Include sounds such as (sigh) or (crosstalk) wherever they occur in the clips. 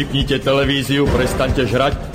Vypnite televíziu, prestaňte žrať,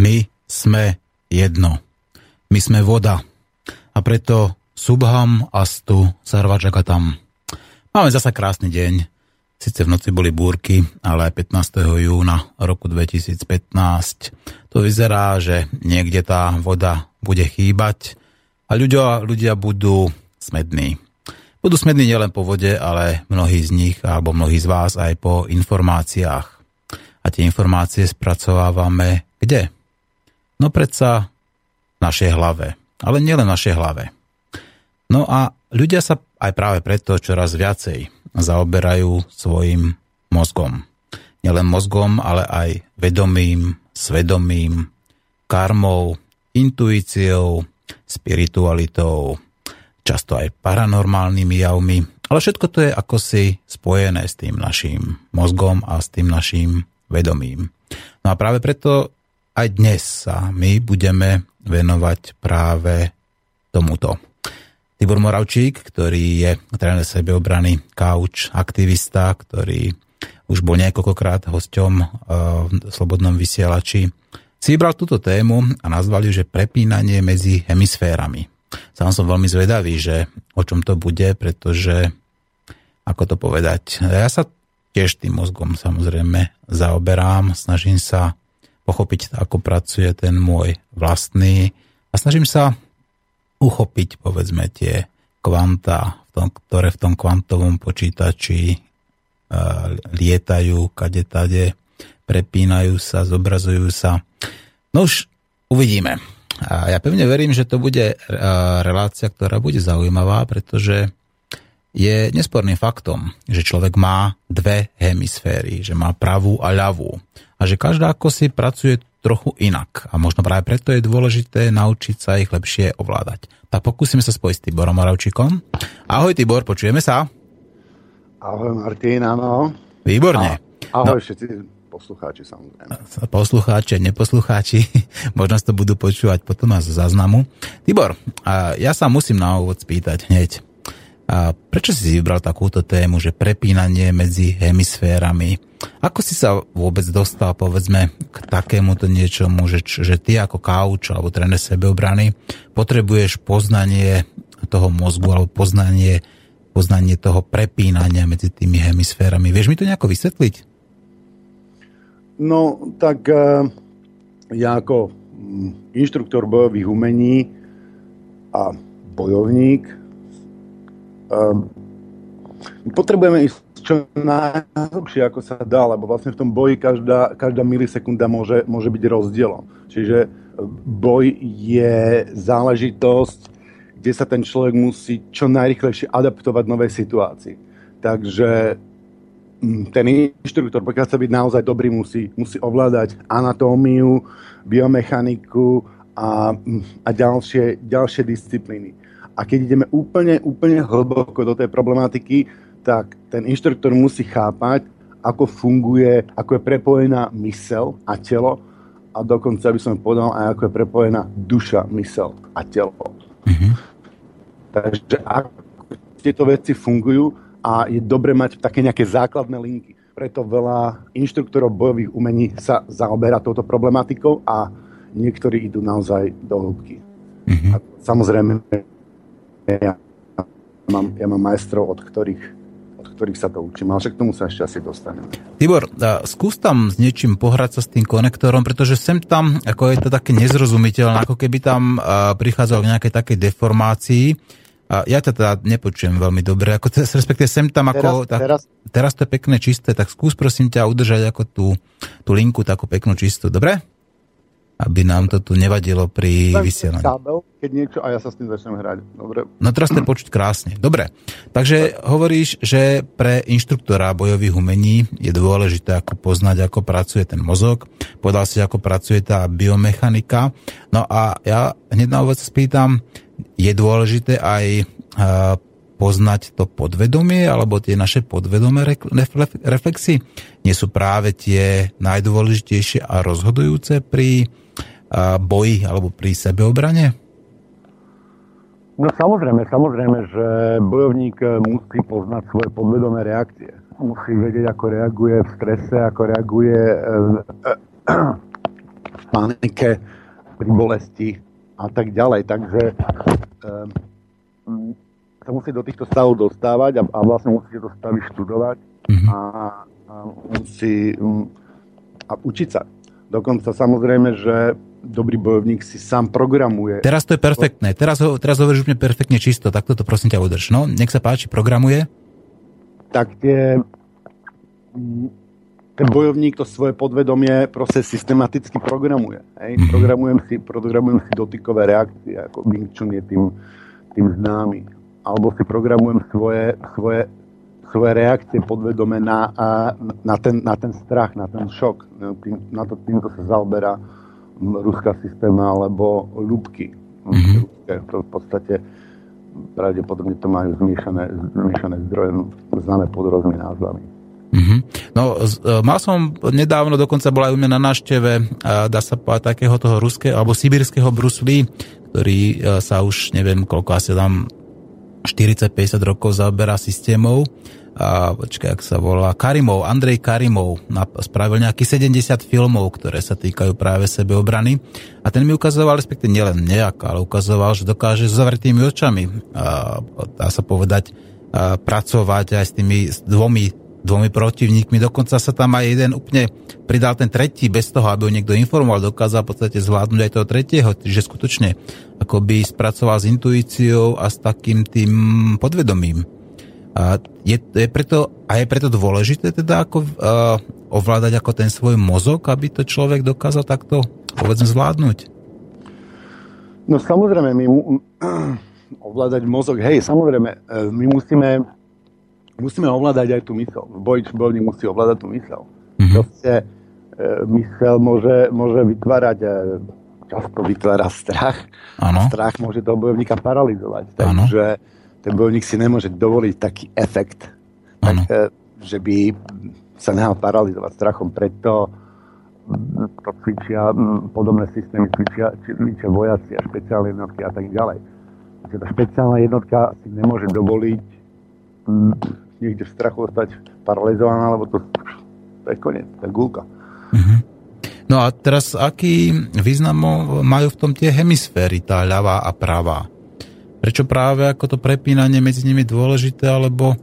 My sme jedno. My sme voda. A preto Subham Astu Sarvačakatam. Máme zasa krásny deň. Sice v noci boli búrky, ale aj 15. júna roku 2015 to vyzerá, že niekde tá voda bude chýbať a ľudia, ľudia budú smední. Budú smední nielen po vode, ale mnohí z nich, alebo mnohí z vás aj po informáciách. A tie informácie spracovávame kde? No predsa našej hlave. Ale nielen našej hlave. No a ľudia sa aj práve preto čoraz viacej zaoberajú svojim mozgom. Nielen mozgom, ale aj vedomým, svedomím, karmou, intuíciou, spiritualitou, často aj paranormálnymi javmi, ale všetko to je ako si spojené s tým našim mozgom a s tým našim vedomím. No a práve preto aj dnes sa my budeme venovať práve tomuto. Tibor Moravčík, ktorý je tréner sebeobrany, couch, aktivista, ktorý už bol niekoľkokrát hosťom eh, v Slobodnom vysielači, si vybral túto tému a nazval ju, že prepínanie medzi hemisférami. Sám som veľmi zvedavý, že o čom to bude, pretože, ako to povedať, ja sa tiež tým mozgom samozrejme zaoberám, snažím sa pochopiť, ako pracuje ten môj vlastný a snažím sa uchopiť, povedzme, tie kvanta, v tom, ktoré v tom kvantovom počítači uh, lietajú, kade tade, prepínajú sa, zobrazujú sa. No už uvidíme. A ja pevne verím, že to bude relácia, ktorá bude zaujímavá, pretože je nesporným faktom, že človek má dve hemisféry, že má pravú a ľavú. A že každá ako si pracuje trochu inak. A možno práve preto je dôležité naučiť sa ich lepšie ovládať. Tak pokúsime sa spojiť s Tiborom Moravčíkom. Ahoj Tibor, počujeme sa? Ahoj Martin, áno. Výborne. Ahoj no. všetci poslucháči samozrejme. Poslucháči, neposlucháči, (laughs) možno to budú počúvať potom z záznamu. Tibor, ja sa musím na úvod spýtať hneď. Prečo si vybral takúto tému, že prepínanie medzi hemisférami? Ako si sa vôbec dostal, povedzme, k takémuto niečomu, že, že ty ako kauč alebo tréner sebeobrany potrebuješ poznanie toho mozgu alebo poznanie, poznanie toho prepínania medzi tými hemisférami. Vieš mi to nejako vysvetliť? No, tak uh, ja ako mm, inštruktor bojových umení a bojovník um, potrebujeme ísť čo najhlbšie, ako sa dá, lebo vlastne v tom boji každá, každá milisekunda môže, môže byť rozdielom. Čiže boj je záležitosť, kde sa ten človek musí čo najrychlejšie adaptovať novej situácii. Takže ten inštruktor, pokiaľ sa byť naozaj dobrý, musí, musí ovládať anatómiu, biomechaniku a, a ďalšie, ďalšie disciplíny. A keď ideme úplne, úplne hlboko do tej problematiky, tak ten inštruktor musí chápať, ako funguje, ako je prepojená mysel a telo a dokonca by som povedal aj ako je prepojená duša, mysel a telo. Mm-hmm. Takže ak tieto veci fungujú, a je dobre mať také nejaké základné linky. Preto veľa inštruktorov bojových umení sa zaoberá touto problematikou a niektorí idú naozaj do hĺbky. Mm-hmm. A samozrejme, ja mám, ja mám majstrov, od ktorých od ktorých sa to učím, ale však k tomu sa ešte asi dostaneme. Tibor, skús tam s niečím pohrať sa s tým konektorom, pretože sem tam, ako je to také nezrozumiteľné, ako keby tam prichádzalo k nejakej takej deformácii, a ja to teda nepočujem veľmi dobre, ako to, respektíve sem tam ako... Teraz, tak, teraz. teraz to je pekné, čisté, tak skús prosím ťa udržať ako tú, tú linku takú peknú čistú, dobre? Aby nám to tu nevadilo pri vysielaní. Keď niečo a ja sa s tým začnem hrať. Dobre. No teraz to je počuť krásne. Dobre, takže hovoríš, že pre inštruktora bojových umení je dôležité ako poznať, ako pracuje ten mozog. Povedal si, ako pracuje tá biomechanika. No a ja hneď na úvod spýtam, je dôležité aj poznať to podvedomie alebo tie naše podvedomé reflexy nie sú práve tie najdôležitejšie a rozhodujúce pri boji alebo pri sebeobrane? No samozrejme, samozrejme, že bojovník musí poznať svoje podvedomé reakcie. Musí vedieť, ako reaguje v strese, ako reaguje (clears throat) v panike, pri bolesti a tak ďalej. Takže um, sa musí do týchto stavov dostávať a, a vlastne musí tieto stavy študovať mm-hmm. a, a musí um, a učiť sa. Dokonca samozrejme, že dobrý bojovník si sám programuje. Teraz to je perfektné. Teraz, ho, teraz hovoríš úplne perfektne čisto. Tak toto prosím ťa udrž. No, nech sa páči, programuje. Tak mm, ten bojovník to svoje podvedomie proste systematicky programuje. Hej? Mm-hmm. Programujem, si, programujem si dotykové reakcie, ako Wing Chun je tým, tým známy alebo si programujem svoje, svoje, svoje reakcie podvedome na, na, ten, na ten strach, na ten šok. Tým, na to, týmto sa zaoberá ruská systéma alebo ľubky. Mm-hmm. To v podstate pravdepodobne to majú zmiešané, zmiešané zdroje, známe pod rôznymi názvami. Mm-hmm. No, e, mal som nedávno, dokonca bola aj u mňa na návšteve, dá sa povedať, takého toho ruského, alebo sibirského Bruslí, ktorý e, sa už, neviem, koľko asi tam 40-50 rokov zaoberá systémov a počkaj, ak sa volá, Karimov, Andrej Karimov spravil nejakých 70 filmov, ktoré sa týkajú práve sebeobrany a ten mi ukazoval, respektíve nielen nejak, ale ukazoval, že dokáže s zavretými očami a, dá sa povedať a, pracovať aj s tými dvomi dvomi protivníkmi. Dokonca sa tam aj jeden úplne pridal ten tretí bez toho, aby ho niekto informoval, dokázal v podstate zvládnuť aj toho tretieho, čiže skutočne akoby spracoval s intuíciou a s takým tým podvedomím. A je, je preto, a je preto dôležité teda ako uh, ovládať ako ten svoj mozog, aby to človek dokázal takto povedzme zvládnuť? No samozrejme, my mu, (clears throat) ovládať mozog, hej, samozrejme, e, my musíme musíme ovládať aj tú mysel. Boj, bojovník musí ovládať tú mysel. Mm-hmm. Proste e, mysel môže, môže vytvárať, e, často vytvára strach. Ano. Strach môže toho bojovníka paralizovať. Takže ten bojovník si nemôže dovoliť taký efekt, tak, e, že by sa nehal paralizovať strachom. Preto to cvičia podobné systémy, cvičia, cvičia vojaci a špeciálne jednotky a tak ďalej. Čiže tá špeciálna jednotka si nemôže dovoliť niekde v strachu ostať paralizovaná, lebo to, to je koniec, to je gulka. Mm-hmm. No a teraz aký význam majú v tom tie hemisféry, tá ľavá a pravá? Prečo práve ako to prepínanie medzi nimi dôležité, alebo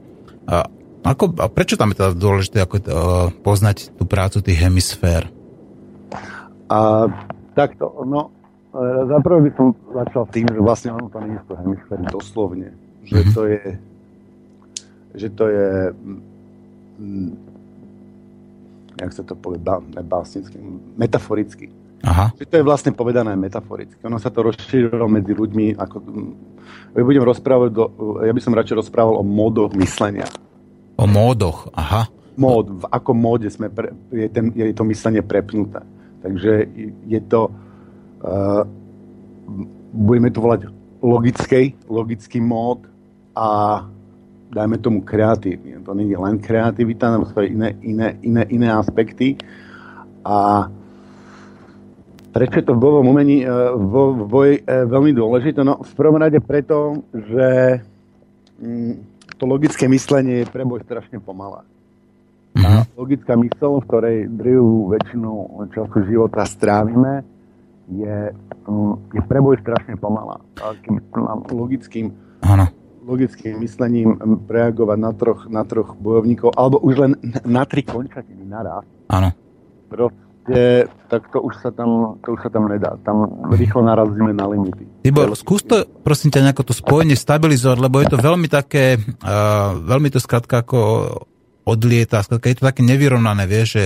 a, ako, a prečo tam je teda dôležité ako, a, poznať tú prácu tých hemisfér? A takto, no e, zaprvé by som začal tým, že vlastne ono to nie to hemisféry doslovne, že mm-hmm. to je že to je mm, jak sa to povie, ba, básnicky, metaforicky. Aha. Že to je vlastne povedané metaforicky. Ono sa to rozšírilo medzi ľuďmi. Ako, ja, budem rozprávať do, ja by som radšej rozprával o módoch myslenia. O módoch, aha. Mód, v akom móde sme pre, je, ten, je to myslenie prepnuté. Takže je to, uh, budeme to volať logický, logický mód a dajme tomu kreatívny. To nie je len kreativita, nebo sú iné, iné, iné, iné aspekty. A prečo je to v bojovom umení e, vo, v boji e, veľmi dôležité? No v prvom rade preto, že mm, to logické myslenie je pre boj strašne pomalé. A mhm. logická mysl, v ktorej drivú väčšinu času života strávime, je, mm, je preboj strašne pomalá. Takým logickým ano logickým myslením reagovať na troch, na troch bojovníkov, alebo už len na tri končatiny naraz. Áno. Proste, tak to už sa tam, to už sa tam nedá. Tam rýchlo narazíme na limity. Tibor, skús to, prosím ťa, nejako to spojenie stabilizovať, lebo je to veľmi také, uh, veľmi to skrátka ako odlieta, skrátka je to také nevyrovnané, vieš, že...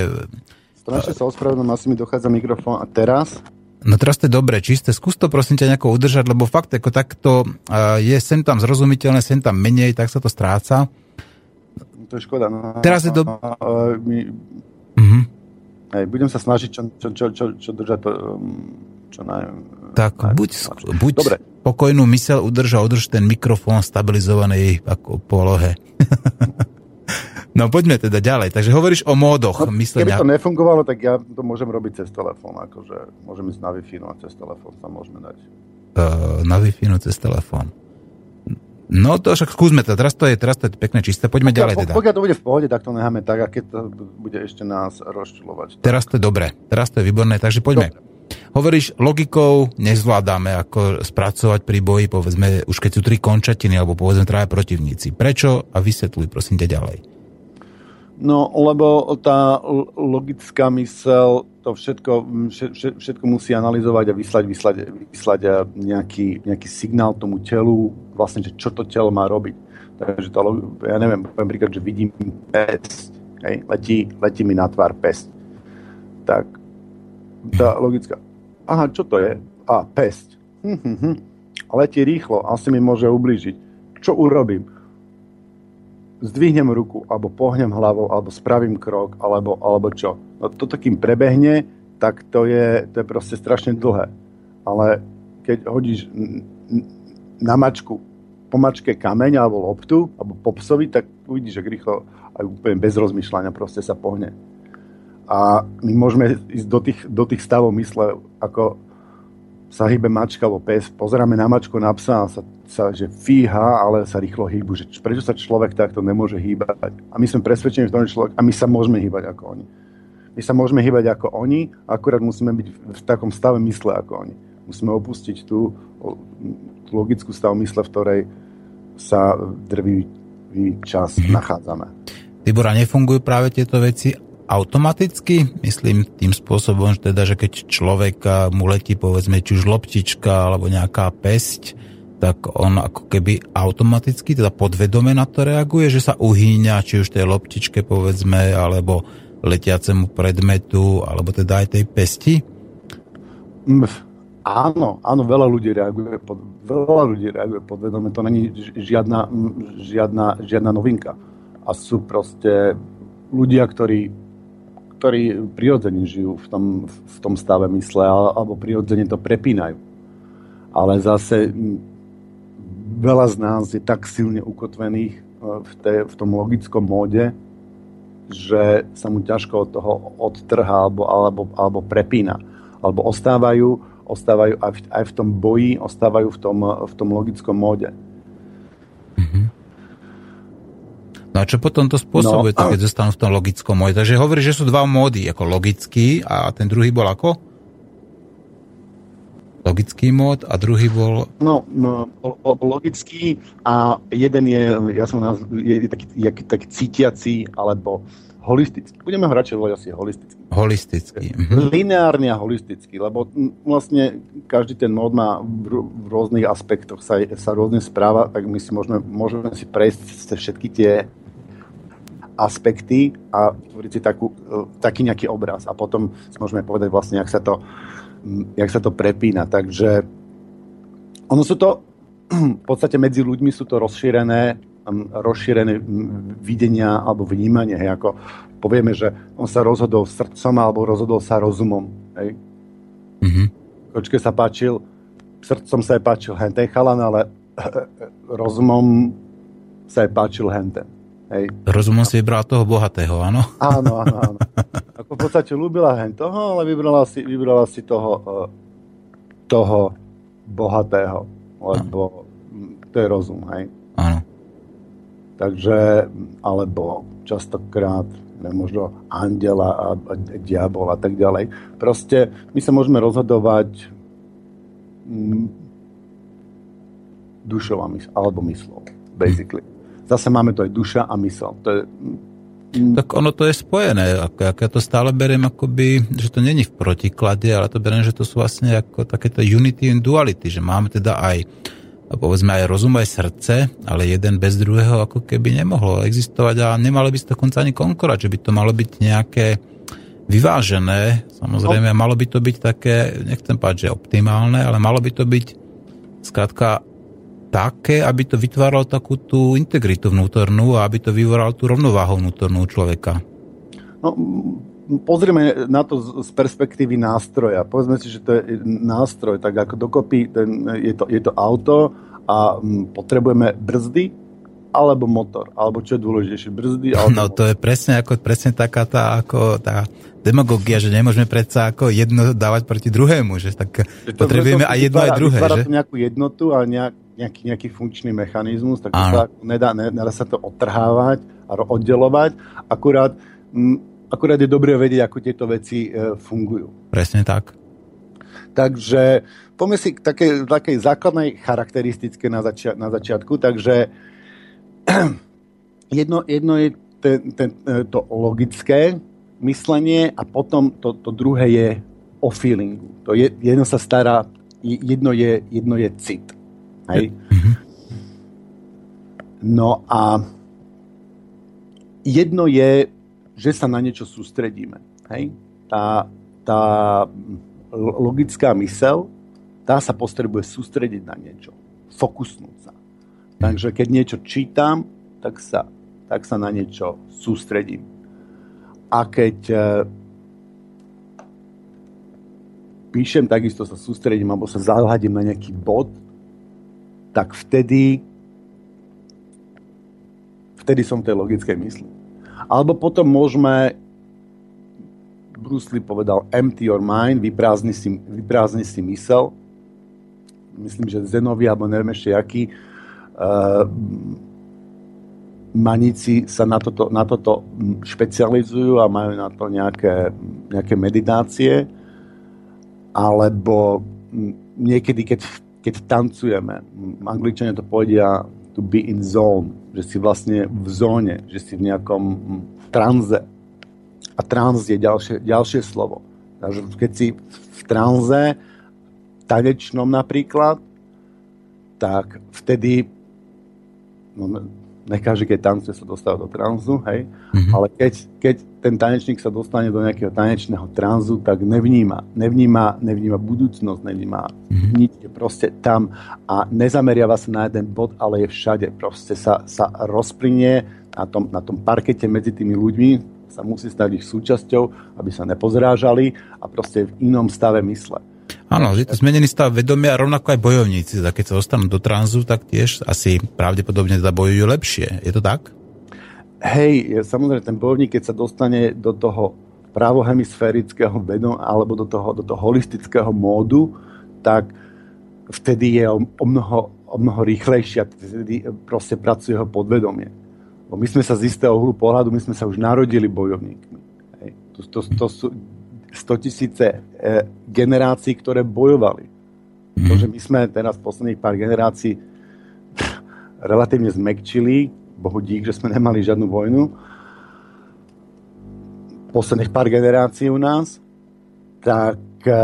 Strašne sa ospravedlňujem, asi mi dochádza mikrofón a teraz? No teraz to je dobre, čisté. Skús to prosím ťa nejako udržať, lebo fakt ako takto uh, je sem tam zrozumiteľné, sem tam menej, tak sa to stráca. To je škoda. No, teraz je to... Uh, my... uh-huh. Hej, budem sa snažiť čo, čo, čo, čo, čo držať to, um, čo naj... Tak naj, buď, buď Dobre. pokojnú mysel udrž a udrž ten mikrofón stabilizovanej ako polohe. (laughs) No poďme teda ďalej. Takže hovoríš o módoch no, myslenia. Keby to nefungovalo, tak ja to môžem robiť cez telefón. Akože môžem ísť na Wi-Fi, no a cez telefón sa môžeme dať. Uh, na Wi-Fi, no cez telefón. No to však skúsme to. Teraz to je, teraz to je pekné čisté. Poďme pokiaľ, ďalej teda. Pokiaľ to bude v pohode, tak to necháme tak, a keď to bude ešte nás rozčulovať. Teraz to je dobré. Teraz to je výborné, takže poďme. Dobre. Hovoríš, logikou nezvládame ako spracovať pri boji, povedzme, už keď sú tri končatiny, alebo povedzme traja protivníci. Prečo? A vysvetľuj, prosím ťa ďalej. No, lebo tá logická mysel to všetko, všetko musí analyzovať a vyslať, vyslať, vyslať nejaký, nejaký signál tomu telu, vlastne, že čo to telo má robiť. Takže to, ja neviem, poviem príklad, že vidím pes, hej, letí, letí mi na tvár pes. Tak tá logická, aha, čo to je? A, pesť. Hm, hm, hm. Letí rýchlo, asi mi môže ublížiť. Čo urobím? zdvihnem ruku, alebo pohnem hlavou, alebo spravím krok, alebo, alebo čo. No to kým prebehne, tak to je, to je proste strašne dlhé. Ale keď hodíš na mačku po mačke kameň alebo loptu, alebo po psovi, tak uvidíš, že rýchlo aj úplne bez rozmýšľania proste sa pohne. A my môžeme ísť do tých, do tých stavov mysle, ako sa hýbe mačka alebo pes, pozeráme na mačku, na psa a sa, sa že fíha, ale sa rýchlo hýbu. Že prečo sa človek takto nemôže hýbať? A my sme presvedčení v tom, že človek, a my sa môžeme hýbať ako oni. My sa môžeme hýbať ako oni, akurát musíme byť v takom stave mysle ako oni. Musíme opustiť tú, tú logickú stav mysle, v ktorej sa drvý čas mm-hmm. nachádzame. Tibora, nefungujú práve tieto veci automaticky, myslím tým spôsobom, že teda, že keď človek mu letí povedzme či už loptička alebo nejaká pesť, tak on ako keby automaticky, teda podvedome na to reaguje, že sa uhýňa či už tej loptičke povedzme, alebo letiacemu predmetu, alebo teda aj tej pesti? Áno, áno, veľa ľudí reaguje, pod, veľa ľudí reaguje podvedome, to není žiadna, žiadna, žiadna novinka. A sú proste ľudia, ktorí ktorí prirodzene žijú v tom, v tom stave mysle alebo prirodzene to prepínajú. Ale zase veľa z nás je tak silne ukotvených e, v, te, v tom logickom móde, že sa mu ťažko od toho odtrhá alebo, alebo, alebo prepína. Alebo ostávajú, ostávajú aj v, aj v tom boji, ostávajú v tom, v tom logickom móde. Mm-hmm. No a čo potom to spôsobuje, no, keď zostanú v tom logickom móde? Takže hovorí, že sú dva módy, ako logický a ten druhý bol ako? Logický mód a druhý bol... No, no logický a jeden je, ja som nás, je taký, taký, taký cítiaci alebo holistický. Budeme ho radšej volať asi holistický. Holistický. Mhm. Lineárny a holistický, lebo vlastne každý ten mód má v, rôznych aspektoch sa, sa rôzne správa, tak my si môžeme, môžeme si prejsť cez všetky tie aspekty a tvoriť si takú, e, taký nejaký obraz. A potom si môžeme povedať vlastne, jak sa to, jak sa to prepína. Takže ono sú to, (clears throat) v podstate medzi ľuďmi sú to rozšírené, rozšírené videnia alebo vnímanie. Hej, ako povieme, že on sa rozhodol srdcom alebo rozhodol sa rozumom. Hej. Mm-hmm. Kočke sa páčil, srdcom sa je páčil hentej chalan, ale (clears throat) rozumom sa je páčil henten. Hej. Rozumom si vybral toho bohatého, áno? Áno, áno, áno. Ako v podstate ľúbila hen toho, ale vybrala si, vybrala si toho, e, toho bohatého, lebo to je rozum, hej? Takže, alebo častokrát možno andela a, a diabol a tak ďalej. Proste my sa môžeme rozhodovať mm, dušou alebo myslou, basically zase máme to aj duša a mysel. To je, mm, tak ono to je spojené. Ako, ako ja to stále beriem akoby, že to není v protiklade, ale to beriem, že to sú vlastne ako takéto unity and duality, že máme teda aj povedzme aj rozum, aj srdce, ale jeden bez druhého ako keby nemohlo existovať a nemalo by sa dokonca ani konkurať, že by to malo byť nejaké vyvážené, samozrejme, no. malo by to byť také, nechcem povedať, že optimálne, ale malo by to byť skrátka také, aby to vytváralo takú tú integritu vnútornú a aby to vyvoralo tú rovnováhu vnútornú človeka. No, pozrieme na to z perspektívy nástroja. Povedzme si, že to je nástroj, tak ako dokopy ten, je, to, je to auto a potrebujeme brzdy, alebo motor, alebo čo je dôležitejšie, brzdy, alebo No to je presne, ako, presne taká tá, ako tá demagogia, že nemôžeme predsa ako jedno dávať proti druhému, že tak že to potrebujeme aj jedno, vytvára, aj druhé. Vytvára že? to nejakú jednotu a nejak, nejaký, nejaký funkčný mechanizmus, tak sa nedá, nedá sa to odtrhávať a oddelovať, akurát, m, akurát je dobré vedieť, ako tieto veci e, fungujú. Presne tak. Takže poďme si k takej, takej základnej charakteristike na, začia, na začiatku, takže (clears throat) jedno, jedno je ten, ten, e, to logické myslenie a potom to, to druhé je o feelingu. To je, jedno sa stará, jedno je, jedno je cit. Hej? Mhm. No a jedno je, že sa na niečo sústredíme. Hej? Tá, tá logická mysel, tá sa potrebuje sústrediť na niečo. Fokusnúť sa. Takže keď niečo čítam, tak sa, tak sa na niečo sústredím. A keď e, píšem, takisto sa sústredím alebo sa zahľadím na nejaký bod, tak vtedy vtedy som v tej logickej mysli. Alebo potom môžeme Bruce Lee povedal empty your mind, vyprázdni si, vyprázdni si mysel. Myslím, že Zenovi, alebo neviem ešte aký, uh, maníci sa na toto, na toto špecializujú a majú na to nejaké, nejaké meditácie, alebo niekedy, keď, keď tancujeme, angličania to povedia to be in zone, že si vlastne v zóne, že si v nejakom tranze. A trans je ďalšie, ďalšie slovo. Takže keď si v tranze, tanečnom napríklad, tak vtedy no, ne každý, keď tancuje, sa dostáva do tranzu, hej, mm-hmm. ale keď, keď ten tanečník sa dostane do nejakého tanečného tranzu, tak nevníma, nevníma, nevníma budúcnosť, nevníma mm-hmm. nič, je proste tam a nezameriava sa na jeden bod, ale je všade, proste sa, sa rozplynie na tom, na tom parkete medzi tými ľuďmi, sa musí stať ich súčasťou, aby sa nepozrážali a proste v inom stave mysle. Áno, je to zmenený stav vedomia, rovnako aj bojovníci. Keď sa dostanú do tranzu, tak tiež asi pravdepodobne teda bojujú lepšie. Je to tak? Hej, samozrejme, ten bojovník, keď sa dostane do toho pravohemisférického vedom alebo do toho, do toho holistického módu, tak vtedy je o, o, mnoho, o mnoho rýchlejší a vtedy proste pracuje jeho podvedomie. Bo my sme sa z istého uhlu pohľadu, my sme sa už narodili bojovníkmi. Hej. To, to, to sú 100 tisíce e, generácií, ktoré bojovali. Mm. To, že my sme teraz posledných pár generácií (laughs) relatívne zmekčili, bohu dík, že sme nemali žiadnu vojnu, posledných pár generácií u nás, tak e,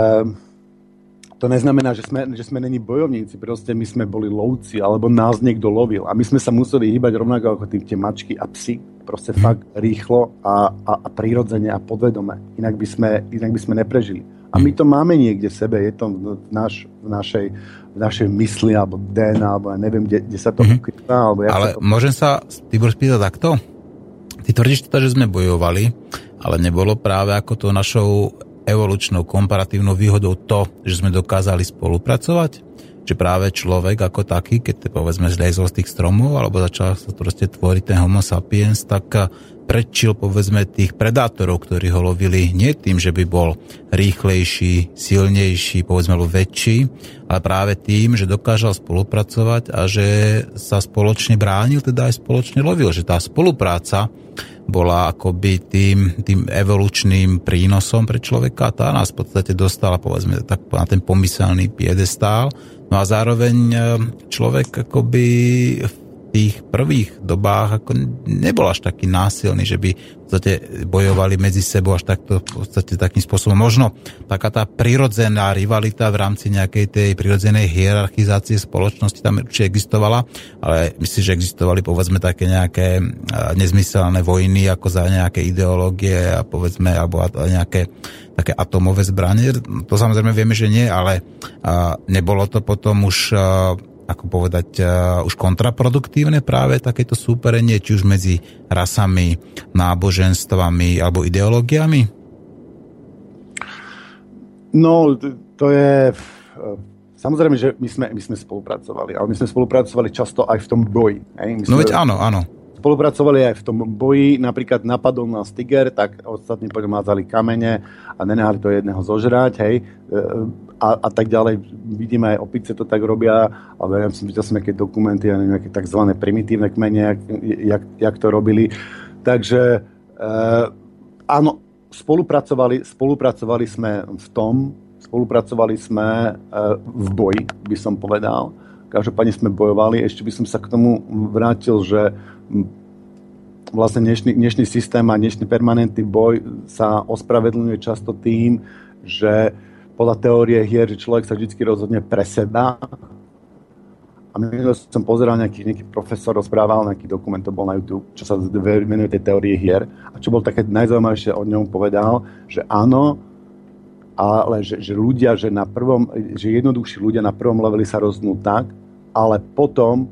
to neznamená, že sme, že sme není bojovníci, proste my sme boli lovci, alebo nás niekto lovil. A my sme sa museli hýbať rovnako ako tí, tie mačky a psy, proste fakt rýchlo a, a, a prírodzene a podvedome. Inak by, sme, inak by sme neprežili. A my to máme niekde v sebe, je to v, naš, v, našej, v našej mysli, alebo DNA, alebo ja neviem, kde, kde sa to mm-hmm. ukrýva. Alebo ale to... môžem sa, Tibor, spýtať takto? Ty tvrdíš teda, že sme bojovali, ale nebolo práve ako to našou evolučnou komparatívnou výhodou to, že sme dokázali spolupracovať? Že práve človek ako taký, keď povedzme zliezol z tých stromov alebo začal sa proste tvoriť ten homo sapiens, tak eh, predčil povedzme tých predátorov, ktorí ho lovili nie tým, že by bol rýchlejší, silnejší, povedzme väčší, ale práve tým, že dokážal spolupracovať a že sa spoločne bránil, teda aj spoločne lovil, že tá spolupráca bola akoby tým, tým evolučným prínosom pre človeka. Tá nás v podstate dostala, povedzme, tak na ten pomyselný piedestál. No a zároveň e, človek akoby tých prvých dobách ako nebol až taký násilný, že by v podstate bojovali medzi sebou až takto v podstate takým spôsobom. Možno taká tá prirodzená rivalita v rámci nejakej tej prirodzenej hierarchizácie spoločnosti tam určite existovala, ale myslím, že existovali povedzme také nejaké nezmyselné vojny ako za nejaké ideológie a povedzme alebo nejaké také atomové zbranie. To samozrejme vieme, že nie, ale nebolo to potom už ako povedať, uh, už kontraproduktívne práve takéto súperenie, či už medzi rasami, náboženstvami alebo ideológiami? No, to je... Samozrejme, že my sme, my sme spolupracovali, ale my sme spolupracovali často aj v tom boji. Hej? My no veď áno, áno. Spolupracovali aj v tom boji, napríklad napadol nás tiger, tak ostatní potom mázali kamene a nenehali to jedného zožrať, hej a, a tak ďalej. Vidíme aj opice to tak robia, ale ja som videl som nejaké dokumenty a nejaké tzv. primitívne kmene, jak, jak, jak to robili. Takže e, áno, spolupracovali, spolupracovali sme v tom, spolupracovali sme e, v boji, by som povedal. Každopádne sme bojovali. Ešte by som sa k tomu vrátil, že vlastne dnešný, dnešný systém a dnešný permanentný boj sa ospravedlňuje často tým, že podľa teórie hier, že človek sa vždy rozhodne pre seba. A minulý som pozeral nejaký, nejaký profesor, rozprával nejaký dokument, to bol na YouTube, čo sa venuje tej teórie hier. A čo bol také najzaujímavejšie od ňom povedal, že áno, ale že, že ľudia, že, na prvom, že jednoduchší ľudia na prvom leveli sa rozhodnnú tak, ale potom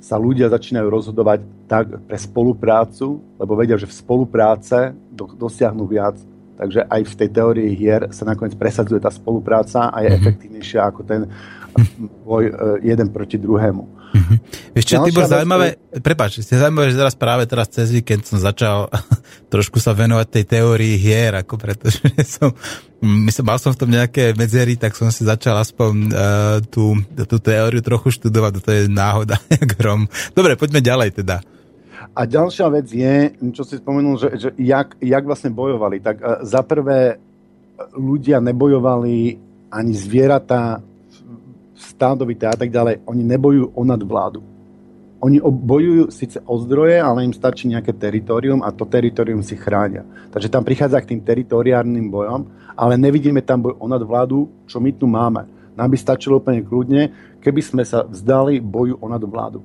sa ľudia začínajú rozhodovať tak pre spoluprácu, lebo vedia, že v spolupráce do, dosiahnu viac Takže aj v tej teórii hier sa nakoniec presadzuje tá spolupráca a je mm-hmm. efektívnejšia ako ten boj e, jeden proti druhému. Mm-hmm. Ešte, Tibor, zaujímavé, to... prepáč, ste zaujímavé, že teraz práve teraz cez víkend som začal (laughs) trošku sa venovať tej teórii hier, ako pretože (laughs) som, myslím, mal som v tom nejaké medzery, tak som si začal aspoň uh, tú, tú teóriu trochu študovať, to je náhoda, (laughs) hrom. Dobre, poďme ďalej teda. A ďalšia vec je, čo si spomenul, že, že jak, jak vlastne bojovali. Tak uh, za prvé ľudia nebojovali ani zvieratá stádovité a tak ďalej. Oni nebojujú o nadvládu. Oni bojujú síce o zdroje, ale im stačí nejaké teritorium a to teritorium si chránia. Takže tam prichádza k tým teritoriárnym bojom, ale nevidíme tam boj o nadvládu, čo my tu máme. Nám by stačilo úplne kľudne, keby sme sa vzdali boju o nadvládu.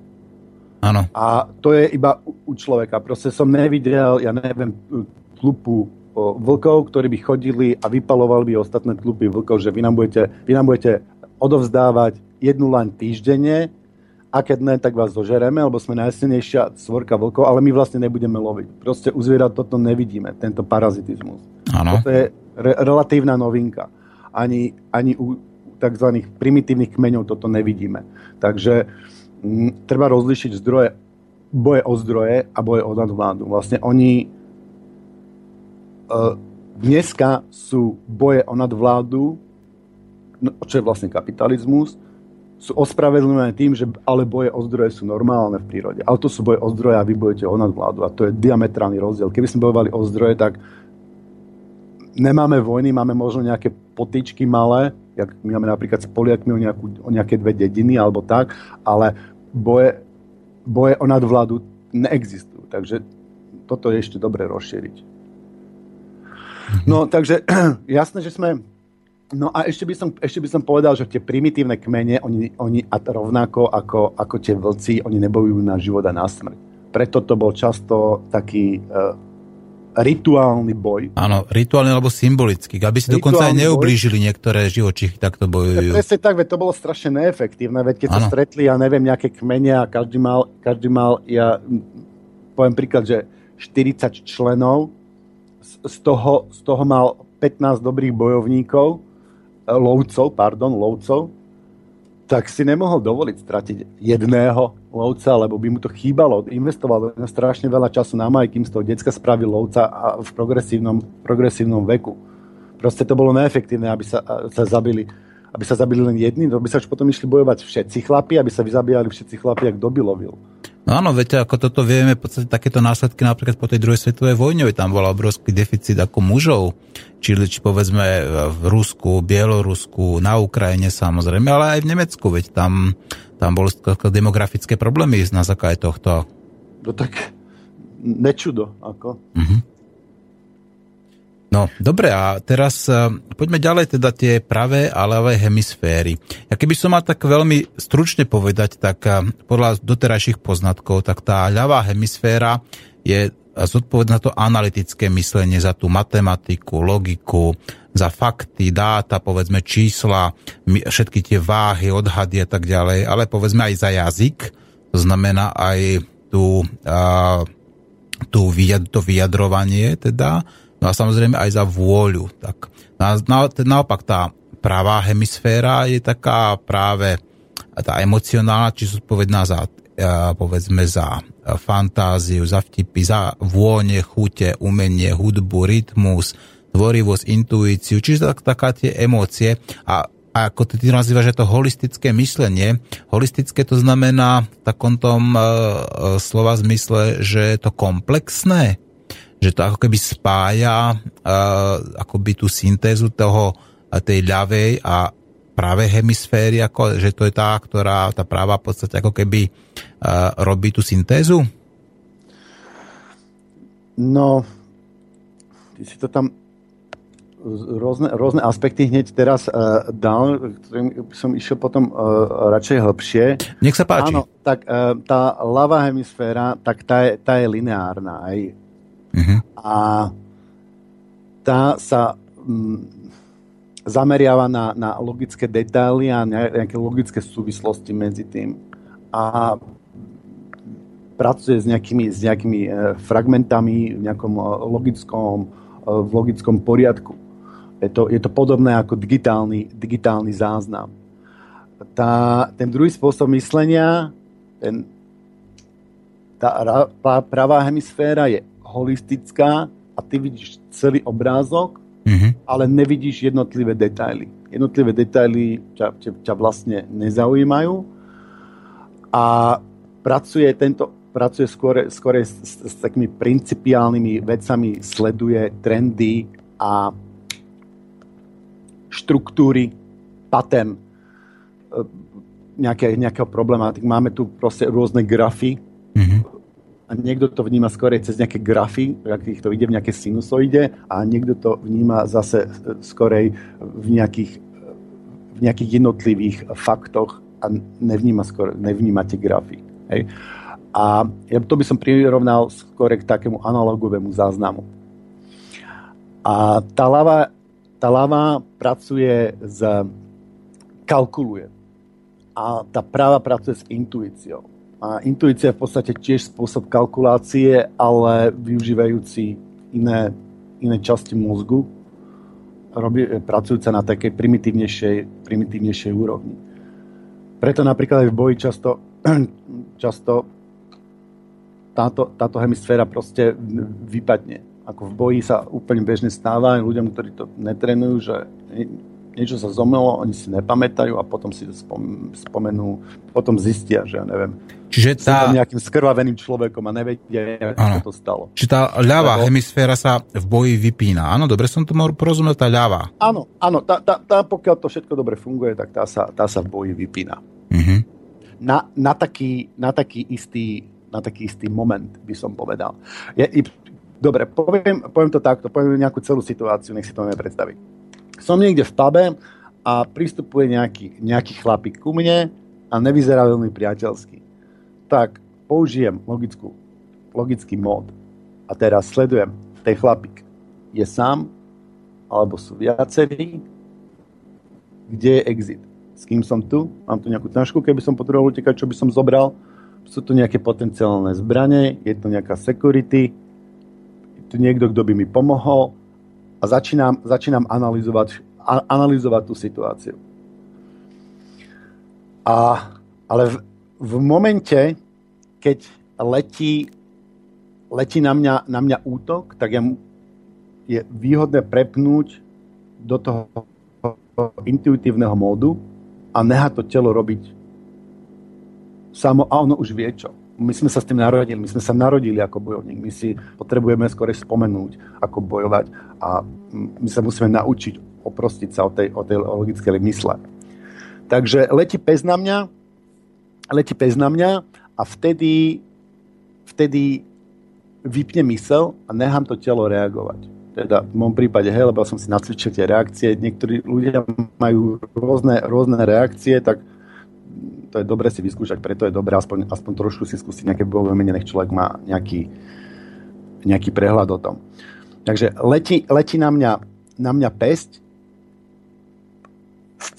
Áno. A to je iba u človeka. Proste som nevidel, ja neviem, tlupu vlkov, ktorí by chodili a vypalovali by ostatné tlupy vlkov, že vy nám budete, vy nám budete odovzdávať jednu laň týždenne a keď ne, tak vás zožereme, lebo sme najsilnejšia svorka vlkov, ale my vlastne nebudeme loviť. Proste u zvierat toto nevidíme, tento parazitizmus. Ano. Toto je re- relatívna novinka. Ani, ani u tzv. primitívnych kmeňov toto nevidíme. Takže treba rozlišiť zdroje, boje o zdroje a boje o nadvládu. Vlastne oni uh, dneska sú boje o nadvládu, čo je vlastne kapitalizmus, sú ospravedlnené tým, že ale boje o zdroje sú normálne v prírode. Ale to sú boje o zdroje a vy bojete o nadvládu. A to je diametrálny rozdiel. Keby sme bojovali o zdroje, tak nemáme vojny, máme možno nejaké potičky malé, jak my máme napríklad s Poliakmi o, nejakú, o nejaké dve dediny alebo tak, ale boje, boje o nadvládu neexistujú. Takže toto je ešte dobre rozšíriť. Mhm. No, takže (clears throat) jasné, že sme... No a ešte by som, ešte by som povedal, že tie primitívne kmene, oni, oni a rovnako ako, ako tie vlci, oni nebojujú na život a na smrť. Preto to bol často taký uh, rituálny boj. Áno, rituálny alebo symbolický. Aby si rituálny dokonca aj neublížili boj. niektoré živočichy, tak to bojujú. Presne tak, veď to bolo strašne neefektívne, veď keď ano. sa stretli, ja neviem, nejaké kmene a každý mal, každý mal, ja poviem príklad, že 40 členov, z toho, z toho mal 15 dobrých bojovníkov, lovcov, pardon, lovcov, tak si nemohol dovoliť stratiť jedného lovca, lebo by mu to chýbalo. Investoval strašne veľa času na maj, kým z toho decka spravil lovca a v progresívnom, progresívnom veku. Proste to bolo neefektívne, aby sa, sa zabili aby sa zabili len jedni, aby sa už potom išli bojovať všetci chlapi, aby sa vyzabíjali všetci chlapi, ak kto by lovil. No áno, viete, ako toto vieme, v podstate takéto následky napríklad po tej druhej svetovej vojne, tam bol obrovský deficit ako mužov, či, či povedzme v Rusku, Bielorusku, na Ukrajine samozrejme, ale aj v Nemecku, veď tam, tam tam boli demografické problémy na základe tohto. No tak nečudo. Ako. Uh-huh. No, dobre, a teraz uh, poďme ďalej teda tie pravé a ľavé hemisféry. Ja keby som mal tak veľmi stručne povedať, tak uh, podľa doterajších poznatkov, tak tá ľavá hemisféra je zodpovedná to analytické myslenie za tú matematiku, logiku, za fakty, dáta, povedzme čísla, všetky tie váhy, odhady a tak ďalej, ale povedzme aj za jazyk, to znamená aj tú, tú to vyjadrovanie teda, No a samozrejme aj za vôľu. Tak, na, na, naopak tá pravá hemisféra je taká práve tá emocionálna, či zodpovedná za povedzme za fantáziu, za vtipy, za vône, chute, umenie, hudbu, rytmus, tvorivosť, intuíciu, čiže tak, taká tie emócie. A, a ako ty, ty nazývaš, že to holistické myslenie, holistické to znamená v takom tom uh, slova zmysle, že je to komplexné, že to ako keby spája uh, akoby tú syntézu toho, tej ľavej a práve hemisféry, ako, že to je tá, ktorá, tá práva v podstate ako keby uh, robí tú syntézu? No, ty si to tam rôzne, rôzne aspekty hneď teraz uh, dal, ktorým som išiel potom uh, radšej hĺbšie. Nech sa páči. Áno, tak uh, tá ľavá hemisféra, tak tá je, tá je lineárna. Aj Uh-huh. A tá sa mm, zameriava na, na logické detaily a nejaké logické súvislosti medzi tým. A pracuje s nejakými, s nejakými e, fragmentami v nejakom e, logickom, e, v logickom poriadku. Je to, je to podobné ako digitálny, digitálny záznam. Tá, ten druhý spôsob myslenia, ten, tá pravá hemisféra je holistická a ty vidíš celý obrázok, mm-hmm. ale nevidíš jednotlivé detaily. Jednotlivé detaily ťa, ťa, ťa vlastne nezaujímajú a pracuje tento pracuje skôr, skôr s, s, s takými principiálnymi vecami, sleduje trendy a štruktúry, pattern nejaké, nejakého problematiky. Máme tu proste rôzne grafy, mm-hmm a niekto to vníma skôr cez nejaké grafy, akých to ide v nejaké sinusoide a niekto to vníma zase skorej v nejakých, v nejakých jednotlivých faktoch a nevníma, skôr, nevníma tie grafy. Hej. A ja to by som prirovnal skôr k takému analogovému záznamu. A tá lava, tá lava pracuje s kalkuluje. A tá práva pracuje s intuíciou a intuícia je v podstate tiež spôsob kalkulácie, ale využívajúci iné, iné časti mozgu, robí, pracujúca na takej primitívnejšej, primitívnejšej úrovni. Preto napríklad aj v boji často, (clears throat) často táto, táto hemisféra proste vypadne. Ako v boji sa úplne bežne stáva aj ľuďom, ktorí to netrenujú, že niečo sa zomelo, oni si nepamätajú a potom si spomenú, potom zistia, že ja neviem. Čiže tá... Nejakým skrvaveným človekom a nevedia, ako to stalo. Čiže tá ľavá Lebo... hemisféra sa v boji vypína. Áno, dobre som to mohol porozumieť, tá ľavá. Áno, áno, tá, tá, tá, pokiaľ to všetko dobre funguje, tak tá sa, tá sa v boji vypína. Uh-huh. Na, na, taký, na, taký istý, na taký istý moment by som povedal. Je, i, dobre, poviem, poviem to takto, poviem nejakú celú situáciu, nech si to neviem predstaviť som niekde v pube a pristupuje nejaký, nejaký chlapík ku mne a nevyzerá veľmi priateľsky. Tak použijem logickú, logický mód. A teraz sledujem, ten chlapík je sám alebo sú viacerí, kde je exit, s kým som tu, mám tu nejakú tašku, keby som potreboval utekať, čo by som zobral, sú tu nejaké potenciálne zbranie, je tu nejaká security, je tu niekto, kto by mi pomohol, a začínam, začínam analyzovať, a, analyzovať tú situáciu. A, ale v, v momente, keď letí, letí na, mňa, na mňa útok, tak je, je výhodné prepnúť do toho intuitívneho módu a nehať to telo robiť samo a ono už vie čo my sme sa s tým narodili, my sme sa narodili ako bojovník, my si potrebujeme skôr spomenúť, ako bojovať a my sa musíme naučiť oprostiť sa o tej, o tej logickej mysle. Takže letí pes na mňa letí pes na mňa a vtedy, vtedy vypne mysel a nechám to telo reagovať. Teda v môjom prípade, hej, lebo som si nacvičil tie reakcie, niektorí ľudia majú rôzne, rôzne reakcie, tak to je dobre si vyskúšať, preto je dobre aspoň, aspoň trošku si skúsiť nejaké bojové nech človek má nejaký, nejaký prehľad o tom. Takže letí, letí na, mňa, na mňa pesť,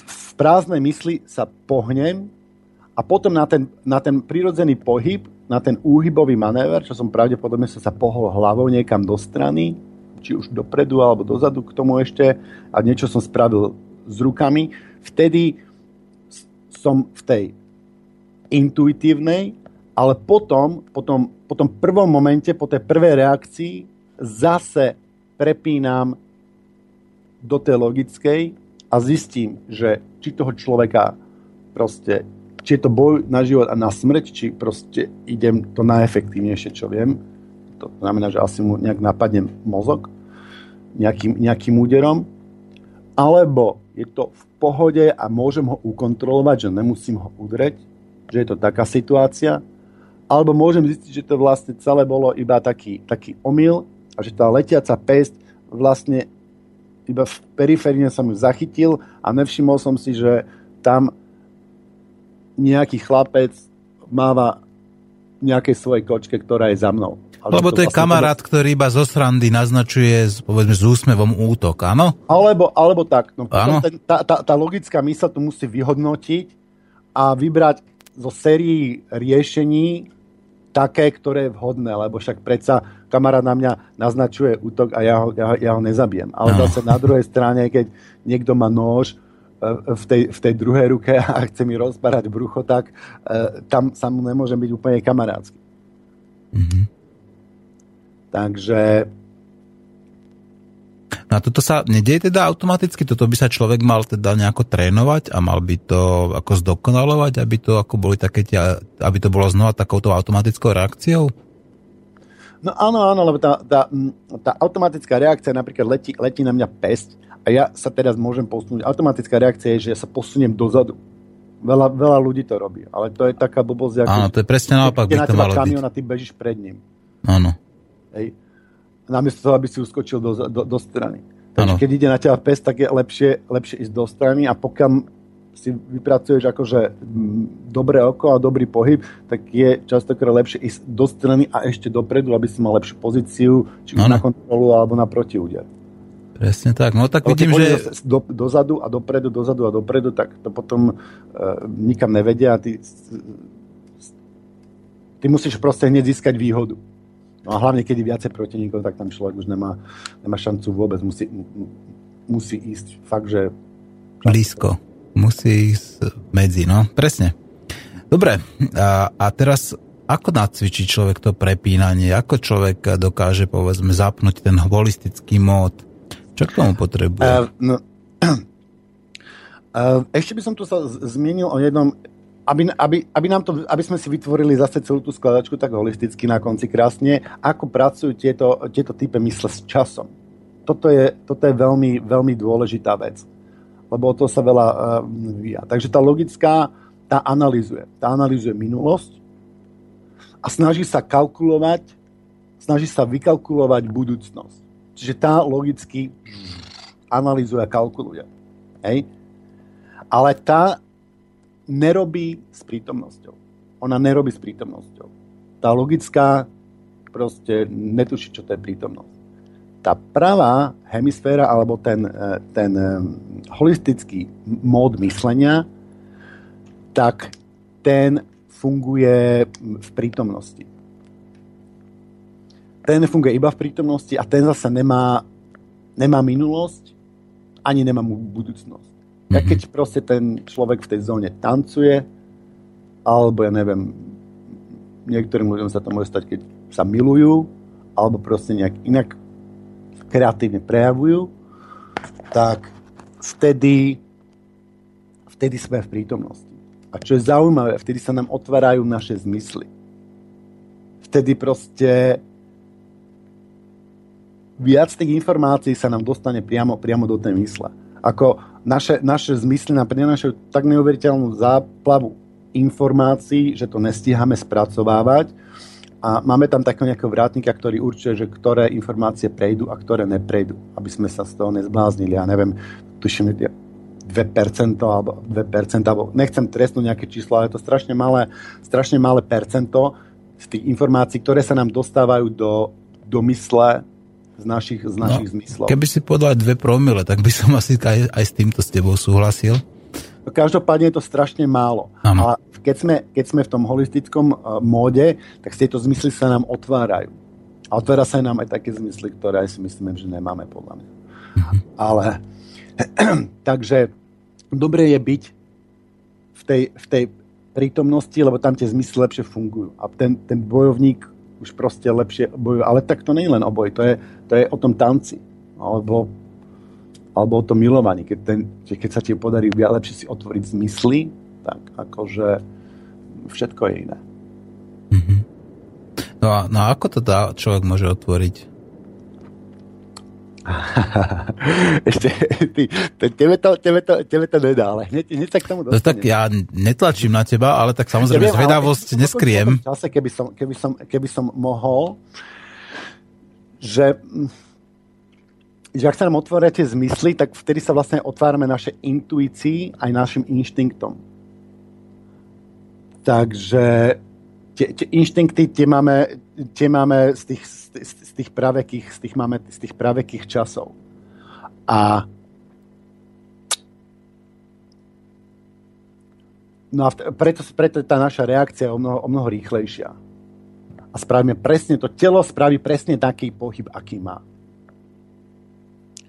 v prázdnej mysli sa pohnem a potom na ten, na ten prirodzený pohyb, na ten úhybový manéver, čo som pravdepodobne som sa pohol hlavou niekam do strany, či už dopredu alebo dozadu k tomu ešte a niečo som spravil s rukami, vtedy som v tej intuitívnej, ale potom, potom, po tom prvom momente, po tej prvej reakcii zase prepínam do tej logickej a zistím, že či toho človeka proste či je to boj na život a na smrť, či proste idem to najefektívnejšie, čo viem. To znamená, že asi mu nejak napadne mozog nejakým, nejakým úderom. Alebo je to v pohode a môžem ho ukontrolovať, že nemusím ho udreť, že je to taká situácia. Alebo môžem zistiť, že to vlastne celé bolo iba taký, taký omyl a že tá letiaca pest vlastne iba v periférne som ju zachytil a nevšimol som si, že tam nejaký chlapec máva nejakej svojej kočke, ktorá je za mnou. Ale Lebo to, to je vlastne kamarát, to... ktorý iba zo srandy naznačuje povedzme, s úsmevom útok, áno? Alebo, alebo tak. No, áno? Ten, tá, tá, tá logická mysl to musí vyhodnotiť a vybrať zo sérií riešení také, ktoré je vhodné, lebo však predsa kamarát na mňa naznačuje útok a ja ho, ja, ja ho nezabijem. Ale no. zase na druhej strane, keď niekto má nôž, v tej, v tej druhej ruke (laughs) a chce mi rozparať brucho, tak uh, tam sa mu nemôžem byť úplne kamarátsky. Mm-hmm. Takže... No a toto sa nedieje teda automaticky? Toto by sa človek mal teda nejako trénovať a mal by to ako zdokonalovať, aby to ako boli také tie, aby to bolo znova takouto automatickou reakciou? No áno, áno, lebo tá, tá, tá automatická reakcia napríklad letí, letí na mňa pesť a ja sa teraz môžem posunúť. Automatická reakcia je, že ja sa posuniem dozadu. Veľa, veľa ľudí to robí, ale to je taká blbosť, ako... Áno, to je presne naopak, by to malo kamión a ty bežíš pred ním. Áno. Hej. Namiesto toho, aby si uskočil do, do, do strany. Takže ano. keď ide na teba pes, tak je lepšie, lepšie ísť do strany a pokiaľ si vypracuješ akože dobré oko a dobrý pohyb, tak je častokrát lepšie ísť do strany a ešte dopredu, aby si mal lepšiu pozíciu, či už na kontrolu alebo na protiúder. Presne tak. No tak vidím, že... Do, dozadu a dopredu, dozadu a dopredu, tak to potom uh, nikam nevedia a ty, ty musíš proste hneď získať výhodu. No a hlavne, keď je viacej protivníkov, tak tam človek už nemá, nemá šancu vôbec. Musí, musí ísť fakt, že... Blízko. Musí ísť medzi, no. Presne. Dobre. A, a teraz ako nacvičí človek to prepínanie? Ako človek dokáže, povedzme, zapnúť ten holistický mód? Čo k tomu potrebuje? Uh, no, uh, (clears throat) ešte by som tu sa zmienil o jednom, aby, aby, aby, nám to, aby sme si vytvorili zase celú tú skladačku tak holisticky na konci krásne, ako pracujú tieto, tieto typy mysle s časom. Toto je, toto je veľmi, veľmi dôležitá vec, lebo to sa veľa uh, vyvíja. Takže tá logická, tá analizuje. Tá analizuje minulosť a snaží sa kalkulovať, snaží sa vykalkulovať budúcnosť. Čiže tá logicky analýzuje a kalkuluje. Hej? Ale tá nerobí s prítomnosťou. Ona nerobí s prítomnosťou. Tá logická proste netuší, čo to je prítomnosť. Tá pravá hemisféra alebo ten, eh, ten eh, holistický mód myslenia, tak ten funguje v prítomnosti ten funguje iba v prítomnosti a ten zase nemá, nemá minulosť, ani nemá mu budúcnosť. Mm-hmm. Ja keď proste ten človek v tej zóne tancuje, alebo ja neviem, niektorým ľuďom sa to môže stať, keď sa milujú, alebo proste nejak inak kreatívne prejavujú, tak vtedy, vtedy sme v prítomnosti. A čo je zaujímavé, vtedy sa nám otvárajú naše zmysly. Vtedy proste viac tých informácií sa nám dostane priamo, priamo do tej mysle. Ako naše, naše zmysly nám prinášajú tak neuveriteľnú záplavu informácií, že to nestíhame spracovávať a máme tam takého nejakého vrátnika, ktorý určuje, že ktoré informácie prejdú a ktoré neprejdú, aby sme sa z toho nezbláznili. Ja neviem, tuším, 2% alebo 2%, alebo nechcem trestnúť nejaké číslo, ale je to strašne malé, strašne malé percento z tých informácií, ktoré sa nám dostávajú do, do mysle z našich, z našich no, zmyslov. Keby si povedal 2 promile, tak by som asi aj, aj s týmto s tebou súhlasil. Každopádne je to strašne málo. Ano. A keď sme, keď sme v tom holistickom uh, móde, tak tieto zmysly sa nám otvárajú. A otvára sa nám aj také zmysly, ktoré aj si myslíme, že nemáme podľa mňa. Mhm. Ale (clears throat) takže dobre je byť v tej, v tej prítomnosti, lebo tam tie zmysly lepšie fungujú. A ten, ten bojovník už proste lepšie bojuje. Ale tak to nie len o boji, to je, to je o tom tanci. Alebo, alebo o tom milovaní. Keď, ten, keď sa ti podarí lepšie si otvoriť zmysly, tak akože všetko je iné. Mm-hmm. No, a, no a ako to dá človek môže otvoriť? (laughs) Ešte, ty, tebe, to, tebe, to, tebe to nedá, ale hneď, hneď sa k tomu dostane. No tak ja netlačím na teba, ale tak samozrejme ja viem, zvedavosť ale, neskriem. V čase, keby som, keby, som, keby som mohol, že, že ak sa nám otvoria tie zmysly, tak vtedy sa vlastne otvárame naše intuícii aj našim inštinktom. Takže tie, tie inštinkty tie máme, tie máme z tých z, z tých pravekých, z tých, máme, z tých pravekých časov. A No a preto, preto tá naša reakcia je o mnoho, o mnoho rýchlejšia. A spravíme presne, to telo spraví presne taký pohyb, aký má.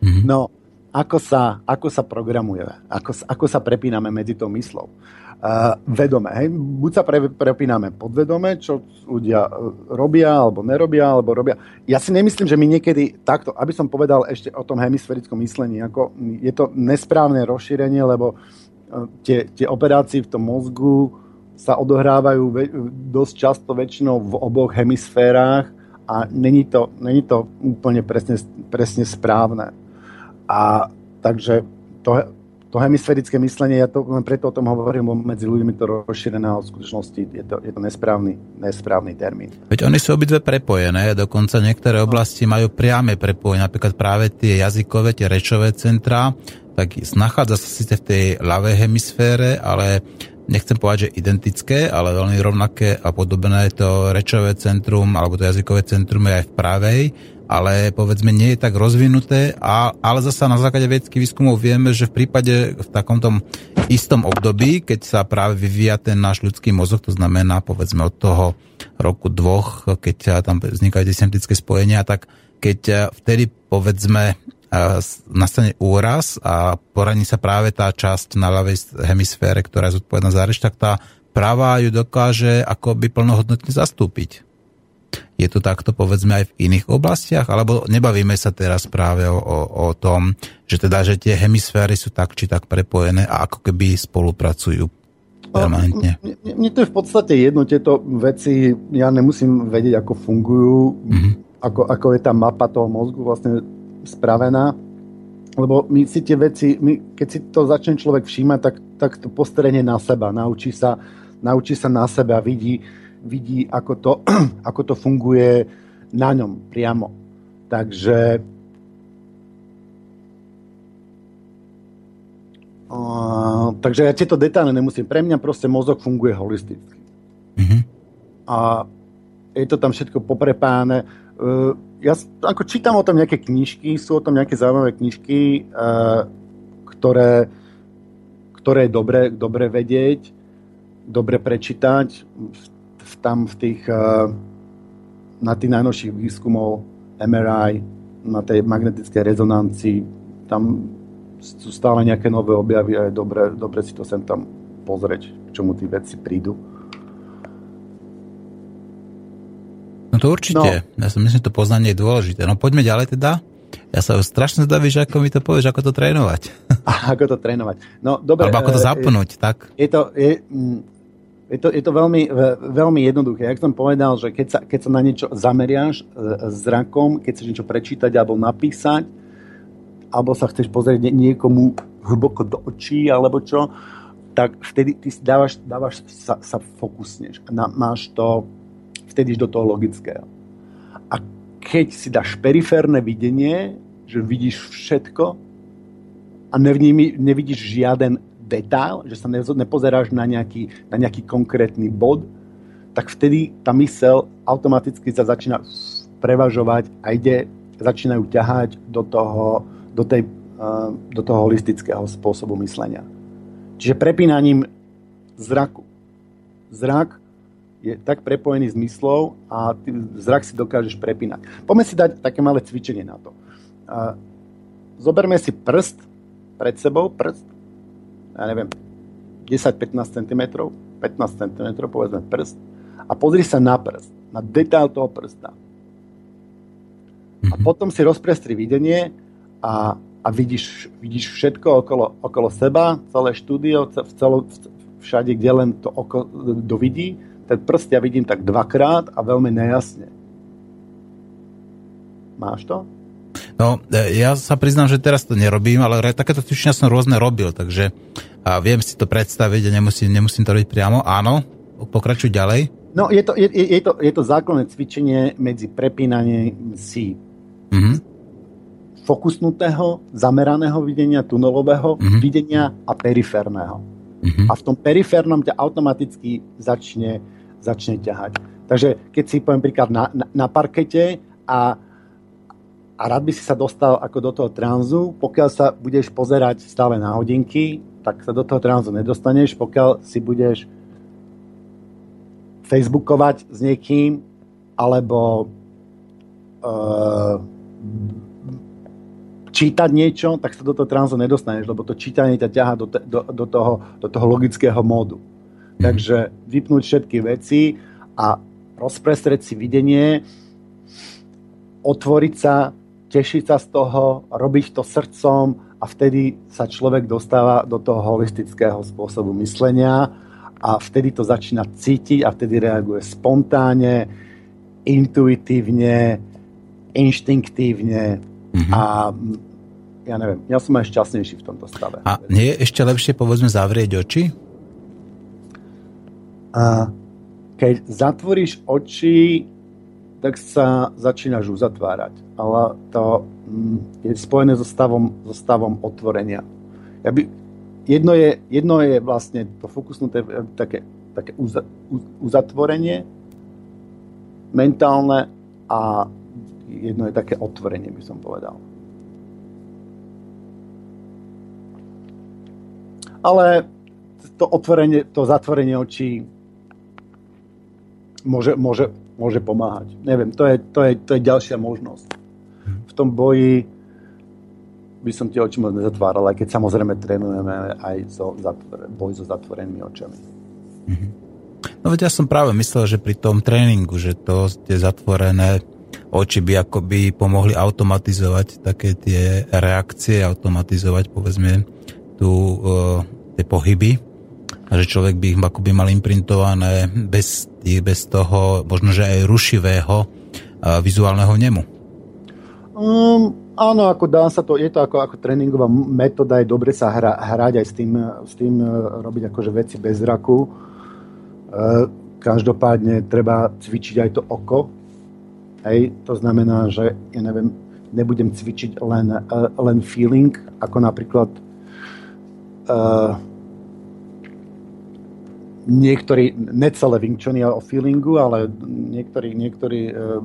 Mm-hmm. No, ako sa, ako sa programujeme, ako, ako sa prepíname medzi tou myslou vedome. Hej? Buď sa pre, prepíname podvedome, čo ľudia uh, robia alebo nerobia, alebo robia. Ja si nemyslím, že my niekedy takto, aby som povedal ešte o tom hemisférickom myslení, ako je to nesprávne rozšírenie, lebo uh, tie, tie operácie v tom mozgu sa odohrávajú dosť často väčšinou v oboch hemisférach a není to, není to úplne presne, presne správne. A takže to, to hemisférické myslenie, ja to len preto o tom hovorím, medzi ľuďmi to rozšírené, a v skutočnosti je to, je to nesprávny, nesprávny termín. Veď oni sú obidve prepojené, dokonca niektoré oblasti majú priame prepojenie, napríklad práve tie jazykové, tie rečové centrá, tak nachádza sa síce v tej ľavej hemisfére, ale nechcem povedať, že identické, ale veľmi rovnaké a podobné to rečové centrum alebo to jazykové centrum je aj v pravej ale povedzme nie je tak rozvinuté, a, ale zasa na základe vedeckých výskumov vieme, že v prípade v takomto istom období, keď sa práve vyvíja ten náš ľudský mozog, to znamená povedzme od toho roku dvoch, keď tam vznikajú tie spojenia, tak keď vtedy povedzme nastane úraz a poraní sa práve tá časť na ľavej hemisfére, ktorá je zodpovedná za reč, tak tá pravá ju dokáže akoby plnohodnotne zastúpiť. Je to takto povedzme aj v iných oblastiach? Alebo nebavíme sa teraz práve o, o, o tom, že teda, že tie hemisféry sú tak či tak prepojené a ako keby spolupracujú permanentne? Mne to je v podstate jedno, tieto veci, ja nemusím vedieť, ako fungujú, mm-hmm. ako, ako je tá mapa toho mozgu vlastne spravená, lebo my si tie veci, my, keď si to začne človek všímať, tak, tak to postrenie na seba, naučí sa, naučí sa na seba, vidí, vidí, ako to, (clears throat) ako to funguje na ňom priamo. Takže uh, takže ja tieto detaily nemusím. Pre mňa proste mozog funguje holisticky. Mm-hmm. A je to tam všetko poprepáne. Uh, ja ako čítam o tom nejaké knižky, sú o tom nejaké zaujímavé knižky, uh, ktoré, ktoré je dobre, dobre vedieť, dobre prečítať tam v tých, eh, na tých najnovších výskumov MRI, na tej magnetickej rezonancii, tam sú stále nejaké nové objavy a je dobre, dobre si to sem tam pozrieť, k čomu tí veci prídu. No to určite. No. Ja si myslím, že to poznanie je dôležité. No poďme ďalej teda. Ja sa strašne zdavím, že ako mi to povieš, ako to trénovať. A (laughs) ako to trénovať. No, dobre, Alebo ako to eh, zapnúť, je, tak? Je to, je, mm, je to, je to veľmi, veľmi jednoduché. Jak som povedal, že keď sa, keď sa na niečo zameriaš e, zrakom, keď chceš niečo prečítať alebo napísať, alebo sa chceš pozrieť niekomu hlboko do očí, alebo čo, tak vtedy ty dávaš, dávaš sa, sa fokusneš. Na, máš to, vtedy do toho logického. A keď si dáš periférne videnie, že vidíš všetko a nevními, nevidíš žiaden detail, že sa nepozeráš na nejaký, na nejaký konkrétny bod, tak vtedy tá mysel automaticky sa začína prevažovať a ide, začínajú ťahať do toho, do, tej, uh, do toho holistického spôsobu myslenia. Čiže prepínaním zraku. Zrak je tak prepojený s myslou a ty zrak si dokážeš prepínať. Poďme si dať také malé cvičenie na to. Uh, zoberme si prst pred sebou, prst, ja neviem, 10-15 cm, 15 cm, povedzme prst, a pozri sa na prst, na detail toho prsta. A mhm. potom si rozprestri videnie a, a vidíš, vidíš všetko okolo, okolo seba, celé štúdio, v celo, všade, kde len to oko dovidí. Ten prst ja vidím tak dvakrát a veľmi nejasne. Máš to? No, e, ja sa priznám, že teraz to nerobím, ale takéto cvičenia som rôzne robil, takže a viem si to predstaviť a nemusím, nemusím to robiť priamo. Áno, pokračuj ďalej. No, je to, je, je to, je to základné cvičenie medzi prepínaním si mm-hmm. fokusnutého, zameraného videnia, tunelového mm-hmm. videnia a periférneho. Mm-hmm. A v tom periférnom ťa automaticky začne, začne ťahať. Takže keď si poviem príklad na, na, na parkete a, a rád by si sa dostal ako do toho tranzu, pokiaľ sa budeš pozerať stále na hodinky, tak sa do toho tranzu nedostaneš, pokiaľ si budeš facebookovať s niekým, alebo uh, čítať niečo, tak sa do toho transu nedostaneš, lebo to čítanie ťa ťaha do, te, do, do, toho, do toho logického módu. Mm. Takže vypnúť všetky veci a rozprestrieť si videnie, otvoriť sa, tešiť sa z toho, robiť to srdcom a vtedy sa človek dostáva do toho holistického spôsobu myslenia a vtedy to začína cítiť a vtedy reaguje spontánne, intuitívne, inštinktívne mm-hmm. a ja neviem, ja som aj šťastnejší v tomto stave. A nie je ešte lepšie, povedzme, zavrieť oči? A keď zatvoríš oči, tak sa začínaš uzatvárať. Ale to mm, je spojené so stavom, so stavom otvorenia. Ja by, jedno, je, jedno je vlastne to fokusnuté také, také uzatvorenie mentálne a jedno je také otvorenie, by som povedal. Ale to otvorenie, to zatvorenie očí môže, môže, môže pomáhať. Neviem, to je, to, je, to je ďalšia možnosť. V tom boji by som tie oči moc nezatváral, aj keď samozrejme trénujeme aj so zatvor- boj so zatvorenými očami. Mhm. No veď ja som práve myslel, že pri tom tréningu, že to tie zatvorené oči by akoby pomohli automatizovať také tie reakcie, automatizovať povedzme tu uh, tie pohyby a že človek by ich akoby mal imprintované bez, bez toho možno, že aj rušivého vizuálneho nemu. Um, áno, ako dá sa to, je to ako, ako tréningová metóda, je dobre sa hra, hrať aj s tým, s tým uh, robiť akože veci bez zraku. Uh, každopádne treba cvičiť aj to oko, Hej, to znamená, že ja neviem, nebudem cvičiť len, uh, len feeling, ako napríklad uh, niektorí, necelé Wing o feelingu, ale niektorí, niektorí uh,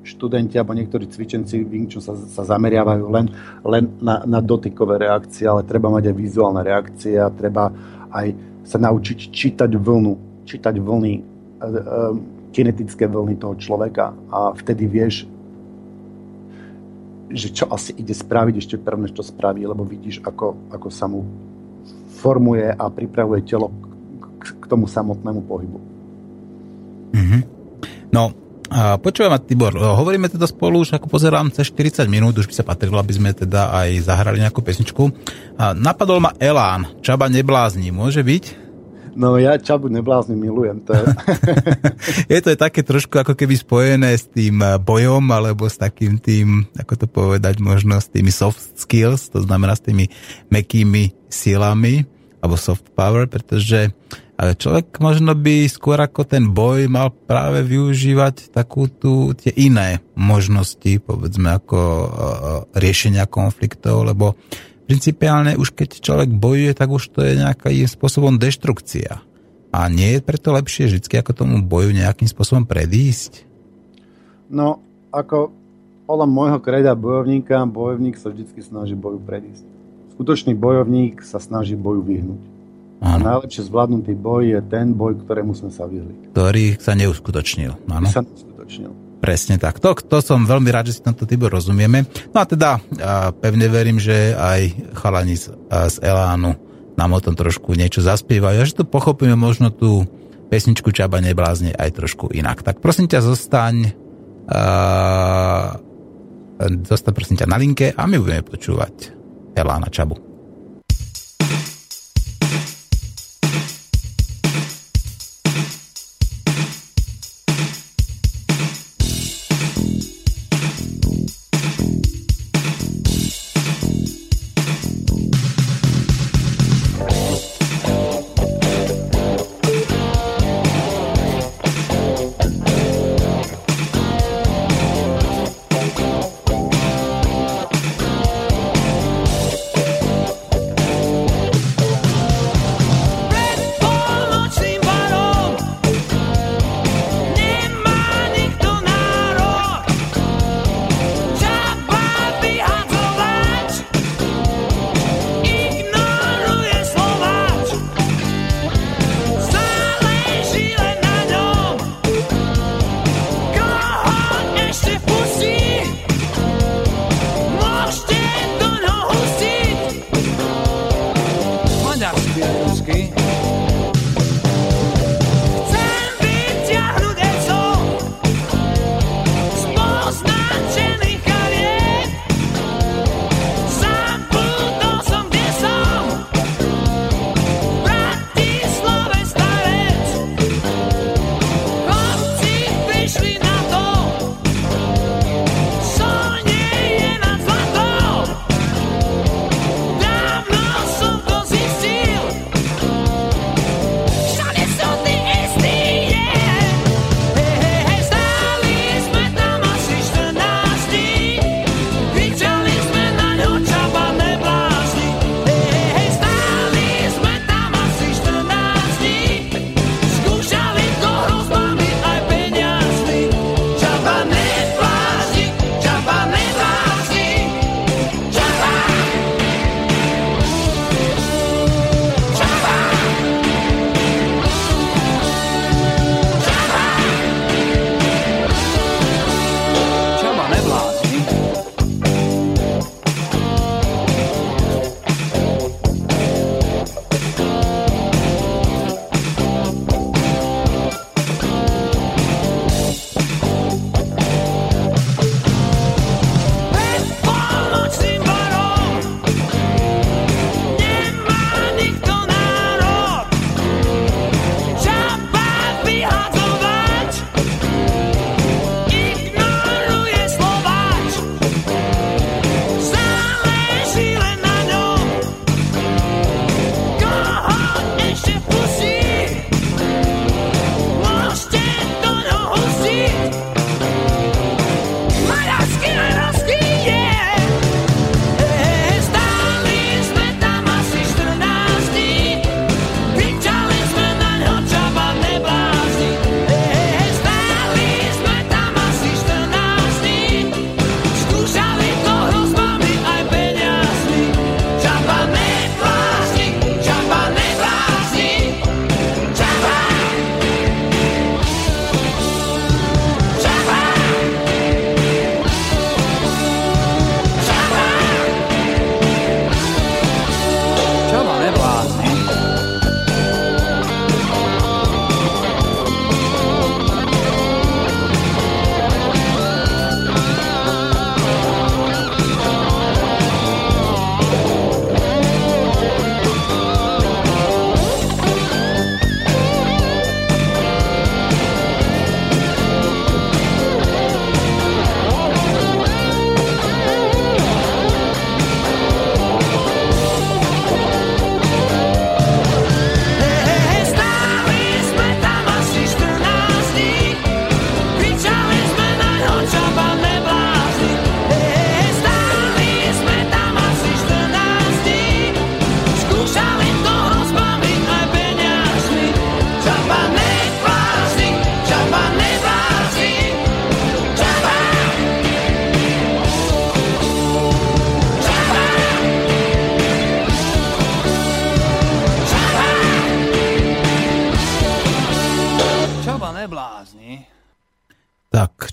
študenti alebo niektorí cvičenci Wing sa, sa zameriavajú len, len na, na dotykové reakcie, ale treba mať aj vizuálne reakcie a treba aj sa naučiť čítať vlnu, čítať vlny uh, uh, kinetické vlny toho človeka. A vtedy vieš, že čo asi ide spraviť ešte prvne, čo spraví, lebo vidíš, ako, ako sa mu formuje a pripravuje telo k, tomu samotnému pohybu. Mm-hmm. No, a počúvaj ma, Tibor, hovoríme teda spolu už, ako pozerám, cez 40 minút, už by sa patrilo, aby sme teda aj zahrali nejakú pesničku. A napadol ma Elán, Čaba neblázni, môže byť? No ja Čabu neblázni milujem. To je... (laughs) je to také trošku ako keby spojené s tým eh, bojom, alebo s takým tým, ako to povedať, možno s tými soft skills, to znamená s tými mekými silami. alebo soft power, pretože ale človek možno by skôr ako ten boj mal práve využívať takú tu, tie iné možnosti, povedzme ako uh, riešenia konfliktov, lebo principiálne už keď človek bojuje, tak už to je nejakým spôsobom deštrukcia. A nie je preto lepšie vždy ako tomu boju nejakým spôsobom predísť? No, ako podľa môjho kreda bojovníka, bojovník sa vždy snaží boju predísť. Skutočný bojovník sa snaží boju vyhnúť. Áno. Najlepšie zvládnutý boj je ten boj, ktorému sme sa vyhli. Ktorý sa neuskutočnil. Áno. Sa neuskutočnil. Presne tak. To, to som veľmi rád, že si tomto typu rozumieme. No a teda a pevne verím, že aj chalani z, z Elánu nám o tom trošku niečo zaspievajú a že to pochopíme možno tú pesničku Čaba neblázne aj trošku inak. Tak prosím ťa, zostaň uh, zostaň prosím ťa na linke a my budeme počúvať Elána Čabu.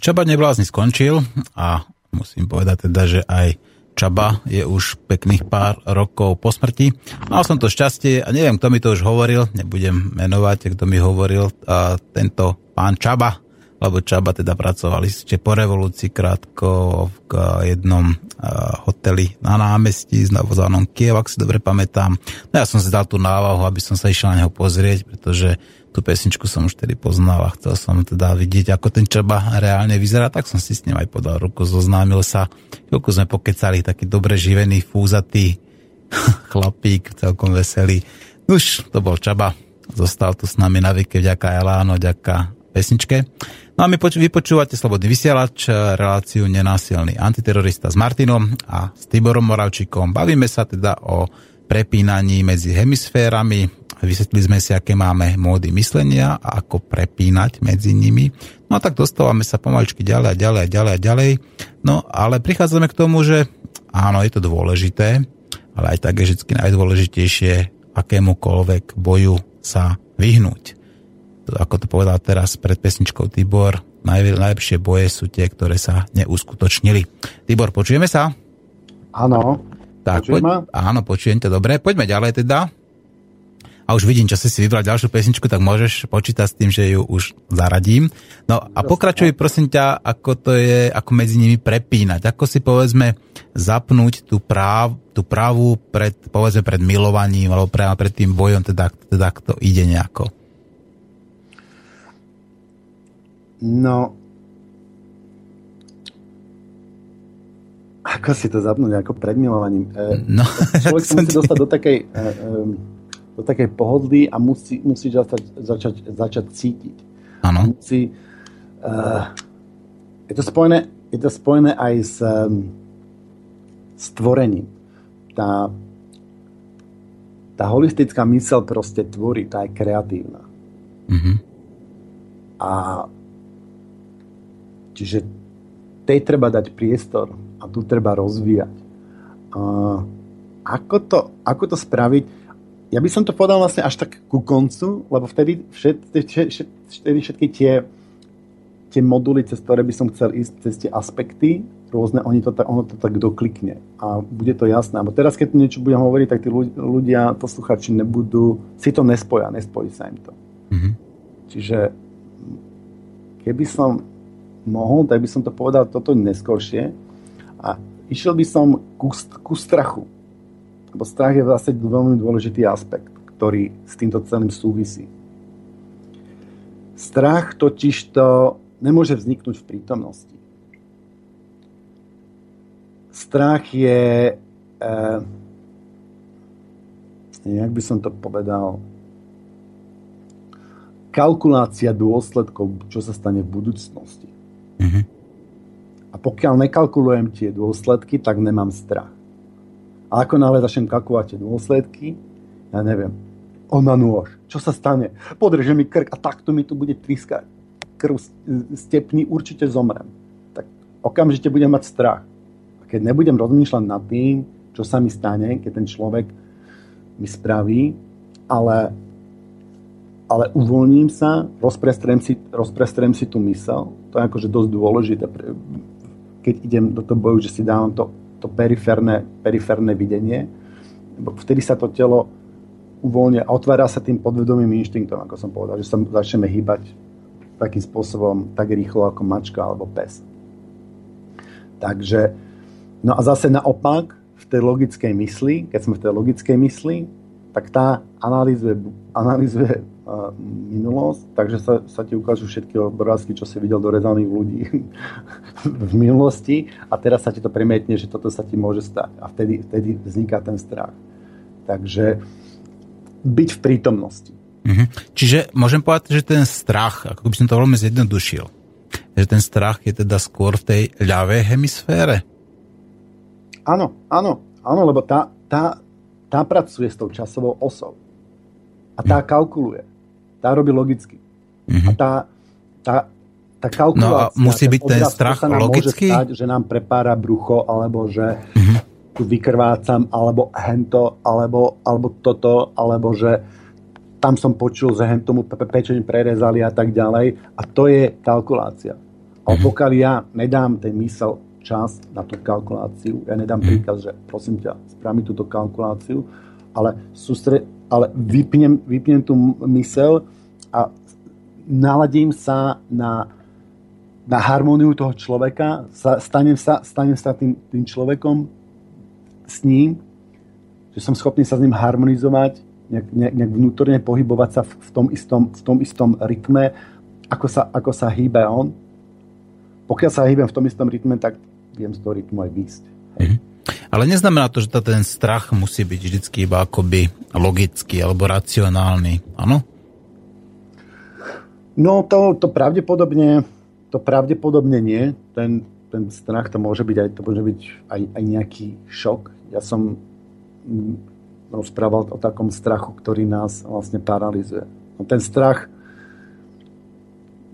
Čaba neblázni skončil a musím povedať teda, že aj Čaba je už pekných pár rokov po smrti. Mal som to šťastie a neviem, kto mi to už hovoril, nebudem menovať, kto mi hovoril, a tento pán Čaba, lebo Čaba teda pracovali ste po revolúcii krátko v jednom hoteli na námestí s navozvanom Kiev, ak si dobre pamätám. No ja som si dal tú návahu, aby som sa išiel na neho pozrieť, pretože tú pesničku som už tedy poznal a chcel som teda vidieť, ako ten Čaba reálne vyzerá, tak som si s ním aj podal ruku, zoznámil sa. Chvíľku sme pokecali, taký dobre živený, fúzatý (laughs) chlapík, celkom veselý. Už to bol Čaba, zostal tu s nami na vike, vďaka Eláno, vďaka pesničke. No a my poč- vypočúvate Slobodný vysielač, reláciu Nenásilný antiterorista s Martinom a s Tiborom Moravčikom. Bavíme sa teda o prepínaní medzi hemisférami, Vysvetlili sme si, aké máme módy myslenia a ako prepínať medzi nimi. No a tak dostávame sa pomaličky ďalej a ďalej a ďalej a ďalej. No ale prichádzame k tomu, že áno, je to dôležité, ale aj tak je vždy najdôležitejšie akémukoľvek boju sa vyhnúť. Ako to povedal teraz pred pesničkou Tibor, naj, najlepšie boje sú tie, ktoré sa neuskutočnili. Tibor, počujeme sa? Áno. Tak, poď, áno, počujem ťa dobre. Poďme ďalej teda a už vidím, čo si si vybral ďalšiu pesničku, tak môžeš počítať s tým, že ju už zaradím. No a pokračuj prosím ťa, ako to je, ako medzi nimi prepínať. Ako si povedzme zapnúť tú, práv, tú právu pred, povedzme pred milovaním alebo pre, pred tým bojom, teda, teda to ide nejako. No, ako si to zapnúť, ako pred milovaním? E, no, človek (laughs) sa musí dostať do takej... E, e, do takej pohodlí a musí, musí začať, začať, začať cítiť. Áno. Musí, uh, je, to spojené, je to spojené aj s um, stvorením. Tá, tá holistická mysel proste tvorí, tá je kreatívna. Mm-hmm. A čiže tej treba dať priestor a tu treba rozvíjať. Uh, ako, to, ako to spraviť? ja by som to povedal vlastne až tak ku koncu, lebo vtedy, všet, všet, vtedy všetky tie, tie moduly, cez ktoré by som chcel ísť, cez tie aspekty rôzne, oni to, ono to tak doklikne a bude to jasné. Bo teraz, keď niečo budem hovoriť, tak tí ľudia, posluchači nebudú, si to nespoja, nespojí sa im to. Mm-hmm. Čiže keby som mohol, tak by som to povedal toto neskôršie a išiel by som ku, ku strachu lebo strach je vlastne veľmi dôležitý aspekt, ktorý s týmto celým súvisí. Strach totiž to nemôže vzniknúť v prítomnosti. Strach je, eh, jak by som to povedal, kalkulácia dôsledkov, čo sa stane v budúcnosti. Mm-hmm. A pokiaľ nekalkulujem tie dôsledky, tak nemám strach. A ako náhle začnem kalkulovať tie dôsledky, ja neviem, ona nôž, čo sa stane? Podreže mi krk a takto mi tu bude trískať. Krv stepný, určite zomrem. Tak okamžite budem mať strach. A keď nebudem rozmýšľať nad tým, čo sa mi stane, keď ten človek mi spraví, ale, ale uvoľním sa, rozprestrem si, rozprestrem si tú mysel. To je akože dosť dôležité, keď idem do toho boju, že si dávam to to periférne, periférne videnie. Vtedy sa to telo uvoľňuje a otvára sa tým podvedomým inštinktom, ako som povedal, že sa začneme hýbať takým spôsobom tak rýchlo ako mačka alebo pes. Takže, no a zase naopak, v tej logickej mysli, keď sme v tej logickej mysli, tak tá analýzuje, analýzuje minulosť, takže sa, sa ti ukážu všetky obrázky, čo si videl dorezaných ľudí (laughs) v minulosti a teraz sa ti to premietne, že toto sa ti môže stať a vtedy, vtedy vzniká ten strach. Takže byť v prítomnosti. Mhm. Čiže môžem povedať, že ten strach, ako by som to veľmi zjednodušil, že ten strach je teda skôr v tej ľavej hemisfére? Áno, áno, áno, lebo tá, tá, tá pracuje s tou časovou osou. A tá mhm. kalkuluje tá robí logicky. Mm-hmm. A tá, tá, tá kalkulácia... No a musí byť ten strach logicky? Môže stať, že nám prepára brucho, alebo že mm-hmm. tu vykrvácam, alebo hento, alebo, alebo toto, alebo že tam som počul, že hen tomu pečeň prerezali a tak ďalej. A to je kalkulácia. A pokiaľ ja nedám ten mysel čas na tú kalkuláciu, ja nedám mhm. príkaz, že prosím ťa, spraví túto kalkuláciu, ale, sústre, ale vypnem, vypnem tú mysel a naladím sa na, na harmóniu toho človeka, sa, stanem sa, stanem sa tým, tým človekom s ním, že som schopný sa s ním harmonizovať, nejak, nejak vnútorne pohybovať sa v, v, tom istom, v tom istom rytme, ako sa, ako sa hýbe on. Pokiaľ sa hýbem v tom istom rytme, tak viem z toho rytmu aj výsť. Mm-hmm. Ale neznamená to, že ten strach musí byť vždy iba akoby logický alebo racionálny, áno? No to, to pravdepodobne to pravdepodobne nie. Ten, ten strach to môže byť aj, to môže byť aj, aj nejaký šok. Ja som mm, rozprával o takom strachu, ktorý nás vlastne paralizuje. No ten strach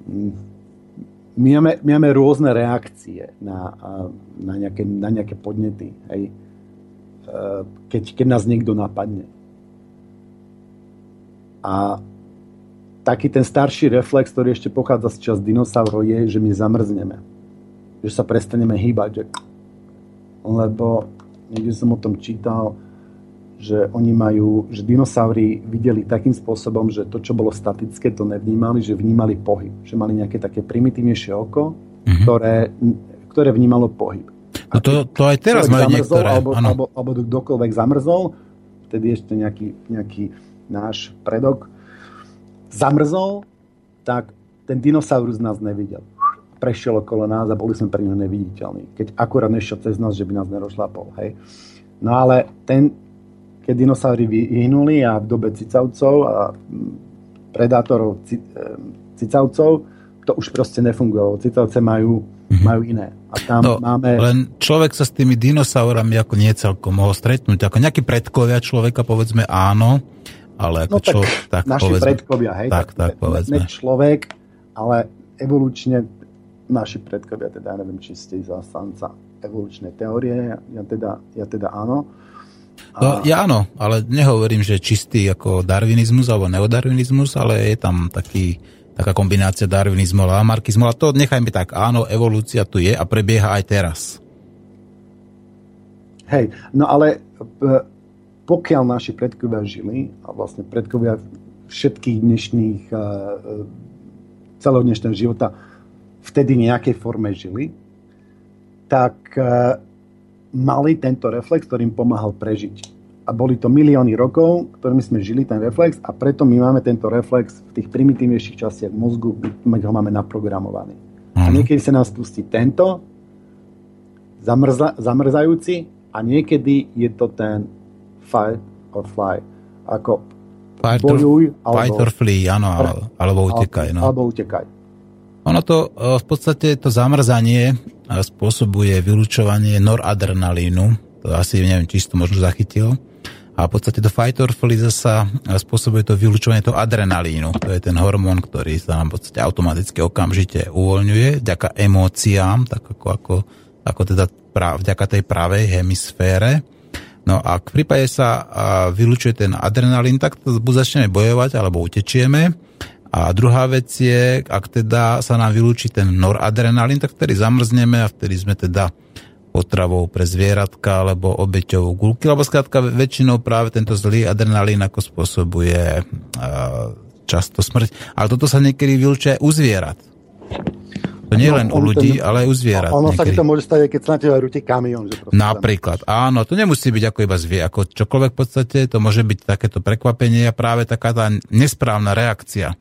mm, my máme, my máme rôzne reakcie na, na, nejaké, na nejaké podnety. Hej. E, keď, keď nás niekto napadne. A taký ten starší reflex, ktorý ešte pochádza z čas dinosaurov, je, že my zamrzneme. Že sa prestaneme hýbať. Že... Lebo niekde som o tom čítal, že oni majú, že dinosaury videli takým spôsobom, že to, čo bolo statické, to nevnímali, že vnímali pohyb. Že mali nejaké také primitívnejšie oko, mm-hmm. ktoré, ktoré vnímalo pohyb. No to, to aj teraz majú niektoré. Alebo, alebo, alebo kdokoľvek zamrzol, vtedy ešte nejaký, nejaký náš predok zamrzol, tak ten dinosaurus nás nevidel. Prešiel okolo nás a boli sme pre neho neviditeľní. Keď akurát nešiel cez nás, že by nás nerozšlapol. Hej. No ale ten, keď dinosaury vyhnuli a v dobe cicavcov a predátorov cicavcov to už proste nefungovalo. Cicavce majú, mm-hmm. majú iné. A tam no, máme... Len človek sa s tými dinosaurami ako nie celkom mohol stretnúť. Ako nejakí predkovia človeka, povedzme áno, ale ako no, čo, tak, tak naši povedzme, predkovia, hej, tak, tak, tak povedzme. Ne človek, ale evolučne naši predkovia, teda ja neviem, či ste zastanca evolučnej teórie, ja teda, ja teda áno, No, ja áno, ale nehovorím, že čistý ako darwinizmus alebo neodarwinizmus, ale je tam taký, taká kombinácia darwinizmu a lamarkizmu. A to nechajme tak, áno, evolúcia tu je a prebieha aj teraz. Hej, no ale e, pokiaľ naši predkovia žili, a vlastne predkovia všetkých dnešných, e, e, celého dnešného života vtedy nejakej forme žili, tak mali tento reflex, ktorý im pomáhal prežiť. A boli to milióny rokov, ktorými sme žili ten reflex a preto my máme tento reflex v tých primitívnejších častiach mozgu, my ho máme naprogramovaný. A mhm. niekedy sa nám spustí tento, zamrza, zamrzajúci a niekedy je to ten fight or fly. Ako fight bojuj, or, alebo, fight or flee, áno, alebo, alebo utekaj. No. Alebo utekaj. Ono to e, v podstate to zamrzanie spôsobuje vylučovanie noradrenalínu, to asi neviem, či si to možno zachytil. A v podstate to fight or flee sa spôsobuje to vylučovanie toho adrenalínu. To je ten hormón, ktorý sa nám v podstate automaticky okamžite uvoľňuje vďaka emóciám, tak ako, ako, ako teda pra, vďaka tej pravej hemisfére. No a v prípade sa vylučuje ten adrenalín, tak buď začneme bojovať, alebo utečieme a druhá vec je, ak teda sa nám vylúči ten noradrenalín, tak vtedy zamrzneme a vtedy sme teda potravou pre zvieratka alebo obeťou gulky, lebo skrátka väčšinou práve tento zlý adrenalín ako spôsobuje často smrť. Ale toto sa niekedy vylúči aj u zvierat. To nie no, len u ľudí, ten, ale aj u zvierat. Ono sa ti to môže stať, keď sa na teba rúti kamión. Že Napríklad, áno, to nemusí byť ako iba zvie, ako čokoľvek v podstate, to môže byť takéto prekvapenie a práve taká tá nesprávna reakcia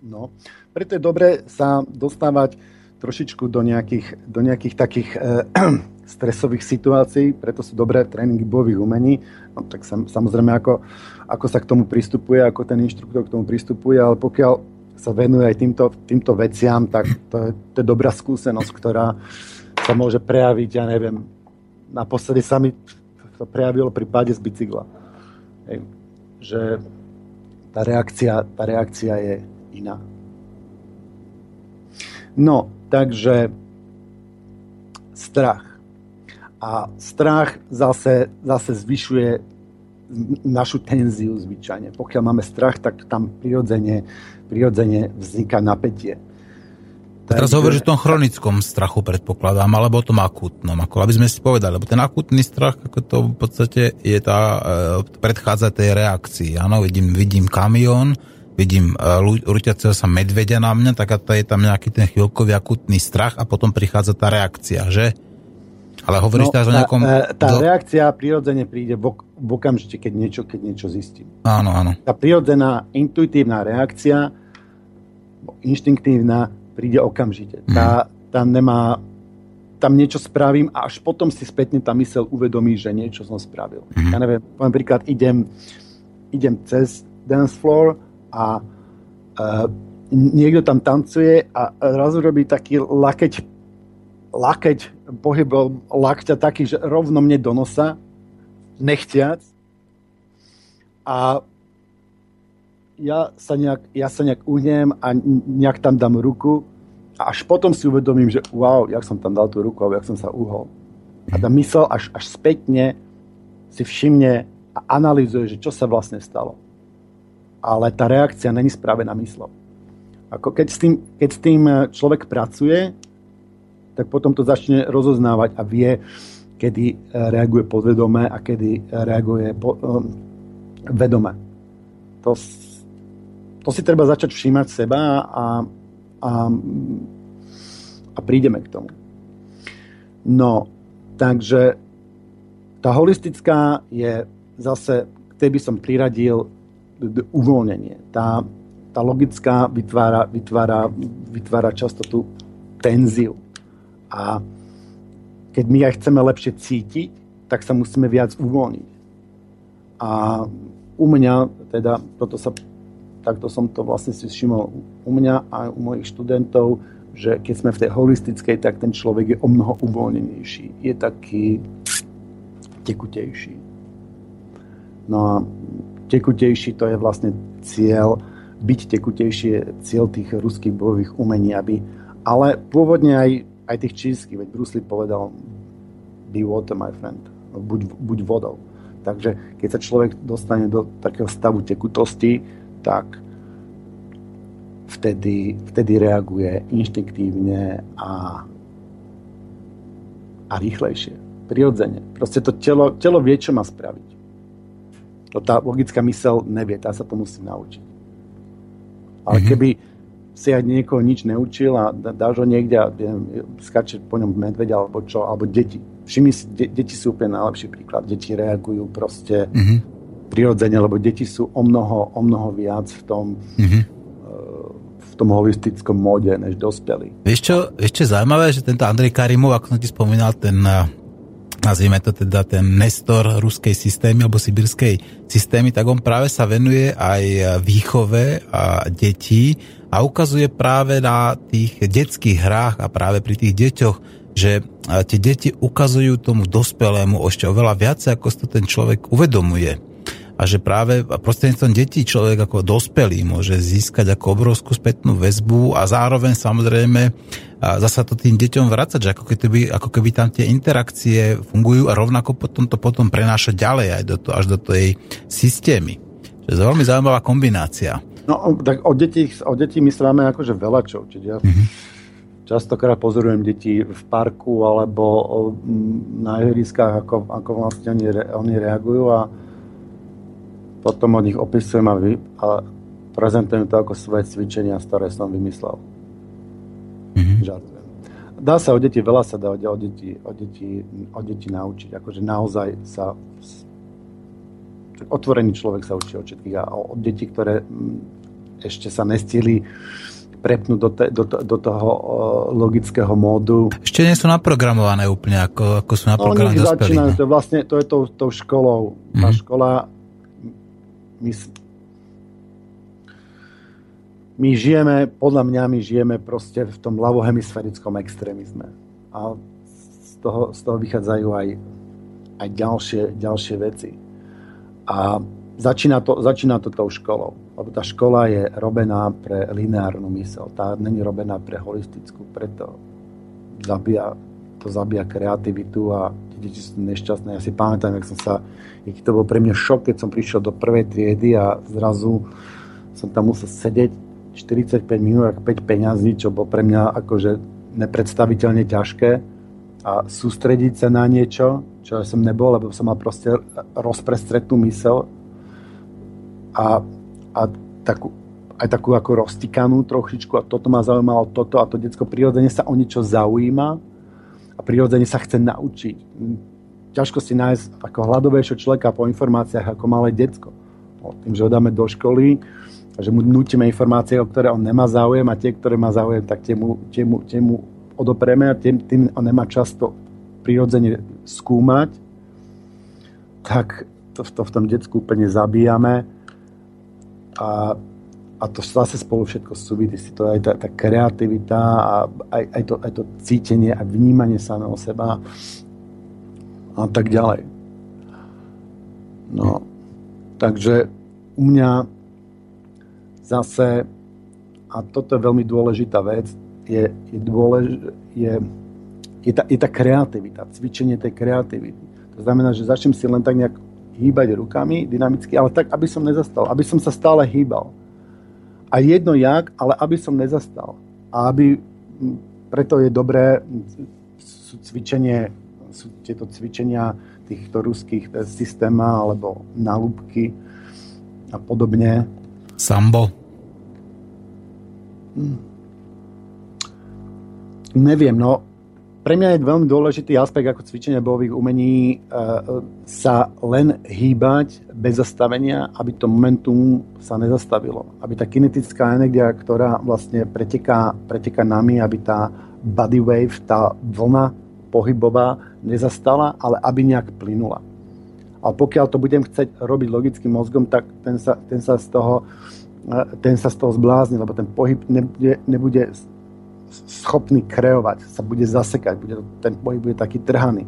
No, preto je dobre sa dostávať trošičku do nejakých, do nejakých takých e, (clears throat) stresových situácií, preto sú dobré tréningy bojových umení. No, tak sam, samozrejme, ako, ako sa k tomu pristupuje, ako ten inštruktor k tomu pristupuje, ale pokiaľ sa venuje aj týmto, týmto veciam, tak to je, to je dobrá skúsenosť, ktorá sa môže prejaviť, ja neviem, naposledy sa mi to prejavilo pri páde z bicykla. Hej, že tá reakcia, tá reakcia je, iná. No, takže strach. A strach zase, zase zvyšuje našu tenziu zvyčajne. Pokiaľ máme strach, tak tam prirodzene, prirodzene vzniká napätie. Teraz hovoríš o tom chronickom strachu, predpokladám, alebo o tom akútnom, ako aby sme si povedali, lebo ten akútny strach, ako to v podstate je tá, e, predchádza tej reakcii. Áno, vidím, vidím kamión, vidím e, rúťaceho sa medvedia na mňa, tak to je tam nejaký ten chvíľkový akútny strach a potom prichádza tá reakcia, že? Ale hovoríš no, teraz o nejakom... Tá, e, tá do... reakcia prirodzene príde v, v okamžite, keď niečo, keď niečo zistím. Áno, áno. Tá prirodzená, intuitívna reakcia, inštinktívna, príde okamžite. Mm. Tá, tá nemá, tam niečo spravím a až potom si spätne tá mysel uvedomí, že niečo som spravil. Mm. Ja neviem, poviem príklad, idem, idem cez dance floor a uh, niekto tam tancuje a raz robí taký lakeť, lakeť pohybom lakťa taký, že rovno mne do nosa, nechtiac. A ja sa nejak, ja sa nejak uhnem a nejak tam dám ruku a až potom si uvedomím, že wow, jak som tam dal tú ruku jak som sa uhol. A tá mysl až, až spätne si všimne a analýzuje, že čo sa vlastne stalo. Ale tá reakcia není spravená myslou. Ako keď, s tým, keď s tým človek pracuje, tak potom to začne rozoznávať a vie, kedy reaguje podvedome a kedy reaguje po, um, vedome. To to si treba začať všímať seba a, a, a prídeme k tomu. No, takže tá holistická je zase, tej by som priradil uvoľnenie. Tá, tá logická vytvára, vytvára, vytvára často tú tenziu. A keď my aj chceme lepšie cítiť, tak sa musíme viac uvoľniť. A u mňa, teda toto sa takto som to vlastne si všimol u mňa a u mojich študentov, že keď sme v tej holistickej, tak ten človek je o mnoho uvoľnenejší. Je taký tekutejší. No a tekutejší to je vlastne cieľ, byť tekutejší je cieľ tých ruských bojových umení, aby, ale pôvodne aj, aj tých čínskych, veď Bruce Lee povedal be water, my friend, buď, buď vodou. Takže keď sa človek dostane do takého stavu tekutosti, tak vtedy, vtedy reaguje inštinktívne a, a rýchlejšie, prirodzene. Proste to telo, telo vie, čo má spraviť. To tá logická mysel nevie, tá sa to musí naučiť. Ale mm-hmm. keby si aj niekoho nič neučil a dáš ho niekde a skače po ňom medveď alebo čo, alebo deti. Všimni si, de- deti sú úplne najlepší príklad. Deti reagujú proste mm-hmm prirodzene, lebo deti sú o mnoho, o mnoho viac v tom, mm-hmm. v tom holistickom móde, než dospelí. Vieš čo, ešte zaujímavé, že tento Andrej Karimov, ako som ti spomínal, ten eh, nazvime to teda ten nestor ruskej systémy alebo sibirskej systémy, tak on práve sa venuje aj výchove a detí a ukazuje práve na tých detských hrách a práve pri tých deťoch, že tie deti ukazujú tomu dospelému ešte oveľa viac, ako to ten človek uvedomuje a že práve prostredníctvom detí človek ako dospelý môže získať ako obrovskú spätnú väzbu a zároveň samozrejme zasa to tým deťom vrácať, že ako keby, ako keby tam tie interakcie fungujú a rovnako potom to potom prenáša ďalej aj do to, až do tej systémy. Že je veľmi zaujímavá kombinácia. No, tak o detí, o detí myslíme akože veľa čo. Čiže ja mm-hmm. častokrát pozorujem deti v parku alebo na ihriskách, ako, ako vlastne oni, oni reagujú a potom od nich opisujem a, vy, a prezentujem to ako svoje cvičenia, ktoré som vymyslel. Mm-hmm. Žartujem. Dá sa o deti, veľa sa dá o deti, o deti, o deti naučiť. Akože naozaj sa otvorený človek sa učí od všetkých a od detí, ktoré mm, ešte sa nestili prepnúť do, te, do, do toho logického módu. Ešte nie sú naprogramované úplne, ako, ako sú no, naprogramované no, začínajú, to, vlastne, to je tou, tou školou. Mm-hmm. Tá mhm. škola my, my žijeme, podľa mňa my žijeme proste v tom ľavohemisférickom extrémizme. A z toho, z toho vychádzajú aj, aj ďalšie, ďalšie veci. A začína to, začína to tou školou. Lebo tá škola je robená pre lineárnu mysel. Tá není robená pre holistickú, preto zabíja, to zabíja kreativitu a deti sú nešťastné. Ja si pamätám, jak som sa, aký to bol pre mňa šok, keď som prišiel do prvej triedy a zrazu som tam musel sedieť 45 minút, 5 peňazí, čo bol pre mňa akože nepredstaviteľne ťažké a sústrediť sa na niečo, čo som nebol, lebo som mal proste rozprestretnú mysel a, a takú, aj takú ako roztikanú trošičku a toto ma zaujímalo, toto a to detsko prirodzene sa o niečo zaujíma a prirodzene sa chce naučiť. Ťažko si nájsť ako hľadovejšieho človeka po informáciách ako malé decko. No, tým, že ho dáme do školy, že mu nutíme informácie, o ktoré on nemá záujem a tie, ktoré má záujem, tak tie mu, tie mu, tie mu odopreme a tým, tým on nemá často prirodzene skúmať, tak to, to v tom detsku úplne zabíjame a, a to zase spolu všetko súvisí. To je aj tá, tá kreativita a aj, aj, to, aj to cítenie a vnímanie samého seba a tak ďalej. No, takže u mňa zase, a toto je veľmi dôležitá vec, je, je, dôlež, je, je, tá, je tá kreativita, cvičenie tej kreativity. To znamená, že začnem si len tak nejak hýbať rukami dynamicky, ale tak, aby som nezastal, aby som sa stále hýbal. A jedno jak, ale aby som nezastal. A aby, preto je dobré sú cvičenie, sú tieto cvičenia týchto ruských systéma alebo nalúbky a podobne. Sambo. Hmm Neviem, no pre mňa je veľmi dôležitý aspekt ako cvičenia bojových umení e, sa len hýbať bez zastavenia, aby to momentum sa nezastavilo. Aby tá kinetická energia, ktorá vlastne preteká, preteká nami, aby tá body wave, tá vlna pohybová nezastala, ale aby nejak plynula. Ale pokiaľ to budem chcieť robiť logickým mozgom, tak ten sa, ten sa z toho e, ten sa z toho zblázni, lebo ten pohyb nebude, nebude schopný kreovať, sa bude zasekať, bude, ten pohyb bude taký trhaný.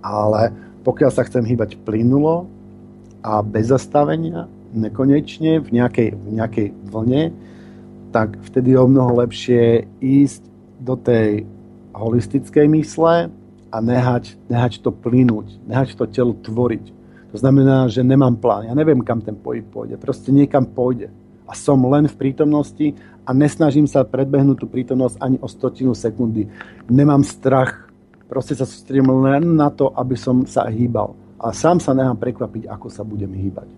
Ale pokiaľ sa chcem hýbať plynulo a bez zastavenia, nekonečne, v nejakej, v nejakej vlne, tak vtedy je o mnoho lepšie ísť do tej holistickej mysle a nehať, nehať to plynúť, nehať to telo tvoriť. To znamená, že nemám plán. Ja neviem, kam ten pohyb pôjde. Proste niekam pôjde. A som len v prítomnosti a nesnažím sa predbehnúť tú prítomnosť ani o stotinu sekundy. Nemám strach, proste sa sústredím len na to, aby som sa hýbal. A sám sa nechám prekvapiť, ako sa budem hýbať.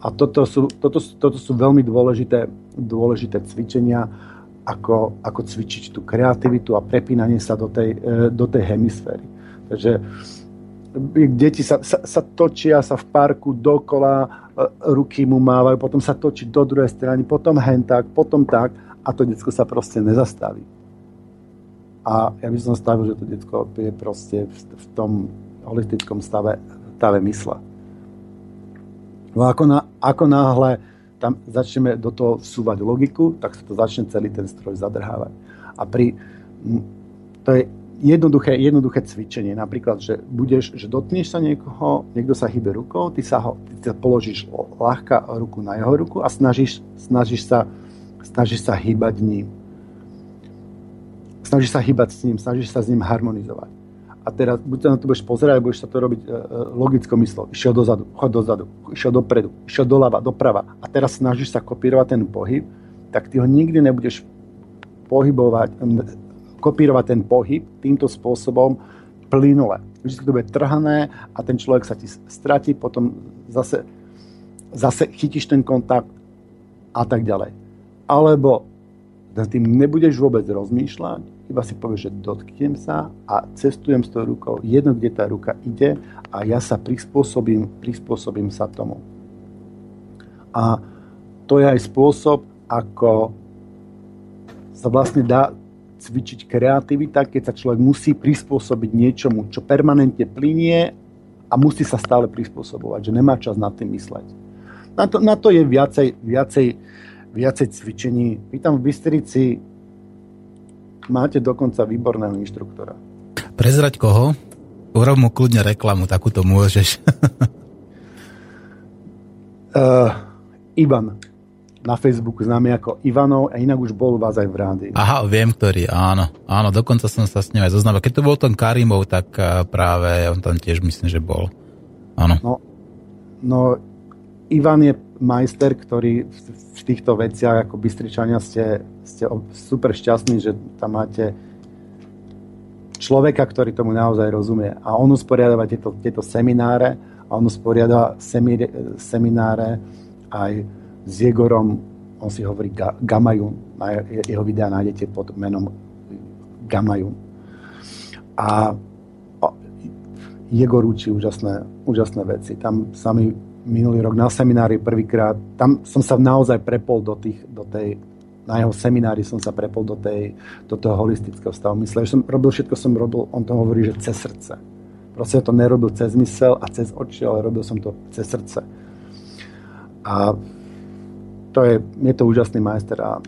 A toto sú, toto, toto sú veľmi dôležité, dôležité cvičenia, ako, ako cvičiť tú kreativitu a prepínanie sa do tej, e, do tej hemisféry. Takže deti sa, sa, sa točia sa v parku dokola, E, ruky mu mávajú, potom sa točí do druhej strany, potom hen tak, potom tak a to detsko sa proste nezastaví. A ja by som stavil, že to detsko je proste v, v tom holistickom stave, stave mysle. No ako, na, ako náhle tam začneme do toho vsúvať logiku, tak sa to začne celý ten stroj zadrhávať. A pri, to je jednoduché, jednoduché cvičenie. Napríklad, že budeš, že dotkneš sa niekoho, niekto sa hýbe rukou, ty sa, ho, ty sa položíš ľahká ruku na jeho ruku a snažíš, snažíš, sa, snažíš sa hýbať ním. Snažíš sa hýbať s ním, snažíš sa s ním harmonizovať. A teraz buď sa na to budeš pozerať, budeš sa to robiť e, e, logickou myslou. Išiel dozadu, chod dozadu, išiel dopredu, išiel doľava, doprava. A teraz snažíš sa kopírovať ten pohyb, tak ty ho nikdy nebudeš pohybovať, kopírovať ten pohyb týmto spôsobom plynule. Vždy to bude trhané a ten človek sa ti stratí, potom zase, zase chytíš ten kontakt a tak ďalej. Alebo za tým nebudeš vôbec rozmýšľať, iba si povieš, že dotknem sa a cestujem s tou rukou, jedno, kde tá ruka ide a ja sa prispôsobím, prispôsobím sa tomu. A to je aj spôsob, ako sa vlastne dá, cvičiť kreativita, keď sa človek musí prispôsobiť niečomu, čo permanentne plinie a musí sa stále prispôsobovať, že nemá čas nad tým mysleť. Na to, na to je viacej, viacej, viacej cvičení. Vy tam v Bystrici máte dokonca výborného inštruktora. Prezrať koho? Urob mu kľudne reklamu, takúto môžeš. uh, (laughs) Ivan na Facebooku známy ako Ivanov a inak už bol u vás aj v rádi. Aha, viem, ktorý, áno. Áno, dokonca som sa s ním aj zoznamil. Keď to bol ten Karimov, tak eh, práve on tam tiež myslím, že bol. Áno. No, no Ivan je majster, ktorý v týchto veciach ako Bystričania ste, ste super šťastní, že tam máte človeka, ktorý tomu naozaj rozumie. A on usporiadava tieto, tieto semináre a on usporiada semir, semináre aj s Jegorom, on si hovorí ga, Gamajun, jeho videa nájdete pod menom Gamajun. A Jegor učí úžasné, úžasné veci. Tam sa mi minulý rok na seminári prvýkrát, tam som sa naozaj prepol do, tých, do tej, na jeho seminári som sa prepol do, tej, do toho holistického stavu mysle. Že som robil všetko, som robil, on to hovorí, že cez srdce. Proste to nerobil cez mysel a cez oči, ale robil som to cez srdce. A to je, je to úžasný majster a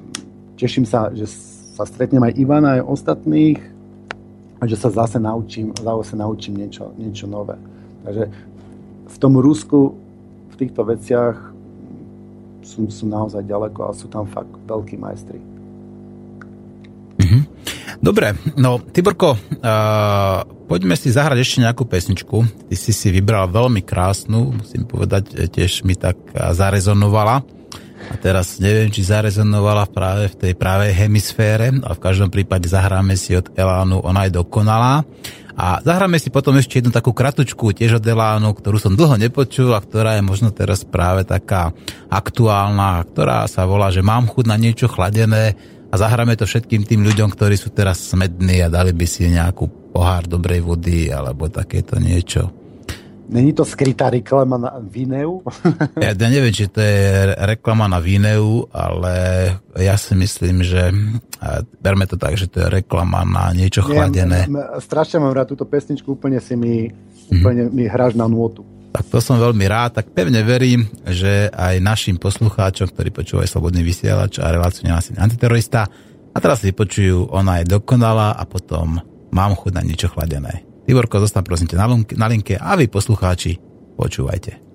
teším sa, že sa stretnem aj Ivana, aj ostatných a že sa zase naučím, zase naučím niečo, niečo nové. Takže v tom Rusku v týchto veciach sú, sú naozaj ďaleko, ale sú tam fakt veľkí majstri. Mm-hmm. Dobre, no Tiborko, uh, poďme si zahrať ešte nejakú pesničku. Ty si si vybral veľmi krásnu, musím povedať, tiež mi tak zarezonovala. A teraz neviem, či zarezonovala práve v tej pravej hemisfére, a v každom prípade zahráme si od Elánu Ona je dokonalá. A zahráme si potom ešte jednu takú kratučku tiež od Elánu, ktorú som dlho nepočul a ktorá je možno teraz práve taká aktuálna, ktorá sa volá, že mám chuť na niečo chladené a zahráme to všetkým tým ľuďom, ktorí sú teraz smední a dali by si nejakú pohár dobrej vody alebo takéto niečo. Není to skrytá reklama na Vineu? ja, ja neviem, či to je reklama na Vineu, ale ja si myslím, že berme to tak, že to je reklama na niečo Nie, chladené. Strašne mám rád túto pesničku, úplne si mi, mm. úplne mi hráš na nôtu. Tak to som veľmi rád, tak pevne verím, že aj našim poslucháčom, ktorí počúvajú Slobodný vysielač a reláciu nenásilný antiterorista, a teraz si počujú, ona je dokonalá a potom mám chuť na niečo chladené. Tiborko, zostan prosím na, na linke a vy poslucháči počúvajte.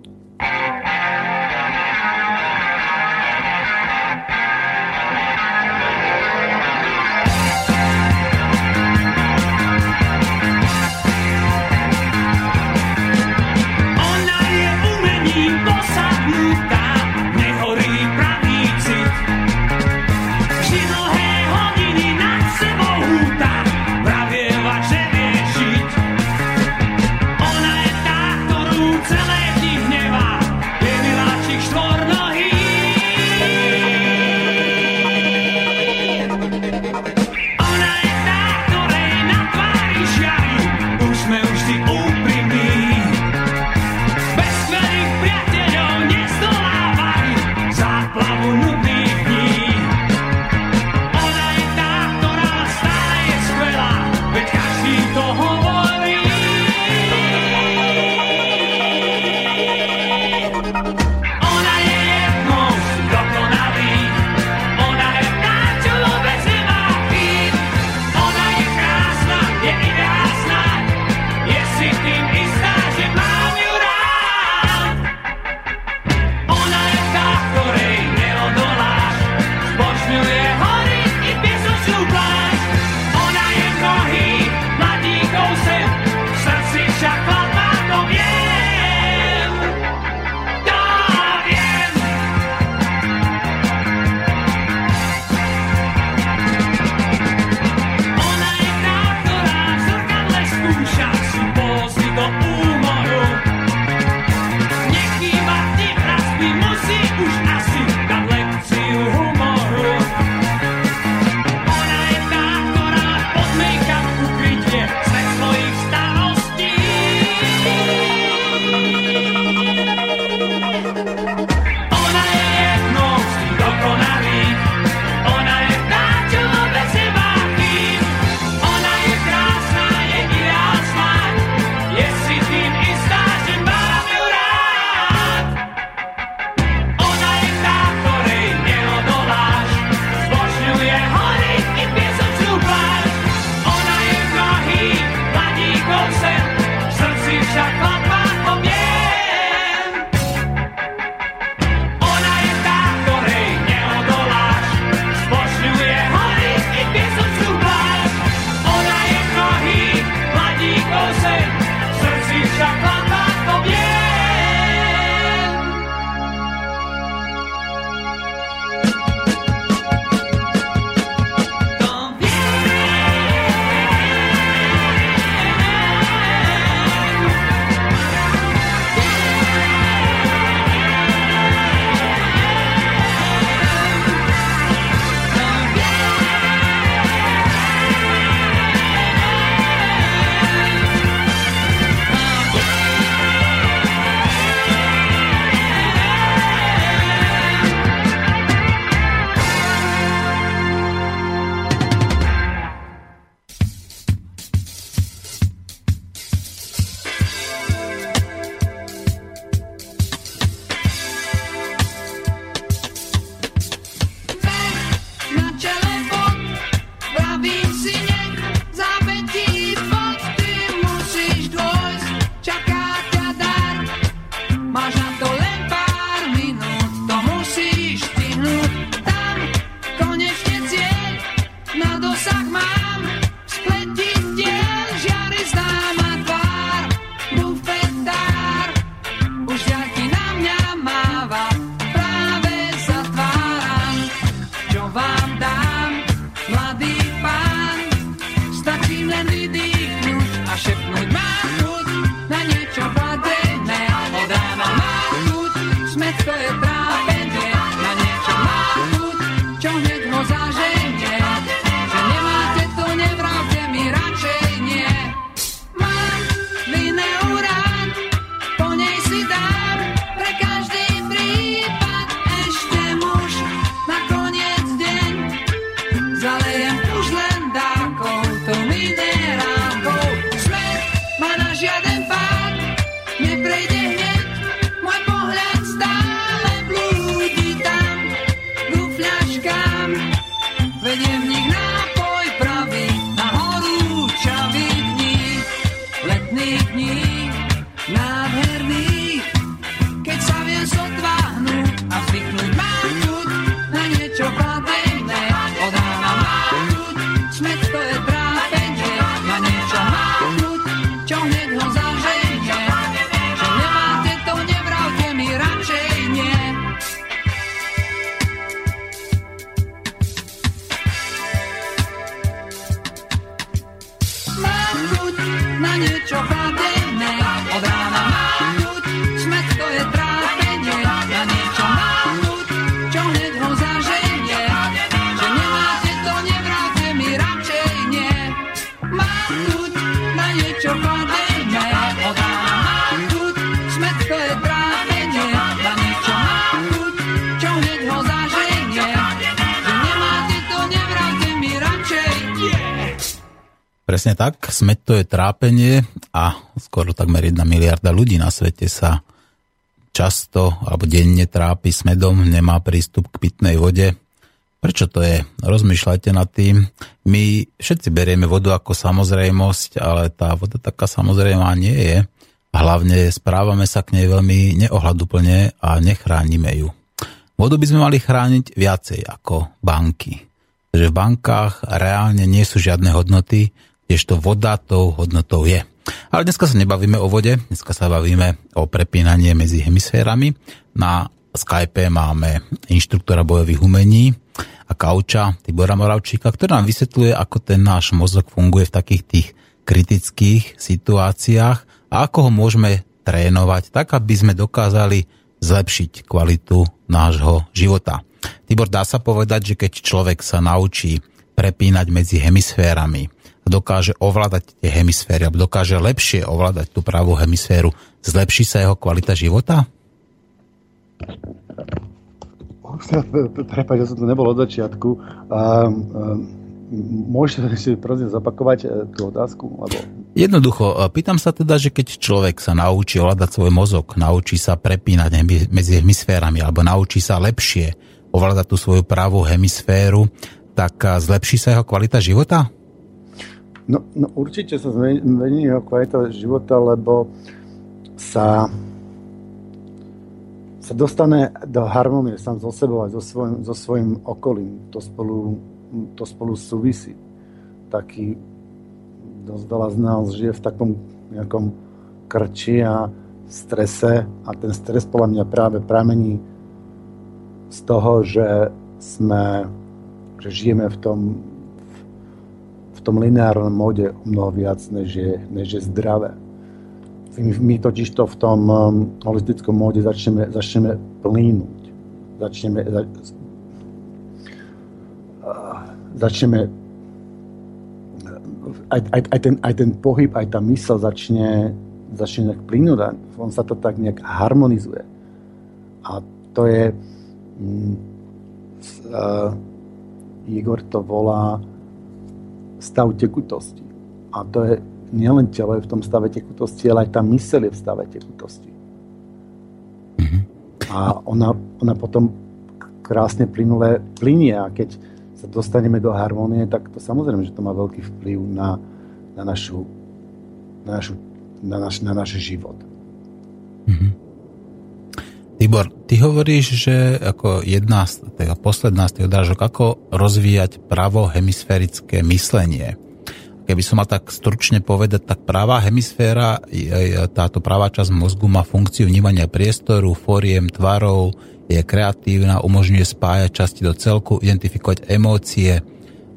Presne tak, smet to je trápenie a skoro takmer jedna miliarda ľudí na svete sa často alebo denne trápi smedom, nemá prístup k pitnej vode. Prečo to je? Rozmýšľajte nad tým. My všetci berieme vodu ako samozrejmosť, ale tá voda taká samozrejmá nie je. Hlavne správame sa k nej veľmi neohľaduplne a nechránime ju. Vodu by sme mali chrániť viacej ako banky. Že v bankách reálne nie sú žiadne hodnoty, kdežto voda tou hodnotou je. Ale dneska sa nebavíme o vode, dneska sa bavíme o prepínanie medzi hemisférami. Na Skype máme inštruktora bojových umení a kauča Tibora Moravčíka, ktorý nám vysvetľuje, ako ten náš mozog funguje v takých tých kritických situáciách a ako ho môžeme trénovať tak, aby sme dokázali zlepšiť kvalitu nášho života. Tibor, dá sa povedať, že keď človek sa naučí prepínať medzi hemisférami, dokáže ovládať tie hemisféry, alebo dokáže lepšie ovládať tú pravú hemisféru, zlepší sa jeho kvalita života? Prepač, ja som to nebol od začiatku. A, môžete si prosím zapakovať e, tú otázku? Lebo... Jednoducho, e, pýtam sa teda, že keď človek sa naučí ovládať svoj mozog, naučí sa prepínať medzi hemisférami, alebo naučí sa lepšie ovládať tú svoju pravú hemisféru, tak e, zlepší sa jeho kvalita života? No, no určite sa zmení jeho kvalita života, lebo sa, sa dostane do harmonie sám so sebou a so svojím, so svojím okolím. To spolu, to spolu súvisí. Taký dosť veľa z nás žije v takom nejakom krči a strese a ten stres podľa mňa práve pramení z toho, že sme, že žijeme v tom tom lineárnom móde o mnoho viac, než je, než je zdravé. My, totiž to v tom um, holistickom móde začneme, začneme plínuť. Začneme, za, uh, začneme aj, aj, aj, ten, aj ten pohyb, aj tá mysl začne, začne nejak plínuť a on sa to tak nejak harmonizuje. A to je um, uh, Igor to volá stav tekutosti. A to je nielen telo je v tom stave tekutosti, ale aj tá myseľ je v stave tekutosti. Mm-hmm. A ona, ona potom krásne plynulé plinie a keď sa dostaneme do harmonie, tak to samozrejme, že to má veľký vplyv na, na, našu, na, našu, na, naš, na náš život. Mm-hmm. Tibor, ty hovoríš, že ako jedna z, teda posledná z tých odrážok, ako rozvíjať pravohemisférické myslenie. Keby som mal tak stručne povedať, tak pravá hemisféra, táto pravá časť mozgu má funkciu vnímania priestoru, fóriem, tvarov, je kreatívna, umožňuje spájať časti do celku, identifikovať emócie.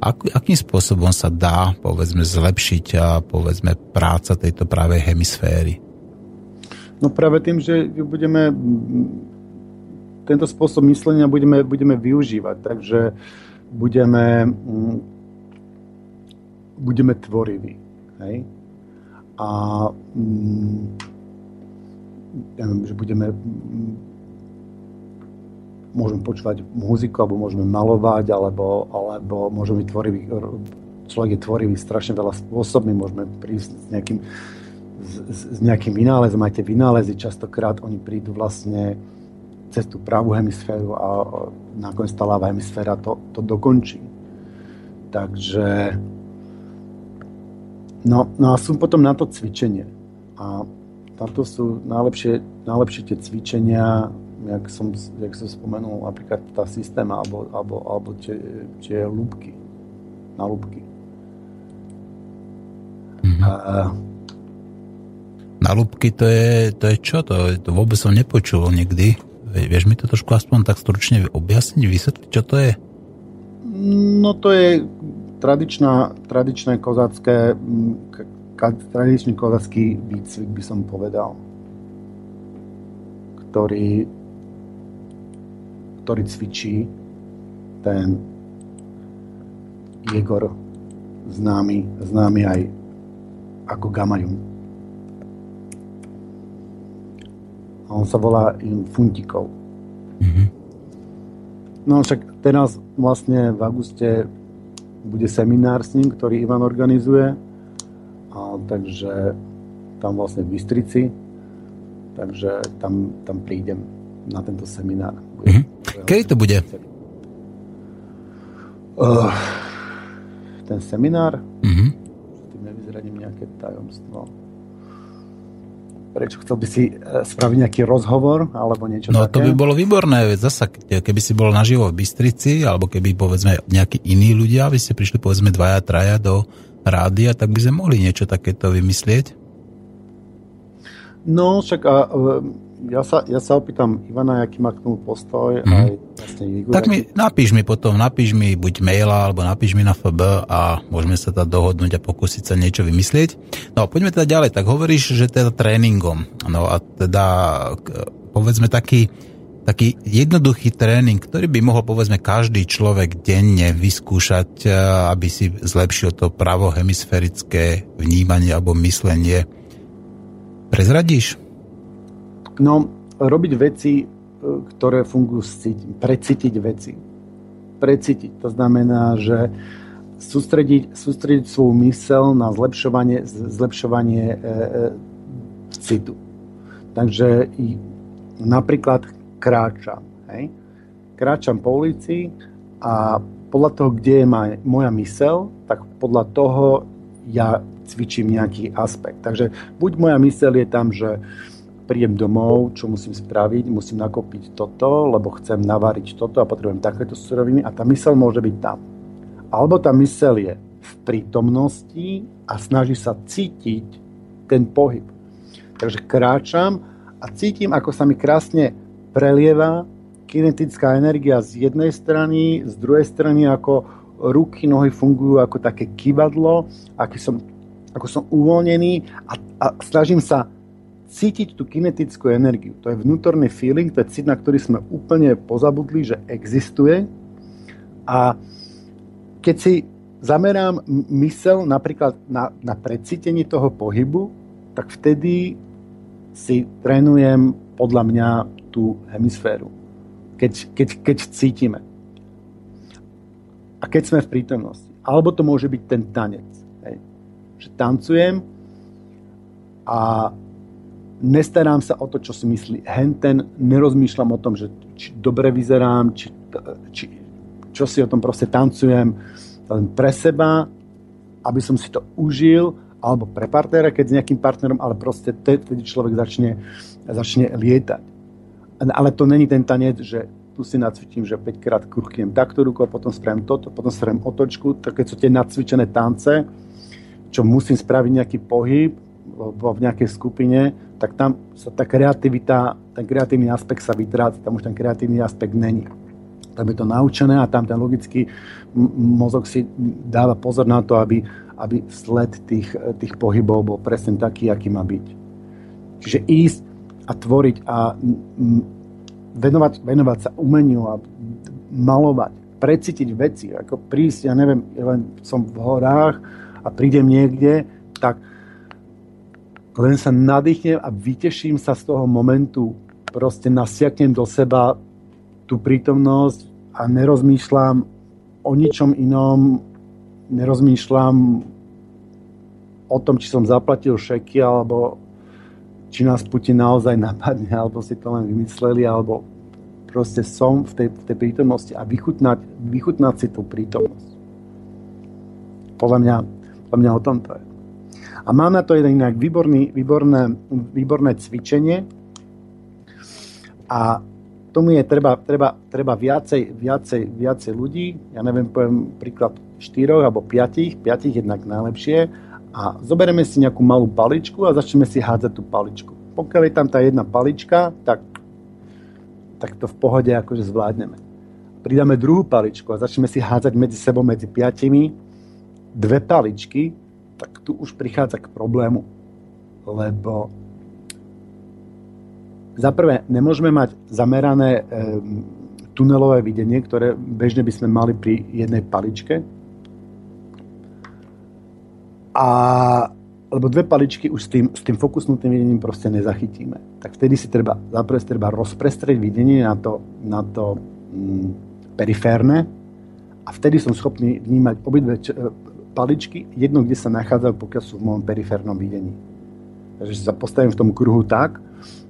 Ak, akým spôsobom sa dá, povedzme, zlepšiť a povedzme práca tejto pravej hemisféry? No práve tým, že budeme tento spôsob myslenia budeme, budeme využívať. Takže budeme, budeme tvoriví. Hej? A ja neviem, že budeme môžeme počúvať muziku, alebo môžeme malovať, alebo, alebo môžeme byť tvorivý, človek je tvorivý strašne veľa spôsobmi, môžeme prísť s nejakým, s, s nejakým vynálezom, aj tie vynálezy častokrát oni prídu vlastne cez tú pravú hemisféru a nakoniec tá ľavá hemisféra to, to dokončí. Takže no, no a sú potom na to cvičenie. A tamto sú najlepšie, najlepšie tie cvičenia, jak som, jak som spomenul, napríklad tá systéma alebo, alebo, alebo tie, tie lúbky, na lúbky. Mm-hmm. A, na lúbky to je, to je čo? To, to vôbec som nepočul nikdy. Vieš mi to trošku aspoň tak stručne objasniť, vysvetliť, čo to je? No to je tradičná, tradičné kozácké, tradičný kozácký výcvik by som povedal, ktorý, ktorý cvičí ten Jegor známy, známy aj ako Gamajun. A on sa volá Funtikov. Mm-hmm. No však teraz vlastne v auguste bude seminár s ním, ktorý Ivan organizuje. A, takže tam vlastne v Bystrici. Takže tam, tam prídem na tento seminár. Mm-hmm. Kedy to bude? Uh, ten seminár? Mm-hmm. Tým nevyzradím nejaké tajomstvo prečo chcel by si e, spraviť nejaký rozhovor alebo niečo no, také? to by bolo výborné, zasa keby si bol naživo v Bystrici, alebo keby povedzme nejakí iní ľudia, aby ste prišli povedzme dvaja, traja do rádia, tak by sme mohli niečo takéto vymyslieť. No, však a, ja sa, ja sa opýtam Ivana, aký má k tomu postoj. Mm. Aj vlastne Igor, tak mi, napíš mi potom, napíš mi buď maila, alebo napíš mi na FB a môžeme sa teda dohodnúť a pokúsiť sa niečo vymyslieť. No poďme teda ďalej. Tak hovoríš, že teda tréningom. No a teda povedzme taký, taký jednoduchý tréning, ktorý by mohol povedzme každý človek denne vyskúšať, e, aby si zlepšil to pravohemisférické vnímanie alebo myslenie. Prezradíš? No, robiť veci, e, ktoré fungujú precítiť veci. Precítiť. To znamená, že sústrediť, sústrediť svoju mysel na zlepšovanie, zlepšovanie e, e, citu. Takže napríklad kráčam. Hej? Kráčam po ulici a podľa toho, kde je moja mysel, tak podľa toho ja cvičím nejaký aspekt. Takže buď moja mysel je tam, že prídem domov, čo musím spraviť, musím nakopiť toto, lebo chcem navariť toto a potrebujem takéto suroviny a tá mysel môže byť tam. Alebo tá mysel je v prítomnosti a snaží sa cítiť ten pohyb. Takže kráčam a cítim, ako sa mi krásne prelieva kinetická energia z jednej strany, z druhej strany ako ruky, nohy fungujú ako také kivadlo, aký som, ako som uvoľnený a, a snažím sa cítiť tú kinetickú energiu. To je vnútorný feeling, to je cit, na ktorý sme úplne pozabudli, že existuje. A keď si zamerám mysel napríklad na, na precítenie toho pohybu, tak vtedy si trénujem podľa mňa tú hemisféru. Keď, keď, keď cítime. A keď sme v prítomnosti. Alebo to môže byť ten tanec. Hej. Že tancujem a nestarám sa o to, čo si myslí henten, nerozmýšľam o tom, že či dobre vyzerám, či, či, čo si o tom proste tancujem len pre seba, aby som si to užil, alebo pre partnera, keď s nejakým partnerom, ale proste vtedy človek začne, začne lietať. Ale to není ten tanec, že tu si nacvičím, že 5 krát kruchnem takto rukou, potom spravím toto, potom spravím otočku, tak keď sú tie nacvičené tance, čo musím spraviť nejaký pohyb, v nejakej skupine, tak tam sa tá kreativita, ten kreatívny aspekt sa vytráca, tam už ten kreatívny aspekt není. Tam je to naučené a tam ten logický mozog si dáva pozor na to, aby, aby sled tých, tých pohybov bol presne taký, aký má byť. Čiže ísť a tvoriť a venovať, venovať sa umeniu a malovať, precítiť veci, ako prísť, ja neviem, len som v horách a prídem niekde, tak len sa nadýchnem a vyteším sa z toho momentu, proste nasiaknem do seba tú prítomnosť a nerozmýšľam o ničom inom, nerozmýšľam o tom, či som zaplatil šeky, alebo či nás Putin naozaj napadne, (laughs) alebo si to len vymysleli, alebo proste som v tej, v tej prítomnosti a vychutnať, vychutnať si tú prítomnosť. Podľa mňa, podľa mňa o tom to je. A mám na to jeden inak výborný, výborné, výborné cvičenie. A tomu je treba, treba, treba viacej, viacej, viacej ľudí, ja neviem, poviem príklad štyroch alebo piatich, piatich jednak najlepšie. A zoberieme si nejakú malú paličku a začneme si hádzať tú paličku. Pokiaľ je tam tá jedna palička, tak tak to v pohode akože zvládneme. Pridáme druhú paličku a začneme si hádzať medzi sebou, medzi piatimi, dve paličky, tak tu už prichádza k problému. Lebo za prvé, nemôžeme mať zamerané tunelové videnie, ktoré bežne by sme mali pri jednej paličke. A lebo dve paličky už s tým, s tým fokusnutým videním proste nezachytíme. Tak vtedy si treba, zaprvé treba rozprestrieť videnie na to, na to mm, periférne a vtedy som schopný vnímať obidve paličky, jedno, kde sa nachádzajú, pokiaľ sú v mojom periférnom videní. Takže sa postavím v tom kruhu tak,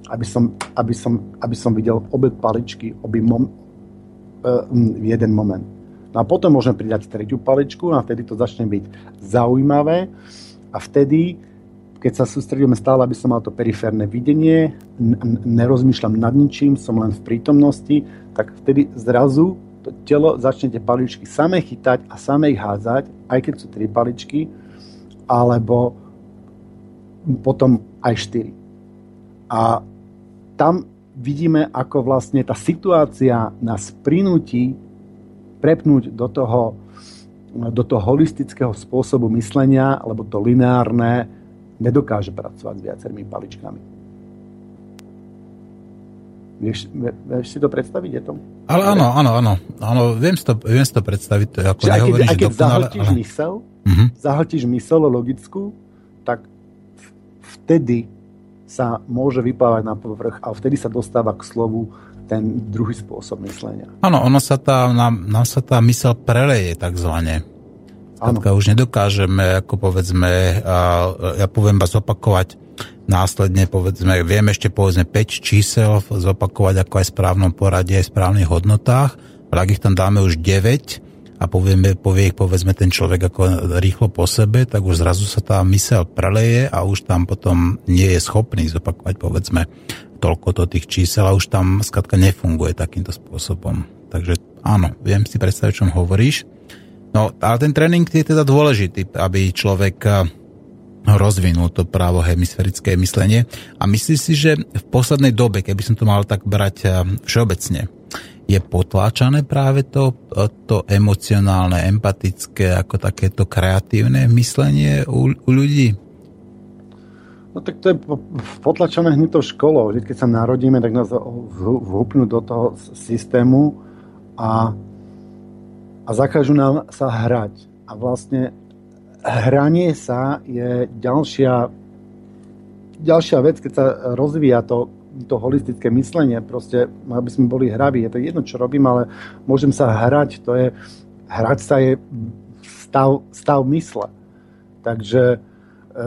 aby som, aby som, aby som videl obe paličky, obi mom, uh, v jeden moment. No a potom môžem pridať tretiu paličku a vtedy to začne byť zaujímavé a vtedy, keď sa sústredíme stále, aby som mal to periférne videnie, nerozmýšľam nad ničím, som len v prítomnosti, tak vtedy zrazu to telo začne tie paličky samé chytať a samé ich hádzať, aj keď sú tri paličky, alebo potom aj štyri. A tam vidíme, ako vlastne tá situácia nás prinúti prepnúť do toho do toho holistického spôsobu myslenia, lebo to lineárne nedokáže pracovať s viacerými paličkami. Vieš, vieš si to predstaviť? Je to? Ale áno, áno, áno. áno viem, si to, viem si to predstaviť. To ako Čiže aj keď, aj keď dokonale, zahltíš ale... mysel, uh-huh. zahltíš mysel logickú, tak vtedy sa môže vyplávať na povrch a vtedy sa dostáva k slovu ten druhý spôsob myslenia. Áno, ono sa tá, nám, nám sa tá mysel preleje takzvané. Skladka už nedokážeme, ako povedzme, ja poviem vás opakovať následne, povedzme, viem ešte povedzme 5 čísel zopakovať ako aj v správnom poradí, aj v správnych hodnotách, ale ak ich tam dáme už 9 a povieme, povie ich povedzme ten človek ako rýchlo po sebe, tak už zrazu sa tá mysel preleje a už tam potom nie je schopný zopakovať povedzme toľko to tých čísel a už tam skladka nefunguje takýmto spôsobom. Takže áno, viem si predstaviť, o čom hovoríš. No, ale ten tréning je teda dôležitý, aby človek eh, rozvinul to právo hemisférické myslenie. A myslíš si, že v poslednej dobe, keby som to mal tak brať eh, všeobecne, je potláčané práve to, eh, to emocionálne, empatické, ako takéto kreatívne myslenie u, u ľudí? No tak to je potlačené hneď to školou. Vždy, keď sa narodíme, tak nás vhupnú do toho systému a, a zakážu nám sa hrať. A vlastne hranie sa je ďalšia, ďalšia vec, keď sa rozvíja to, to holistické myslenie. Proste, aby sme boli hraví. Je to jedno, čo robím, ale môžem sa hrať. To je, hrať sa je stav, stav mysle. Takže e,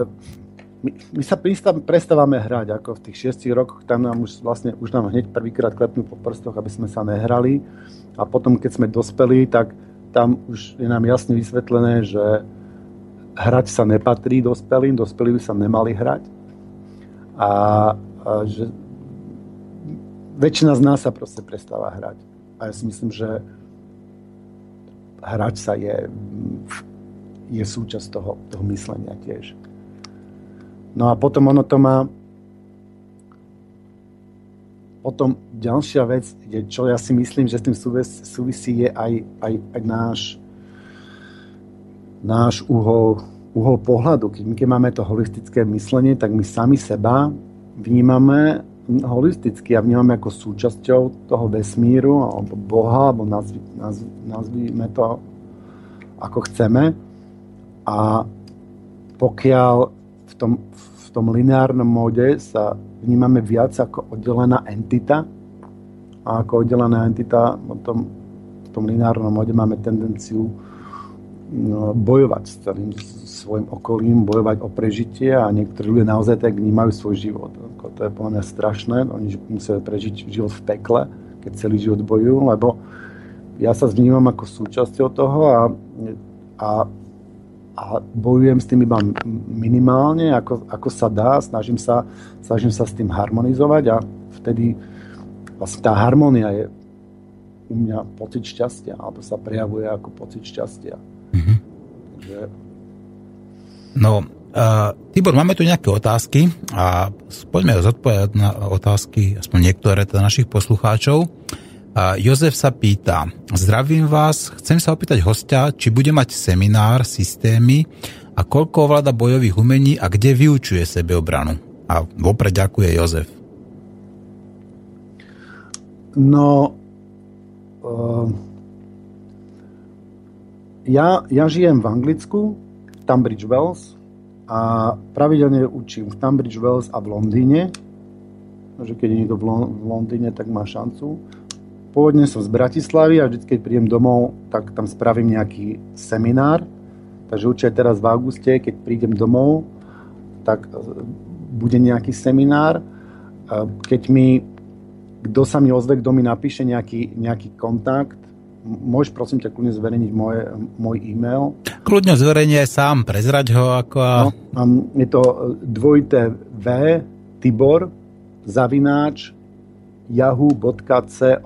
my, my sa prestávame hrať, ako v tých šiestich rokoch, tam nám už vlastne, už nám hneď prvýkrát klepnú po prstoch, aby sme sa nehrali a potom, keď sme dospeli, tak tam už je nám jasne vysvetlené, že hrať sa nepatrí dospelým, dospelí by sa nemali hrať a, a že väčšina z nás sa proste prestáva hrať. A ja si myslím, že hrať sa je, je súčasť toho, toho myslenia tiež. No a potom ono to má potom ďalšia vec, čo ja si myslím, že s tým súvisí, je aj, aj, aj náš, náš uhol, uhol pohľadu. Keď my keď máme to holistické myslenie, tak my sami seba vnímame holisticky a vnímame ako súčasťou toho vesmíru alebo Boha, alebo nazvi, nazvi, nazvíme to ako chceme. A pokiaľ v tom, tom lineárnom móde sa vnímame viac ako oddelená entita a ako oddelená entita potom v tom lineárnom móde máme tendenciu no, bojovať s celým svojim okolím, bojovať o prežitie a niektorí ľudia naozaj tak vnímajú svoj život. To je podľa mňa strašné, oni musia prežiť život v pekle, keď celý život bojujú, lebo ja sa vnímam ako súčasťou toho a, a, a bojujem s tým iba minimálne, ako, ako sa dá, snažím sa, snažím sa s tým harmonizovať a vtedy vlastne tá harmónia je u mňa pocit šťastia, alebo sa prejavuje ako pocit šťastia. Mm-hmm. Takže No, uh, Tibor, máme tu nejaké otázky a poďme zodpovedať na otázky, aspoň niektoré teda našich poslucháčov. Uh, Jozef sa pýta, zdravím vás, chcem sa opýtať hostia, či bude mať seminár, systémy a koľko ovláda bojových umení a kde vyučuje sebeobranu. A vopred ďakuje Jozef. No, uh, ja, ja žijem v Anglicku, Tunbridge Wells a pravidelne učím v Tunbridge Wells a v Londýne. Že keď je niekto v, Londýne, tak má šancu. Pôvodne som z Bratislavy a vždy, keď prídem domov, tak tam spravím nejaký seminár. Takže určite teraz v auguste, keď prídem domov, tak e, bude nejaký seminár. Keď mi, kto sa mi ozve, kto mi napíše nejaký, nejaký kontakt, môžeš prosím ťa kľudne zverejniť moje, môj e-mail. Kľudne zverejni aj sám, prezrať ho ako... A... No, je to dvojité V, Tibor, zavináč, yahoo.co.uk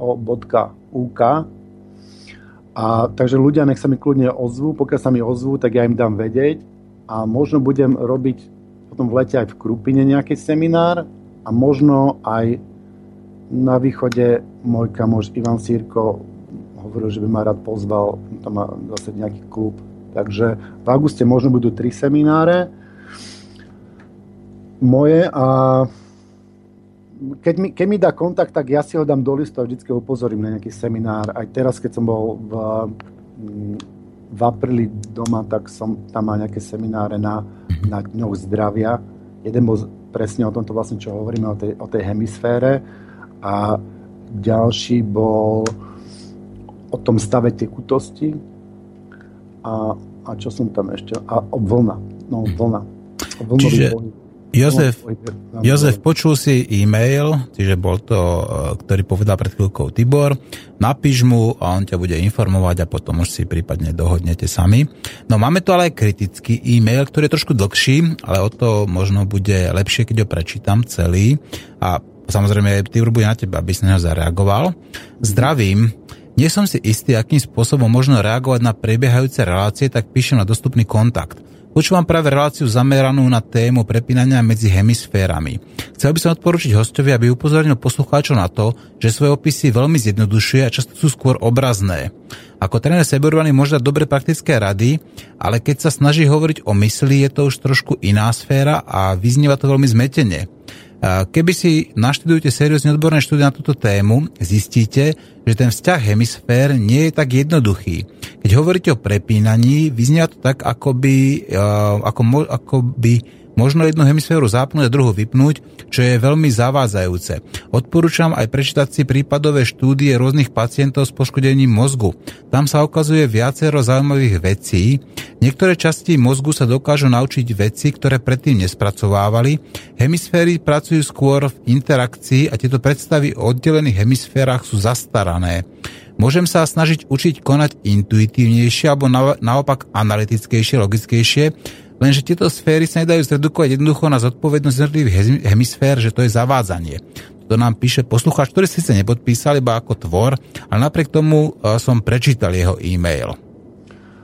a takže ľudia nech sa mi kľudne ozvú, pokiaľ sa mi ozvú, tak ja im dám vedieť. A možno budem robiť potom v lete aj v Krupine nejaký seminár a možno aj na východe môj kamoš Ivan Sírko hovoril, že by ma rád pozval, tam má zase nejaký klub. Takže v auguste možno budú tri semináre moje a keď mi, keď mi dá kontakt, tak ja si ho dám do listu a vždycky ho upozorím na nejaký seminár. Aj teraz, keď som bol v, v apríli doma, tak som tam mal nejaké semináre na, na dňoch zdravia. Jeden bol presne o tomto vlastne, čo hovoríme, o tej, o tej hemisfére a ďalší bol o tom stave tekutosti a, a čo som tam ešte, a o vlna, no vlna. O Čiže Jozef, Jozef, počul si e-mail, čiže bol to, e, ktorý povedal pred chvíľkou Tibor, napíš mu a on ťa bude informovať a potom už si prípadne dohodnete sami. No máme tu ale aj kritický e-mail, ktorý je trošku dlhší, ale o to možno bude lepšie, keď ho prečítam celý a samozrejme Tibor bude na teba, aby si na zareagoval. Zdravím, nie som si istý, akým spôsobom možno reagovať na prebiehajúce relácie, tak píšem na dostupný kontakt. Počúvam práve reláciu zameranú na tému prepínania medzi hemisférami. Chcel by som odporučiť hostovi, aby upozornil poslucháčov na to, že svoje opisy veľmi zjednodušuje a často sú skôr obrazné. Ako tréner sebervany môže dať dobre praktické rady, ale keď sa snaží hovoriť o mysli, je to už trošku iná sféra a vyznieva to veľmi zmetene. Keby si naštudujete seriózne odborné štúdie na túto tému, zistíte, že ten vzťah hemisfér nie je tak jednoduchý. Keď hovoríte o prepínaní, vyznia to tak, ako by, ako, ako by Možno jednu hemisféru zapnúť a druhú vypnúť, čo je veľmi zavádzajúce. Odporúčam aj prečítať si prípadové štúdie rôznych pacientov s poškodením mozgu. Tam sa ukazuje viacero zaujímavých vecí. Niektoré časti mozgu sa dokážu naučiť veci, ktoré predtým nespracovávali. Hemisféry pracujú skôr v interakcii a tieto predstavy o oddelených hemisférach sú zastarané. Môžem sa snažiť učiť konať intuitívnejšie alebo naopak analytickejšie, logickejšie, Lenže tieto sféry sa nedajú zredukovať jednoducho na zodpovednosť jednotlivých hemisfér, že to je zavádzanie. To nám píše poslucháč, ktorý sa nepodpísal iba ako tvor, ale napriek tomu e, som prečítal jeho e-mail.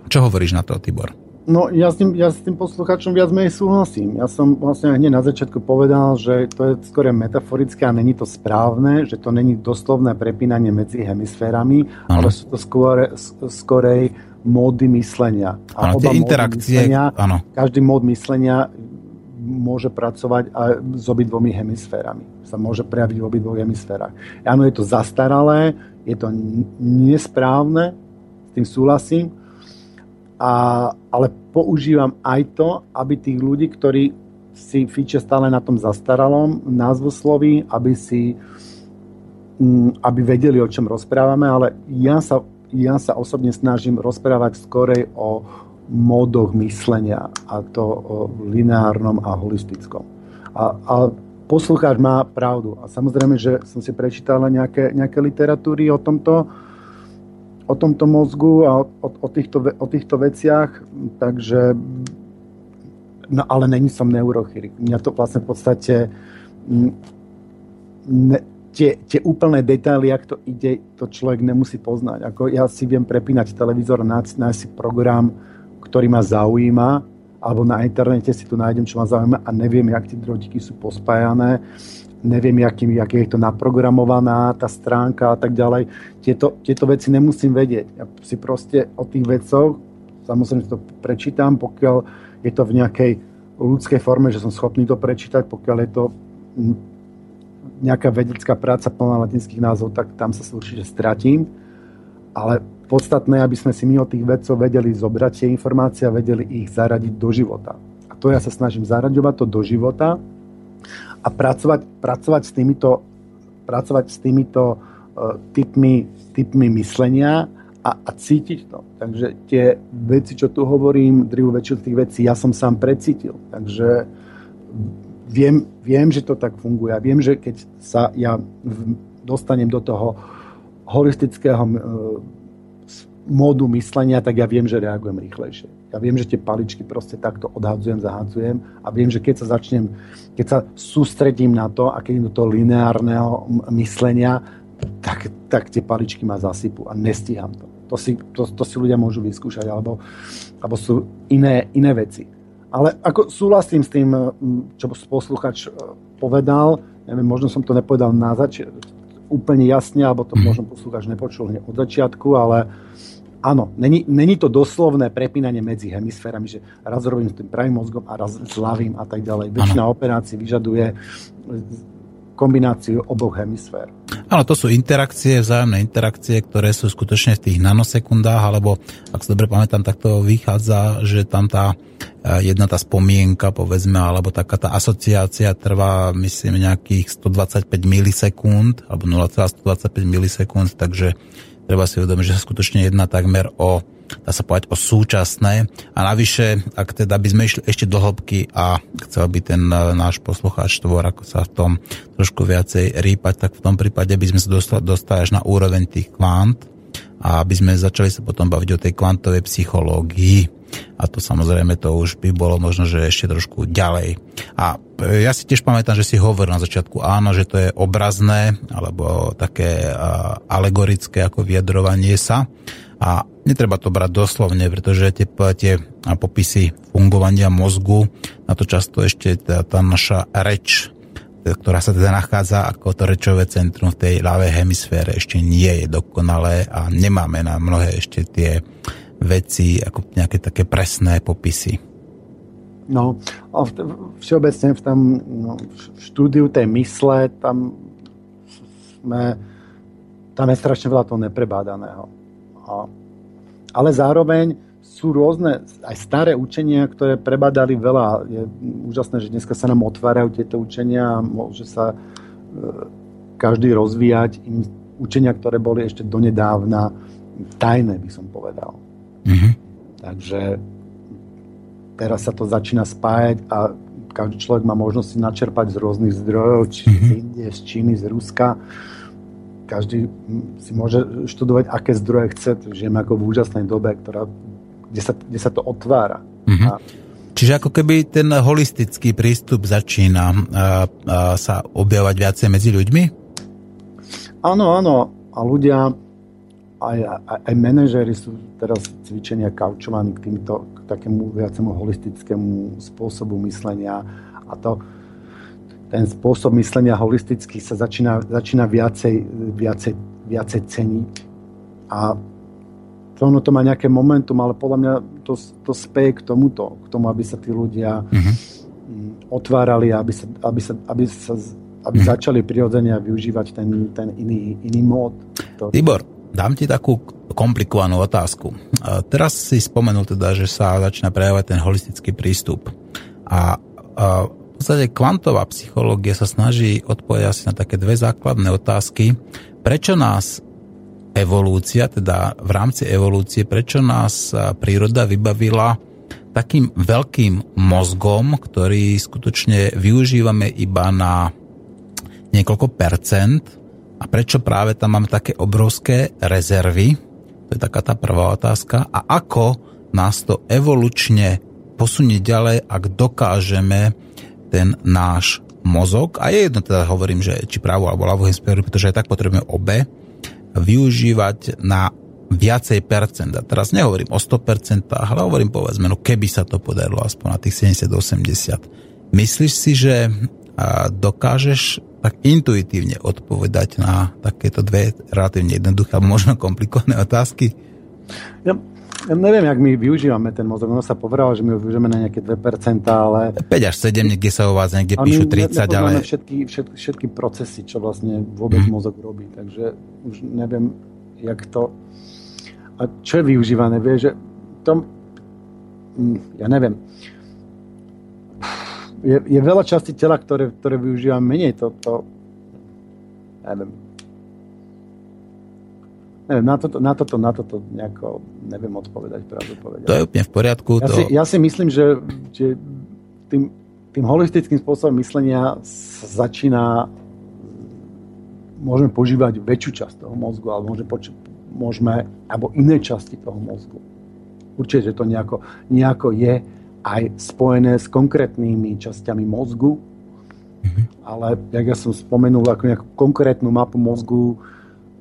Čo hovoríš na to, Tibor? No ja s, tým, ja s tým poslucháčom viac menej súhlasím. Ja som vlastne hneď na začiatku povedal, že to je skôr metaforické a není to správne, že to není doslovné prepínanie medzi hemisférami, ano. ale sú to skôr, skorej módy myslenia. A ano, oba interakcie, myslenia, ano. každý mód myslenia môže pracovať aj s obidvomi hemisférami. Sa môže prejaviť v obidvoch hemisférach. Áno, je to zastaralé, je to nesprávne, s tým súhlasím, a, ale používam aj to, aby tých ľudí, ktorí si fíče stále na tom zastaralom názvosloví, aby si mm, aby vedeli, o čom rozprávame, ale ja sa, ja sa osobne snažím rozprávať skorej o, módoch myslenia a to o lineárnom a holistickom. A, a poslucháč má pravdu. A samozrejme, že som si prečítal nejaké, nejaké literatúry o tomto, o tomto mozgu a o, o, týchto, o týchto veciach, takže no ale není som neurochirurg. Mňa to vlastne v podstate ne, tie, tie úplné detaily, jak to ide, to človek nemusí poznať. Ako ja si viem prepínať televízor, nájsť, nájsť si program, ktorý ma zaujíma, alebo na internete si tu nájdem, čo ma zaujíma a neviem, jak tie drotiky sú pospájané, neviem, jakým, jak je to naprogramovaná, tá stránka a tak ďalej. Tieto, tieto veci nemusím vedieť. Ja si proste o tých vecoch, samozrejme to prečítam, pokiaľ je to v nejakej ľudskej forme, že som schopný to prečítať, pokiaľ je to nejaká vedecká práca plná latinských názov, tak tam sa určite stratím. Ale podstatné, aby sme si my od tých vedcov vedeli zobrať tie informácie a vedeli ich zaradiť do života. A to ja sa snažím zaraďovať to do života a pracovať, pracovať s týmito, pracovať s týmito uh, typmi, typmi myslenia a, a cítiť to. Takže tie veci, čo tu hovorím, drivu väčšinu tých vecí, ja som sám precítil. Takže viem, viem, že to tak funguje. Viem, že keď sa ja dostanem do toho holistického uh, módu myslenia, tak ja viem, že reagujem rýchlejšie. Ja viem, že tie paličky proste takto odhadzujem, zahadzujem a viem, že keď sa začnem, keď sa sústredím na to a keď do toho lineárneho myslenia, tak, tak tie paličky ma zasypú a nestíham to. To si, to, to si ľudia môžu vyskúšať, alebo, alebo sú iné, iné veci. Ale ako súhlasím s tým, čo posluchač e, povedal, neviem, možno som to nepovedal na zač- úplne jasne, alebo to mm. možno posluchač nepočul od začiatku, ale uh, áno, není, není to doslovné prepínanie medzi hemisférami, že raz robím s tým pravým mozgom a raz s ľavým a tak ďalej. Väčšina operácií vyžaduje kombináciu oboch hemisfér. Áno, to sú interakcie, vzájomné interakcie, ktoré sú skutočne v tých nanosekundách, alebo ak sa dobre pamätám, tak to vychádza, že tam tá e, jedna tá spomienka, povedzme, alebo taká tá asociácia trvá, myslím, nejakých 125 milisekúnd, alebo 0,125 milisekúnd, takže treba si uvedomiť, že sa skutočne jedná takmer o dá sa povedať o súčasné. A navyše, ak teda by sme išli ešte do hĺbky a chcel by ten e, náš poslucháč tvor ako sa v tom trošku viacej rýpať, tak v tom prípade by sme sa dostali, dostali až na úroveň tých kvant a aby sme začali sa potom baviť o tej kvantovej psychológii a to samozrejme to už by bolo možno, že ešte trošku ďalej. A ja si tiež pamätám, že si hovoril na začiatku, áno, že to je obrazné alebo také alegorické ako vyjadrovanie sa a netreba to brať doslovne, pretože tie, tie popisy fungovania mozgu, na to často ešte tá, tá naša reč, ktorá sa teda nachádza ako to rečové centrum v tej ľavej hemisfére, ešte nie je dokonalé a nemáme na mnohé ešte tie veci, ako nejaké také presné popisy. No, v, všeobecne v tom no, v štúdiu tej mysle, tam sme, tam je strašne veľa toho neprebádaného. A, ale zároveň sú rôzne, aj staré učenia, ktoré prebadali veľa. Je úžasné, že dneska sa nám otvárajú tieto učenia a môže sa e, každý rozvíjať. Učenia, ktoré boli ešte donedávna tajné, by som povedal. Mm-hmm. Takže teraz sa to začína spájať a každý človek má možnosť si načerpať z rôznych zdrojov, či mm-hmm. z Indie, z Číny, z Ruska. Každý si môže študovať, aké zdroje chce. Žijeme ako v úžasnej dobe, ktorá, kde, sa, kde sa to otvára. Mm-hmm. A, Čiže ako keby ten holistický prístup začína a, a sa objavovať viacej medzi ľuďmi? Áno, áno. A ľudia aj, aj, aj manažéri sú teraz cvičenia kaučovaní k týmto, k takému viacemu holistickému spôsobu myslenia a to, ten spôsob myslenia holistický sa začína, začína viacej, viacej, viacej ceniť a to ono to má nejaké momentum, ale podľa mňa to, to speje k tomuto, k tomu, aby sa tí ľudia mm-hmm. otvárali, aby, sa, aby, sa, aby, sa, aby hmm. začali prirodzene využívať ten, ten iný, iný mód. To... Tibor, dám ti takú komplikovanú otázku. Teraz si spomenul teda, že sa začína prejavovať ten holistický prístup. A, a v podstate kvantová psychológia sa snaží odpovedať asi na také dve základné otázky. Prečo nás evolúcia, teda v rámci evolúcie, prečo nás príroda vybavila takým veľkým mozgom, ktorý skutočne využívame iba na niekoľko percent a prečo práve tam máme také obrovské rezervy, to je taká tá prvá otázka, a ako nás to evolučne posunie ďalej, ak dokážeme ten náš mozog, a je jedno teda hovorím, že či právo alebo ľavú hemisféru, pretože aj tak potrebujeme obe, využívať na viacej percent. A teraz nehovorím o 100%, ale hovorím povedzme, no keby sa to podarilo aspoň na tých 70-80. Myslíš si, že dokážeš tak intuitívne odpovedať na takéto dve relatívne jednoduché a možno komplikované otázky? Ja, ja neviem, jak my využívame ten mozog. Ono sa povedalo, že my ho využívame na nejaké 2%, ale... 5 až 7, niekde sa u vás niekde píšu 30, ale... Všetky, všetky, všetky procesy, čo vlastne vôbec hmm. mozog robí. Takže už neviem, jak to... A čo je využívané? Vieš, že tom... Hm, ja neviem je, je veľa častí tela, ktoré, ktoré využívam menej. To, to neviem. Neviem, na toto, na toto, na toto nejako neviem odpovedať, pravdu povedať. To je úplne v poriadku. Ja, to... si, ja si myslím, že, že tým, tým holistickým spôsobom myslenia začína môžeme požívať väčšiu časť toho mozgu, alebo môžeme, poč- môžeme alebo iné časti toho mozgu. Určite, že to nejako, nejako je aj spojené s konkrétnymi časťami mozgu, mm-hmm. ale jak ja som spomenul ako nejakú konkrétnu mapu mozgu,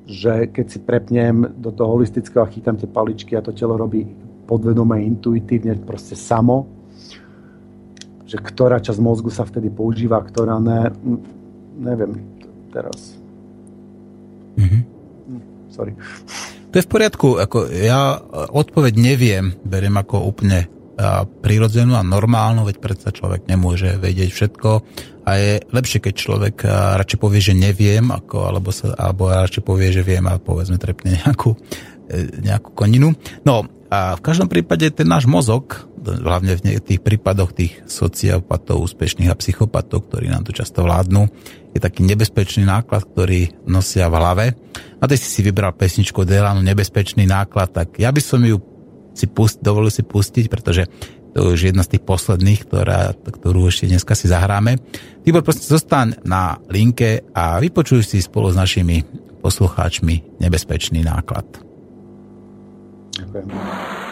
že keď si prepnem do toho holistického a chytám tie paličky a to telo robí podvedome, intuitívne, proste samo, že ktorá časť mozgu sa vtedy používa, ktorá ne, neviem teraz. Mm-hmm. Sorry. To je v poriadku, ako ja odpoveď neviem, beriem ako úplne prirodzenú a normálnu, veď predsa človek nemôže vedieť všetko a je lepšie, keď človek radšej povie, že neviem, ako, alebo, sa, alebo radšej povie, že viem a povedzme trepne nejakú, e, nejakú koninu. No a v každom prípade ten náš mozog, hlavne v tých prípadoch tých sociopatov, úspešných a psychopatov, ktorí nám tu často vládnu, je taký nebezpečný náklad, ktorý nosia v hlave. A ty si si vybral pesničku Delanu Nebezpečný náklad, tak ja by som ju si pust, dovolil si pustiť, pretože to je už jedna z tých posledných, ktorá, ktorú ešte dneska si zahráme. Tibor, prosím, zostaň na linke a vypočuj si spolu s našimi poslucháčmi nebezpečný náklad. Ďakujem.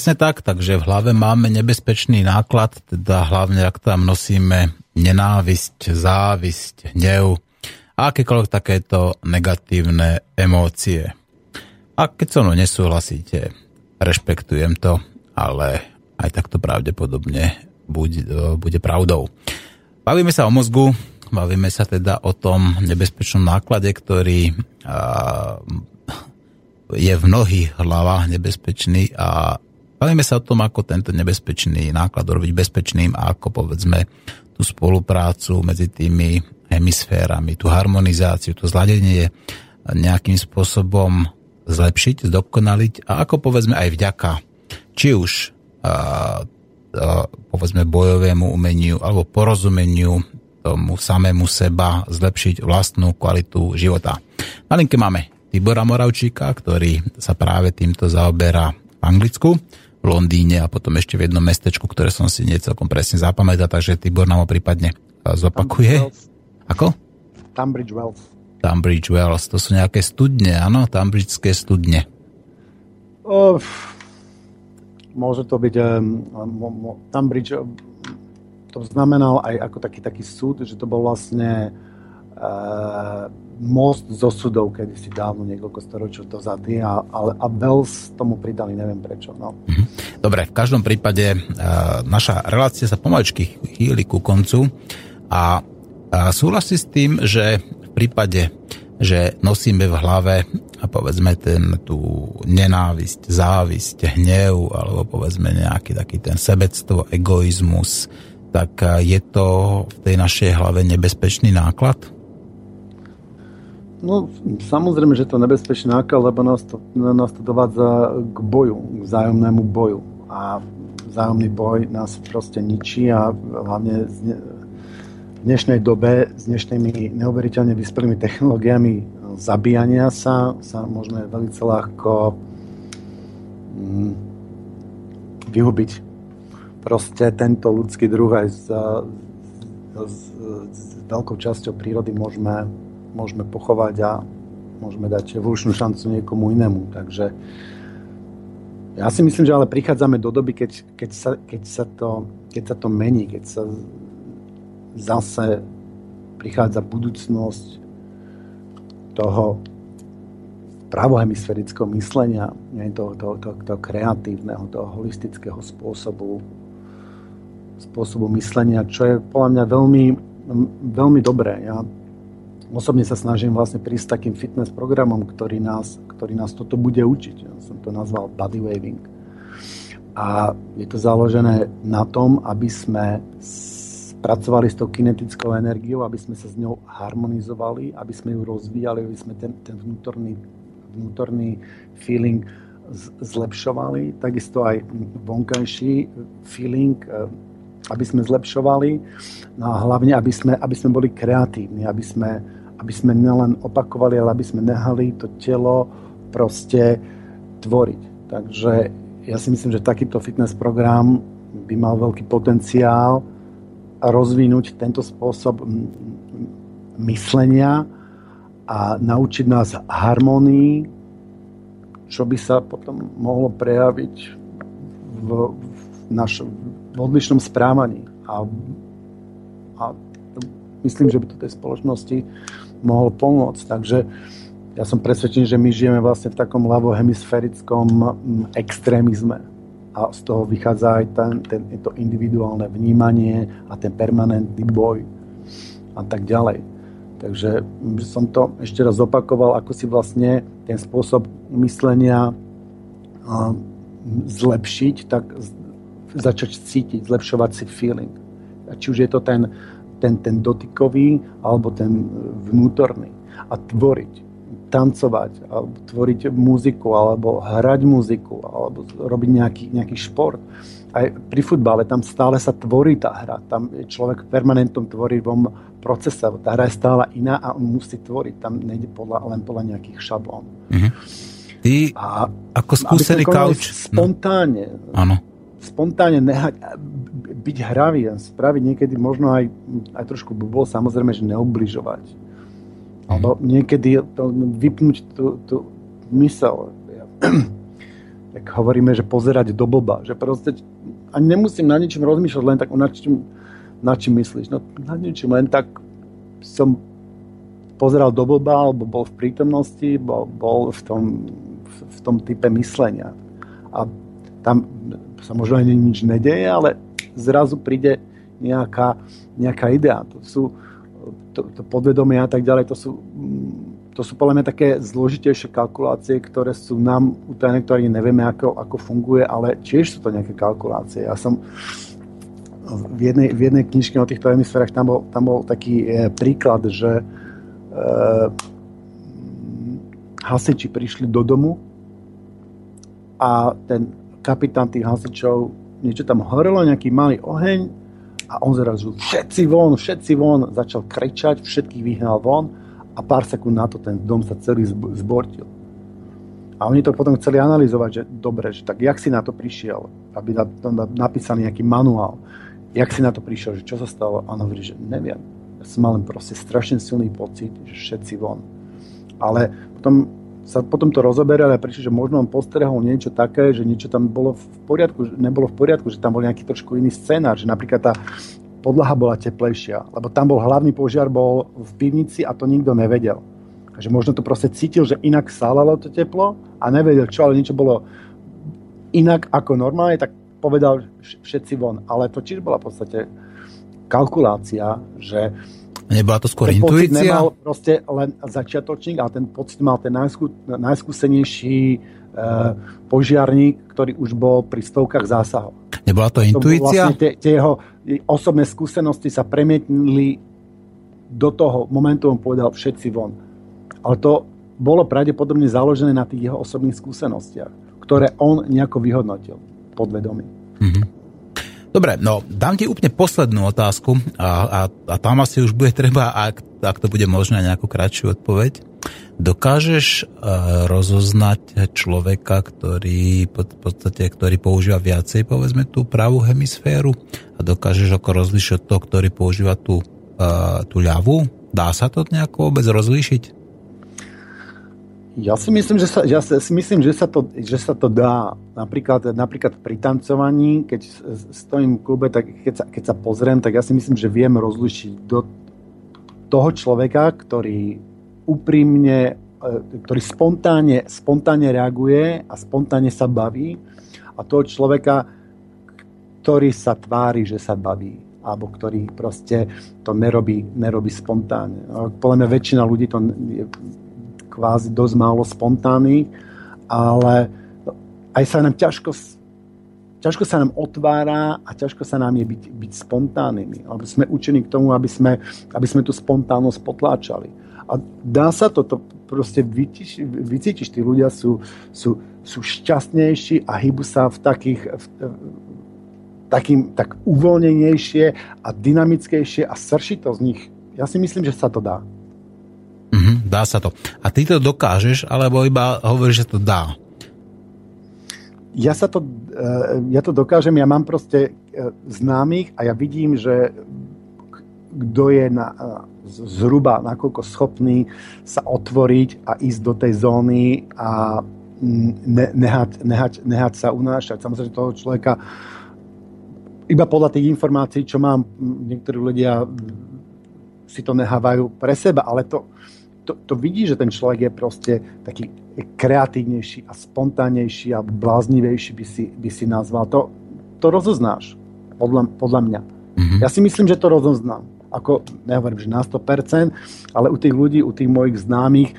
Presne tak, takže v hlave máme nebezpečný náklad, teda hlavne ak tam nosíme nenávisť, závisť, hnev a akékoľvek takéto negatívne emócie. A keď so mnou nesúhlasíte, rešpektujem to, ale aj takto pravdepodobne bude, bude pravdou. Bavíme sa o mozgu, bavíme sa teda o tom nebezpečnom náklade, ktorý je v mnohých hlavách nebezpečný a Bavíme sa o tom, ako tento nebezpečný náklad robiť bezpečným a ako povedzme tú spoluprácu medzi tými hemisférami, tú harmonizáciu, to zladenie nejakým spôsobom zlepšiť, zdokonaliť a ako povedzme aj vďaka či už a, a, povedzme bojovému umeniu alebo porozumeniu tomu samému seba zlepšiť vlastnú kvalitu života. Na linke máme Tibora Moravčíka, ktorý sa práve týmto zaoberá v Anglicku Londýne a potom ešte v jednom mestečku, ktoré som si necelkom presne zapamätal, takže Tibor nám ho prípadne zopakuje. Ako? Tunbridge Wells. Tunbridge Wells, to sú nejaké studne, áno? Tunbridgeské studne. Uh, môže to byť um, mo, Tunbridge to znamenal aj ako taký, taký súd, že to bol vlastne most zo sudov, kedy si dávno niekoľko storočí dozady a, a, a Wells tomu pridali, neviem prečo. No. Mhm. Dobre, v každom prípade uh, naša relácia sa pomaličky chýli ku koncu a, a súhlasí s tým, že v prípade, že nosíme v hlave a povedzme ten, tú nenávisť, závisť, hnev alebo povedzme nejaký taký ten sebectvo, egoizmus, tak je to v tej našej hlave nebezpečný náklad? No, samozrejme, že to je nebezpečný lebo nás to, nás to dovádza k boju, k vzájomnému boju. A vzájomný boj nás proste ničí a hlavne v dnešnej dobe s dnešnými neuveriteľne vyspelými technológiami zabíjania sa sa môžeme veľmi ľahko mm, vyhubiť. Proste tento ľudský druh aj s, s, s veľkou časťou prírody môžeme môžeme pochovať a môžeme dať evolučnú šancu niekomu inému. Takže ja si myslím, že ale prichádzame do doby, keď, keď, sa, keď, sa, to, keď sa to mení, keď sa zase prichádza budúcnosť toho pravohemisférického myslenia, nie toho, toho, toho, toho kreatívneho, toho holistického spôsobu, spôsobu myslenia, čo je podľa mňa veľmi, veľmi dobré. Ja osobne sa snažím vlastne prísť takým fitness programom, ktorý nás, ktorý nás toto bude učiť. Ja som to nazval body waving. A je to založené na tom, aby sme pracovali s tou kinetickou energiou, aby sme sa s ňou harmonizovali, aby sme ju rozvíjali, aby sme ten, ten vnútorný, vnútorný feeling zlepšovali, takisto aj vonkajší feeling, e, aby sme zlepšovali, no a hlavne, aby sme, aby sme boli kreatívni, aby sme, aby sme nielen opakovali, ale aby sme nehali to telo proste tvoriť. Takže ja si myslím, že takýto fitness program by mal veľký potenciál rozvinúť tento spôsob myslenia a naučiť nás harmonii, čo by sa potom mohlo prejaviť v, v našom v odlišnom správaní. A, a myslím, že by to tej spoločnosti mohlo pomôcť. Takže ja som presvedčený, že my žijeme vlastne v takom ľavohemisférickom extrémizme a z toho vychádza aj ten, ten, to individuálne vnímanie a ten permanentný boj a tak ďalej. Takže som to ešte raz opakoval, ako si vlastne ten spôsob myslenia zlepšiť, tak začať cítiť, zlepšovať si feeling. Či už je to ten, ten, ten dotykový alebo ten vnútorný. A tvoriť tancovať, alebo tvoriť muziku, alebo hrať muziku, alebo robiť nejaký, nejaký šport. Aj pri futbale tam stále sa tvorí tá hra. Tam je človek v permanentnom tvorivom procese. Tá hra je stále iná a on musí tvoriť. Tam nejde podľa, len podľa nejakých šablón. Mm-hmm. Ty a, ako skúsený kauč... Spontánne. No. Spontánne nehať, byť hravý a spraviť niekedy možno aj, aj trošku by bolo samozrejme, že neubližovať alebo niekedy to, vypnúť tú, tú mysel. Tak (clears throat) hovoríme, že pozerať do blba. Že proste ani nemusím na ničom rozmýšľať, len tak na čím, na čím myslíš. No na ničom, len tak som pozeral do blba, alebo bol v prítomnosti, bol, bol v, tom, v tom type myslenia. A tam sa možno ani nič nedeje, ale zrazu príde nejaká, nejaká idea. To sú, to, to podvedomie a tak ďalej, to sú, mm, to sú podľa mňa také zložitejšie kalkulácie, ktoré sú nám utajené, ktoré nevieme, ako, ako funguje, ale tiež sú to nejaké kalkulácie. Ja som v jednej, v jednej knižke o týchto hemisférach, tam bol, tam bol taký e, príklad, že e, hasiči prišli do domu a ten kapitán tých hasičov, niečo tam horelo, nejaký malý oheň a on zrazu všetci von, všetci von, začal kričať, všetkých vyhnal von a pár sekúnd na to ten dom sa celý zbortil. A oni to potom chceli analyzovať, že dobre, že tak jak si na to prišiel, aby napísali nejaký manuál, jak si na to prišiel, že čo sa stalo. A on hovorí, že neviem. Ja som mal len proste strašne silný pocit, že všetci von. Ale potom sa potom to rozoberali a prišli, že možno on postrehol niečo také, že niečo tam bolo v poriadku, nebolo v poriadku, že tam bol nejaký trošku iný scenár, že napríklad tá podlaha bola teplejšia, lebo tam bol hlavný požiar bol v pivnici a to nikto nevedel. Takže možno to proste cítil, že inak sálalo to teplo a nevedel čo, ale niečo bolo inak ako normálne, tak povedal všetci von. Ale to tiež bola v podstate kalkulácia, že Nebola to skôr ten intuícia? Pocit nemal proste len začiatočník, ale ten pocit mal ten najskú, najskúsenejší e, požiarník, ktorý už bol pri stovkách zásahov. Nebola to intuícia? To vlastne tie, tie jeho osobné skúsenosti sa premietnili do toho momentu, on povedal všetci von. Ale to bolo pravdepodobne založené na tých jeho osobných skúsenostiach, ktoré on nejako vyhodnotil podvedomí. Mm-hmm. Dobre, no dám ti úplne poslednú otázku a, a, a tam asi už bude treba, ak, ak to bude možné, nejakú kratšiu odpoveď. Dokážeš uh, rozoznať človeka, ktorý v podstate, ktorý používa viacej, povedzme, tú pravú hemisféru a dokážeš ako rozlišiť to, ktorý používa tú, uh, tú ľavú? Dá sa to nejako vôbec rozlíšiť? Ja si myslím, že sa, ja si myslím, že sa, to, že sa to dá. Napríklad, napríklad pri tancovaní, keď stojím v klube, tak keď sa, keď sa pozriem, tak ja si myslím, že viem rozlišiť do toho človeka, ktorý úprimne, e, ktorý spontánne, spontánne reaguje a spontánne sa baví a toho človeka, ktorý sa tvári, že sa baví alebo ktorý proste to nerobí, nerobí spontánne. Podľa mňa väčšina ľudí to kvázi dosť málo spontánnych, ale aj sa nám ťažko ťažko sa nám otvára a ťažko sa nám je byť, byť spontánnymi. Lebo sme učení k tomu, aby sme, aby sme tú spontánnosť potláčali. A dá sa to, to proste vycítiš, vycítiš tí ľudia sú, sú, sú šťastnejší a hýbu sa v takých v, takým, tak uvoľnenejšie a dynamickejšie a srší z nich. Ja si myslím, že sa to dá. Dá sa to. A ty to dokážeš, alebo iba hovoríš, že to dá? Ja sa to, eh, ja to dokážem, ja mám proste eh, známych a ja vidím, že kto je na, eh, zhruba nakoľko schopný sa otvoriť a ísť do tej zóny a ne, nehať, nehať, nehať sa unášať. Samozrejme toho človeka iba podľa tých informácií, čo mám, niektorí ľudia si to nehávajú pre seba, ale to, to, to vidí, že ten človek je proste taký kreatívnejší a spontánnejší a bláznivejší by si, by si nazval. To, to rozoznáš, podľa, podľa mňa. Mm-hmm. Ja si myslím, že to rozoznám. Ako, nehovorím, že na 100%, ale u tých ľudí, u tých mojich známych e,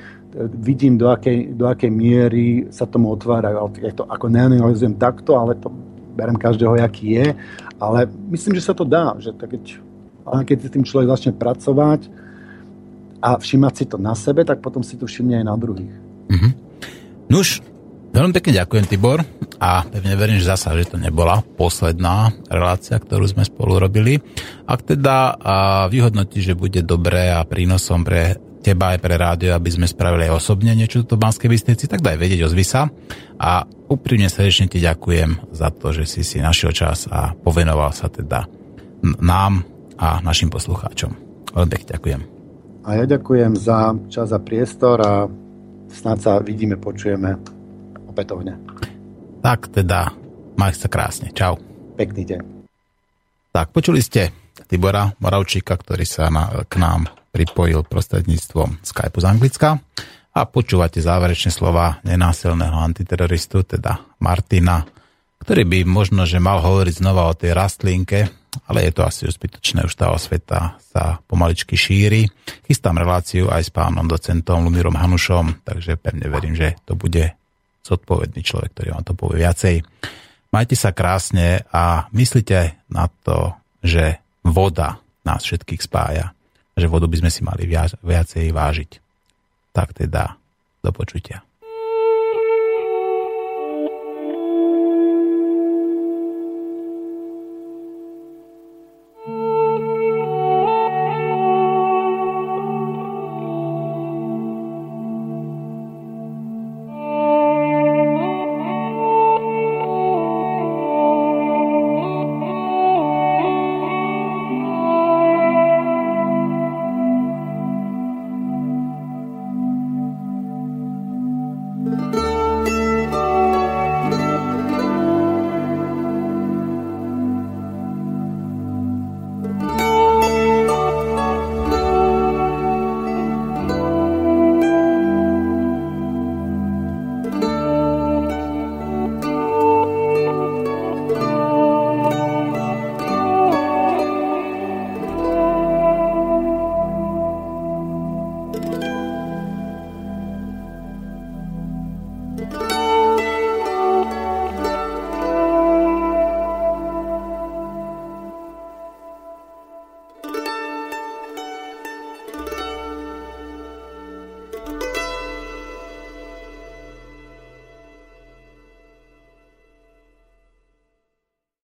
vidím, do akej, do akej miery sa tomu otvárajú. Ja to ako neanalizujem takto, ale to berem každého, jaký je. Ale myslím, že sa to dá. Že tak keď, keď s tým človek začne pracovať a všimať si to na sebe, tak potom si to všimne aj na druhých. Mm-hmm. Nuž, veľmi pekne ďakujem, Tibor. A pevne verím, že zasa, že to nebola posledná relácia, ktorú sme spolu robili. Ak teda vyhodnotí, že bude dobré a prínosom pre teba aj pre rádio, aby sme spravili aj osobne niečo do Banskej Bystrici, tak daj vedieť, ozvi sa. A úprimne srdečne ti ďakujem za to, že si si našiel čas a povenoval sa teda nám a našim poslucháčom. Veľmi pekne ďakujem. A ja ďakujem za čas a priestor a snad sa vidíme, počujeme opätovne. Tak teda, maj sa krásne. Čau. Pekný deň. Tak, počuli ste Tibora Moravčíka, ktorý sa na, k nám pripojil prostredníctvom Skype z Anglicka a počúvate záverečné slova nenásilného antiteroristu, teda Martina, ktorý by možno, že mal hovoriť znova o tej rastlinke, ale je to asi zbytočné, už tá osveta sa pomaličky šíri. Chystám reláciu aj s pánom docentom Lumírom Hanušom, takže pevne verím, že to bude zodpovedný človek, ktorý vám to povie viacej. Majte sa krásne a myslíte na to, že voda nás všetkých spája že vodu by sme si mali viac, viacej vážiť. Tak teda, do počutia.